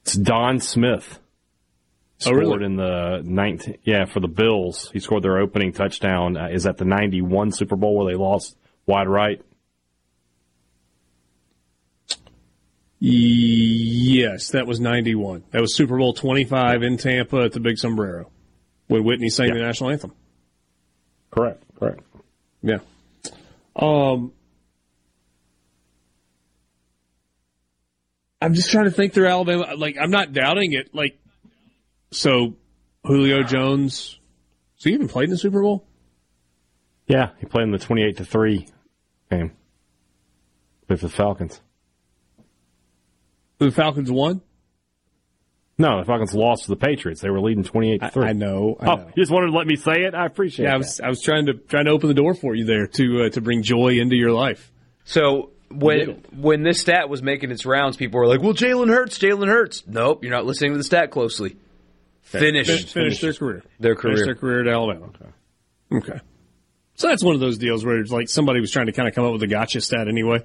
[SPEAKER 2] It's Don Smith.
[SPEAKER 1] Oh, really?
[SPEAKER 2] Scored in the 19, yeah, for the Bills. He scored their opening touchdown. Uh, is that the 91 Super Bowl where they lost wide right?
[SPEAKER 1] Yes, that was 91. That was Super Bowl 25 in Tampa at the Big Sombrero when Whitney sang the national anthem.
[SPEAKER 2] Correct, correct.
[SPEAKER 1] Yeah. Um, I'm just trying to think through Alabama. Like, I'm not doubting it. Like, so Julio Jones, has he even played in the Super Bowl?
[SPEAKER 2] Yeah, he played in the 28 to 3 game with the Falcons.
[SPEAKER 1] The Falcons won?
[SPEAKER 2] No, the Falcons lost to the Patriots. They were leading 28 to 3.
[SPEAKER 1] I know. I
[SPEAKER 2] oh,
[SPEAKER 1] know.
[SPEAKER 2] you just wanted to let me say it? I appreciate
[SPEAKER 1] Yeah, I
[SPEAKER 2] that.
[SPEAKER 1] was I was trying to trying to open the door for you there to uh, to bring joy into your life.
[SPEAKER 3] So when when this stat was making its rounds, people were like, "Well, Jalen Hurts, Jalen Hurts." Nope, you're not listening to the stat closely. Finished,
[SPEAKER 1] Fin- finished their career.
[SPEAKER 3] Their
[SPEAKER 1] Finished
[SPEAKER 3] career.
[SPEAKER 1] their career at Alabama. Okay. Okay. So that's one of those deals where it's like somebody was trying to kind of come up with a gotcha stat anyway.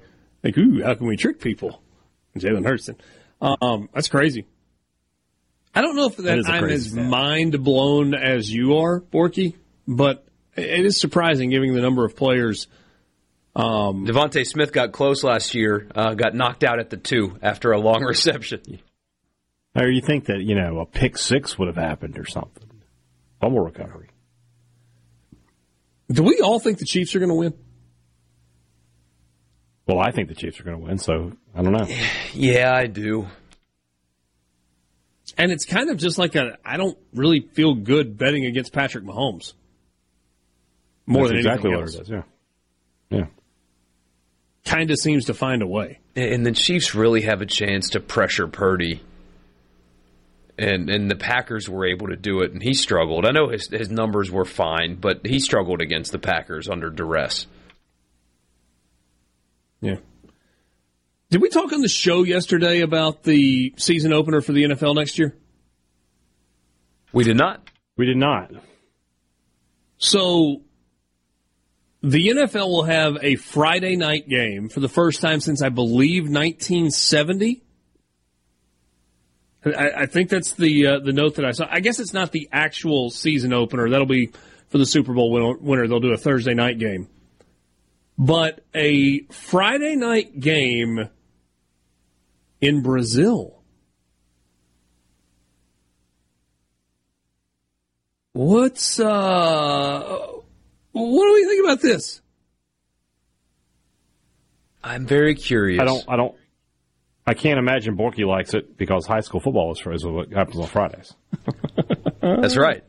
[SPEAKER 1] Like, ooh, how can we trick people? Jalen Hurts. Um, that's crazy. I don't know if that,
[SPEAKER 2] That
[SPEAKER 1] I'm as
[SPEAKER 2] stat.
[SPEAKER 1] mind blown as you are, Borky, but it is surprising given the number of players Um,
[SPEAKER 3] DeVonta Smith got close last year, uh, got knocked out at the two after a long reception.
[SPEAKER 2] Or you think that, you know, a pick six would have happened or something. Fumble recovery.
[SPEAKER 1] do we all think the Chiefs are going to win?
[SPEAKER 2] Well, I think the Chiefs are going to win, so I don't know.
[SPEAKER 3] Yeah, I do.
[SPEAKER 1] And it's kind of just like a I don't really feel good betting against Patrick Mahomes. More
[SPEAKER 2] That's
[SPEAKER 1] than
[SPEAKER 2] exactly
[SPEAKER 1] anything
[SPEAKER 2] what
[SPEAKER 1] else.
[SPEAKER 2] it is, yeah. Yeah.
[SPEAKER 1] Kind of seems to find a way.
[SPEAKER 3] And the Chiefs really have a chance to pressure Purdy. And and the Packers were able to do it, and he struggled. I know his his numbers were fine, but he struggled against the Packers under duress.
[SPEAKER 1] Yeah. Did we talk on the show yesterday about the season opener for the NFL next year?
[SPEAKER 3] We did not.
[SPEAKER 2] We did not.
[SPEAKER 1] So the NFL will have a Friday night game for the first time since I believe 1970. I, I think that's the uh, the note that I saw. I guess it's not the actual season opener. That'll be for the Super Bowl win- winner. They'll do a Thursday night game, but a Friday night game in Brazil. What's uh what do we think about this?
[SPEAKER 3] I'm very curious.
[SPEAKER 2] I don't. I don't. I can't imagine Borky likes it because high school football is is what happens on Fridays.
[SPEAKER 3] That's right.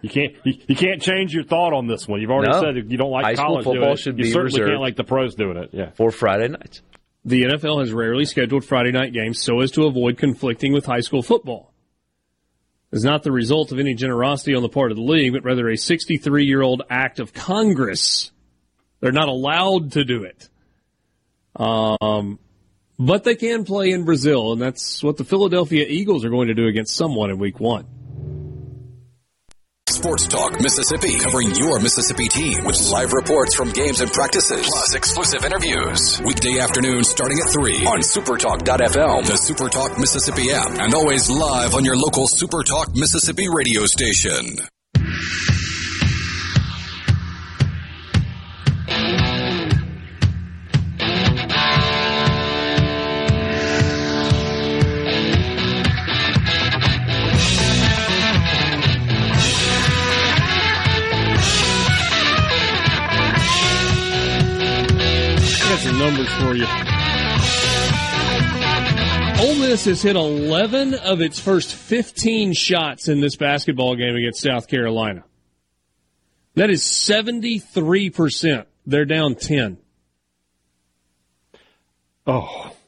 [SPEAKER 2] You can't. You, you can't change your thought on this one. You've already
[SPEAKER 3] No.
[SPEAKER 2] said that you don't like
[SPEAKER 3] High school
[SPEAKER 2] college doing
[SPEAKER 3] football
[SPEAKER 2] it.
[SPEAKER 3] should
[SPEAKER 2] you
[SPEAKER 3] be
[SPEAKER 2] certainly
[SPEAKER 3] reserved.
[SPEAKER 2] can't like the pros doing it. Yeah.
[SPEAKER 3] For Friday nights.
[SPEAKER 1] The NFL has rarely scheduled Friday night games so as to avoid conflicting with high school football. It's not the result of any generosity on the part of the league, but rather a 63 year old act of Congress. They're not allowed to do it. Um, but they can play in Brazil, and that's what the Philadelphia Eagles are going to do against someone in week one.
[SPEAKER 5] Sports Talk Mississippi, covering your Mississippi team with live reports from games and practices, plus exclusive interviews. Weekday afternoon starting at 3 on supertalk.fm, the Supertalk Mississippi app, and always live on your local Supertalk Mississippi radio station.
[SPEAKER 1] For you. Ole Miss has hit 11 of its first 15 shots in this basketball game against South Carolina. That is 73%. They're down 10.
[SPEAKER 2] Oh.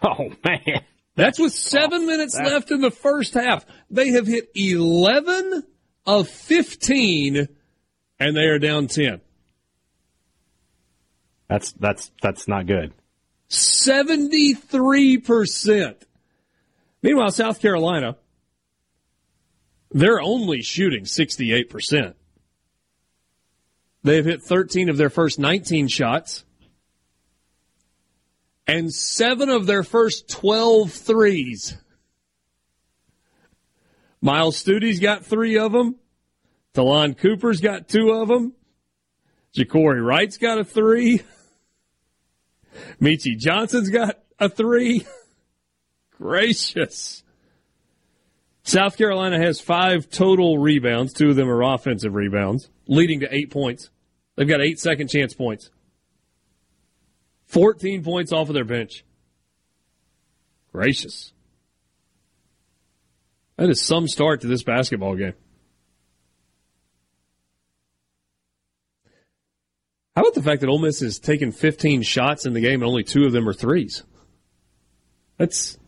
[SPEAKER 2] Oh man.
[SPEAKER 1] That's with seven oh, minutes left in the first half. They have hit 11 of 15, and they are down 10.
[SPEAKER 2] That's that's that's not good.
[SPEAKER 1] 73%. Meanwhile, South Carolina, they're only shooting 68%. They've hit 13 of their first 19 shots and seven of their first 12 threes. Myles Stute's got three of them. Ta'Lon Cooper's got two of them. Ja'Cory Wright's got a three. Meechie Johnson's got a three. Gracious. South Carolina has five total rebounds. Two of them are offensive rebounds, leading to eight points. They've got eight second chance points. 14 points off of their bench. Gracious. That is some start to this basketball game. How about the fact that Ole Miss has taken 15 shots in the game and only two of them are threes? That's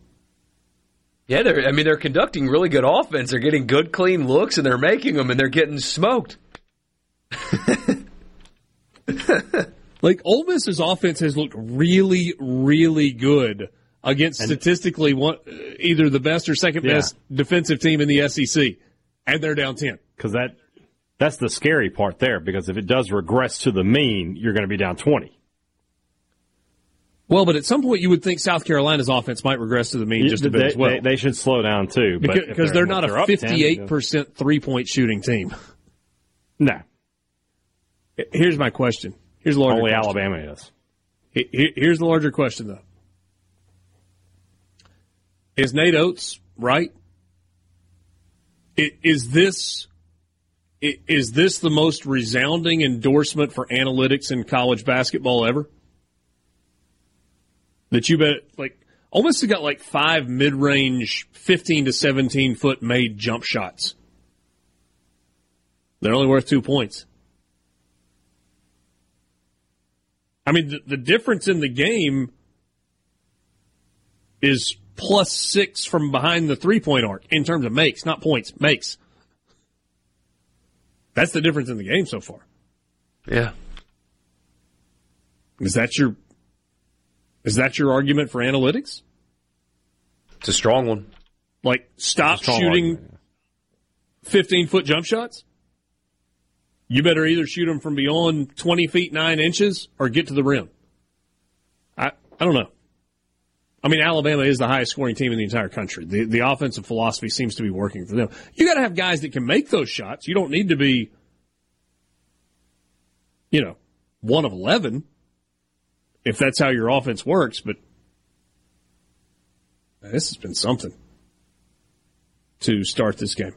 [SPEAKER 3] Yeah, they're. I mean, they're conducting really good offense. They're getting good, clean looks, and they're making them, and they're getting smoked.
[SPEAKER 1] like Ole Miss's offense has looked really, really good against statistically one, either the best or second
[SPEAKER 2] Yeah.
[SPEAKER 1] best defensive team in the SEC, and they're down 10.
[SPEAKER 2] Because that that's the scary part there. Because if it does regress to the mean, you're going to be down twenty.
[SPEAKER 1] Well, but at some point you would think South Carolina's offense might regress to the mean just a bit
[SPEAKER 2] they,
[SPEAKER 1] as well.
[SPEAKER 2] they, they should slow down too. But
[SPEAKER 1] because because they're, not
[SPEAKER 2] if
[SPEAKER 1] a 58% three point shooting team.
[SPEAKER 2] No.
[SPEAKER 1] Here's my question Here's the larger
[SPEAKER 2] Only
[SPEAKER 1] question.
[SPEAKER 2] Alabama is.
[SPEAKER 1] He- he- Here's the larger question, though. Is Nate Oats right? Is this is this the most resounding endorsement for analytics in college basketball ever? That you bet like almost got like five mid range, fifteen to seventeen foot made jump shots. They're only worth two points. I mean, the, the difference in the game is plus six from behind the three point arc in terms of makes, not points, makes. That's the difference in the game so far.
[SPEAKER 3] Yeah.
[SPEAKER 1] Is that your is that your argument for analytics?
[SPEAKER 3] It's a strong one.
[SPEAKER 1] Like stop
[SPEAKER 2] It's a strong
[SPEAKER 1] shooting fifteen foot jump shots? You better either shoot them from beyond twenty feet nine inches or get to the rim. I I don't know. I mean, Alabama is the highest scoring team in the entire country. The the offensive philosophy seems to be working for them. You got to have guys that can make those shots. You don't need to be, you know, one of eleven if that's how your offense works. But this has been something to start this game.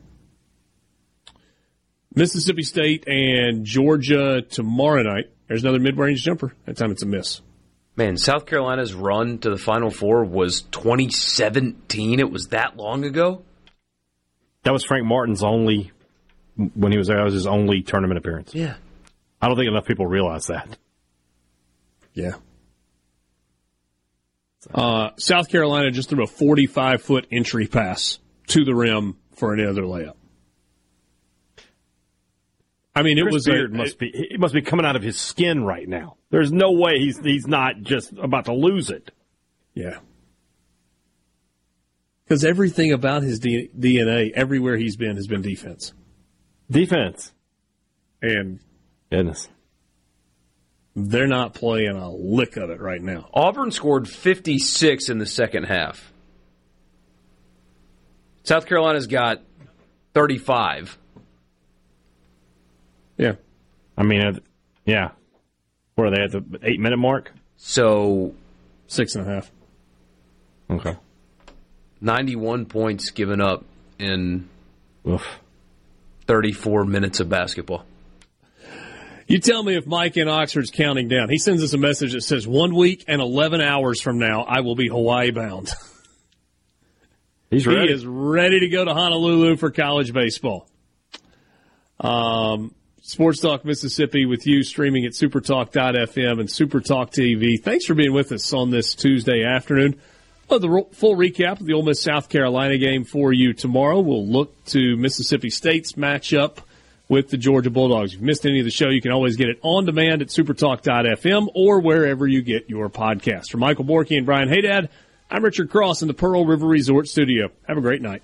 [SPEAKER 1] Mississippi State and Georgia tomorrow night. There's another mid-range jumper. That time it's a miss.
[SPEAKER 3] Man, South Carolina's run to the Final Four was 2017. It was that long ago.
[SPEAKER 2] That was Frank Martin's only when he was there. That was his only tournament appearance.
[SPEAKER 3] Yeah.
[SPEAKER 2] I don't think enough people realize that.
[SPEAKER 1] Yeah. Uh, South Carolina just threw a 45 foot entry pass to the rim for another layup. I mean, it
[SPEAKER 2] Chris
[SPEAKER 1] was
[SPEAKER 2] Beard
[SPEAKER 1] a,
[SPEAKER 2] must be it must be coming out of his skin right now. There's no way he's he's not just about to lose it.
[SPEAKER 1] Yeah. Because everything about his D- DNA, everywhere he's been, has been defense.
[SPEAKER 2] Defense.
[SPEAKER 1] And
[SPEAKER 2] Goodness.
[SPEAKER 1] they're not playing a lick of it right now.
[SPEAKER 3] Auburn scored 56 in the second half. South Carolina's got 35.
[SPEAKER 1] Yeah.
[SPEAKER 2] I mean, yeah. Where are they at the eight minute mark?
[SPEAKER 3] So
[SPEAKER 1] Six and a half.
[SPEAKER 2] Okay.
[SPEAKER 3] 91 points given up in
[SPEAKER 2] Oof.
[SPEAKER 3] 34 minutes of basketball.
[SPEAKER 1] You tell me if Mike in Oxford's counting down. He sends us a message that says, one week and 11 hours from now, I will be Hawaii bound.
[SPEAKER 2] He's ready.
[SPEAKER 1] He is ready to go to Honolulu for college baseball. Um, Sports Talk Mississippi with you streaming at supertalk.fm and Supertalk TV. Thanks for being with us on this Tuesday afternoon. Well, the full recap of the Ole Miss South Carolina game for you tomorrow. We'll look to Mississippi State's matchup with the Georgia Bulldogs. If you missed any of the show, you can always get it on demand at supertalk.fm or wherever you get your podcast. For Michael Borky and Brian Hadad, I'm Richard Cross in the Pearl River Resort Studio. Have a great night.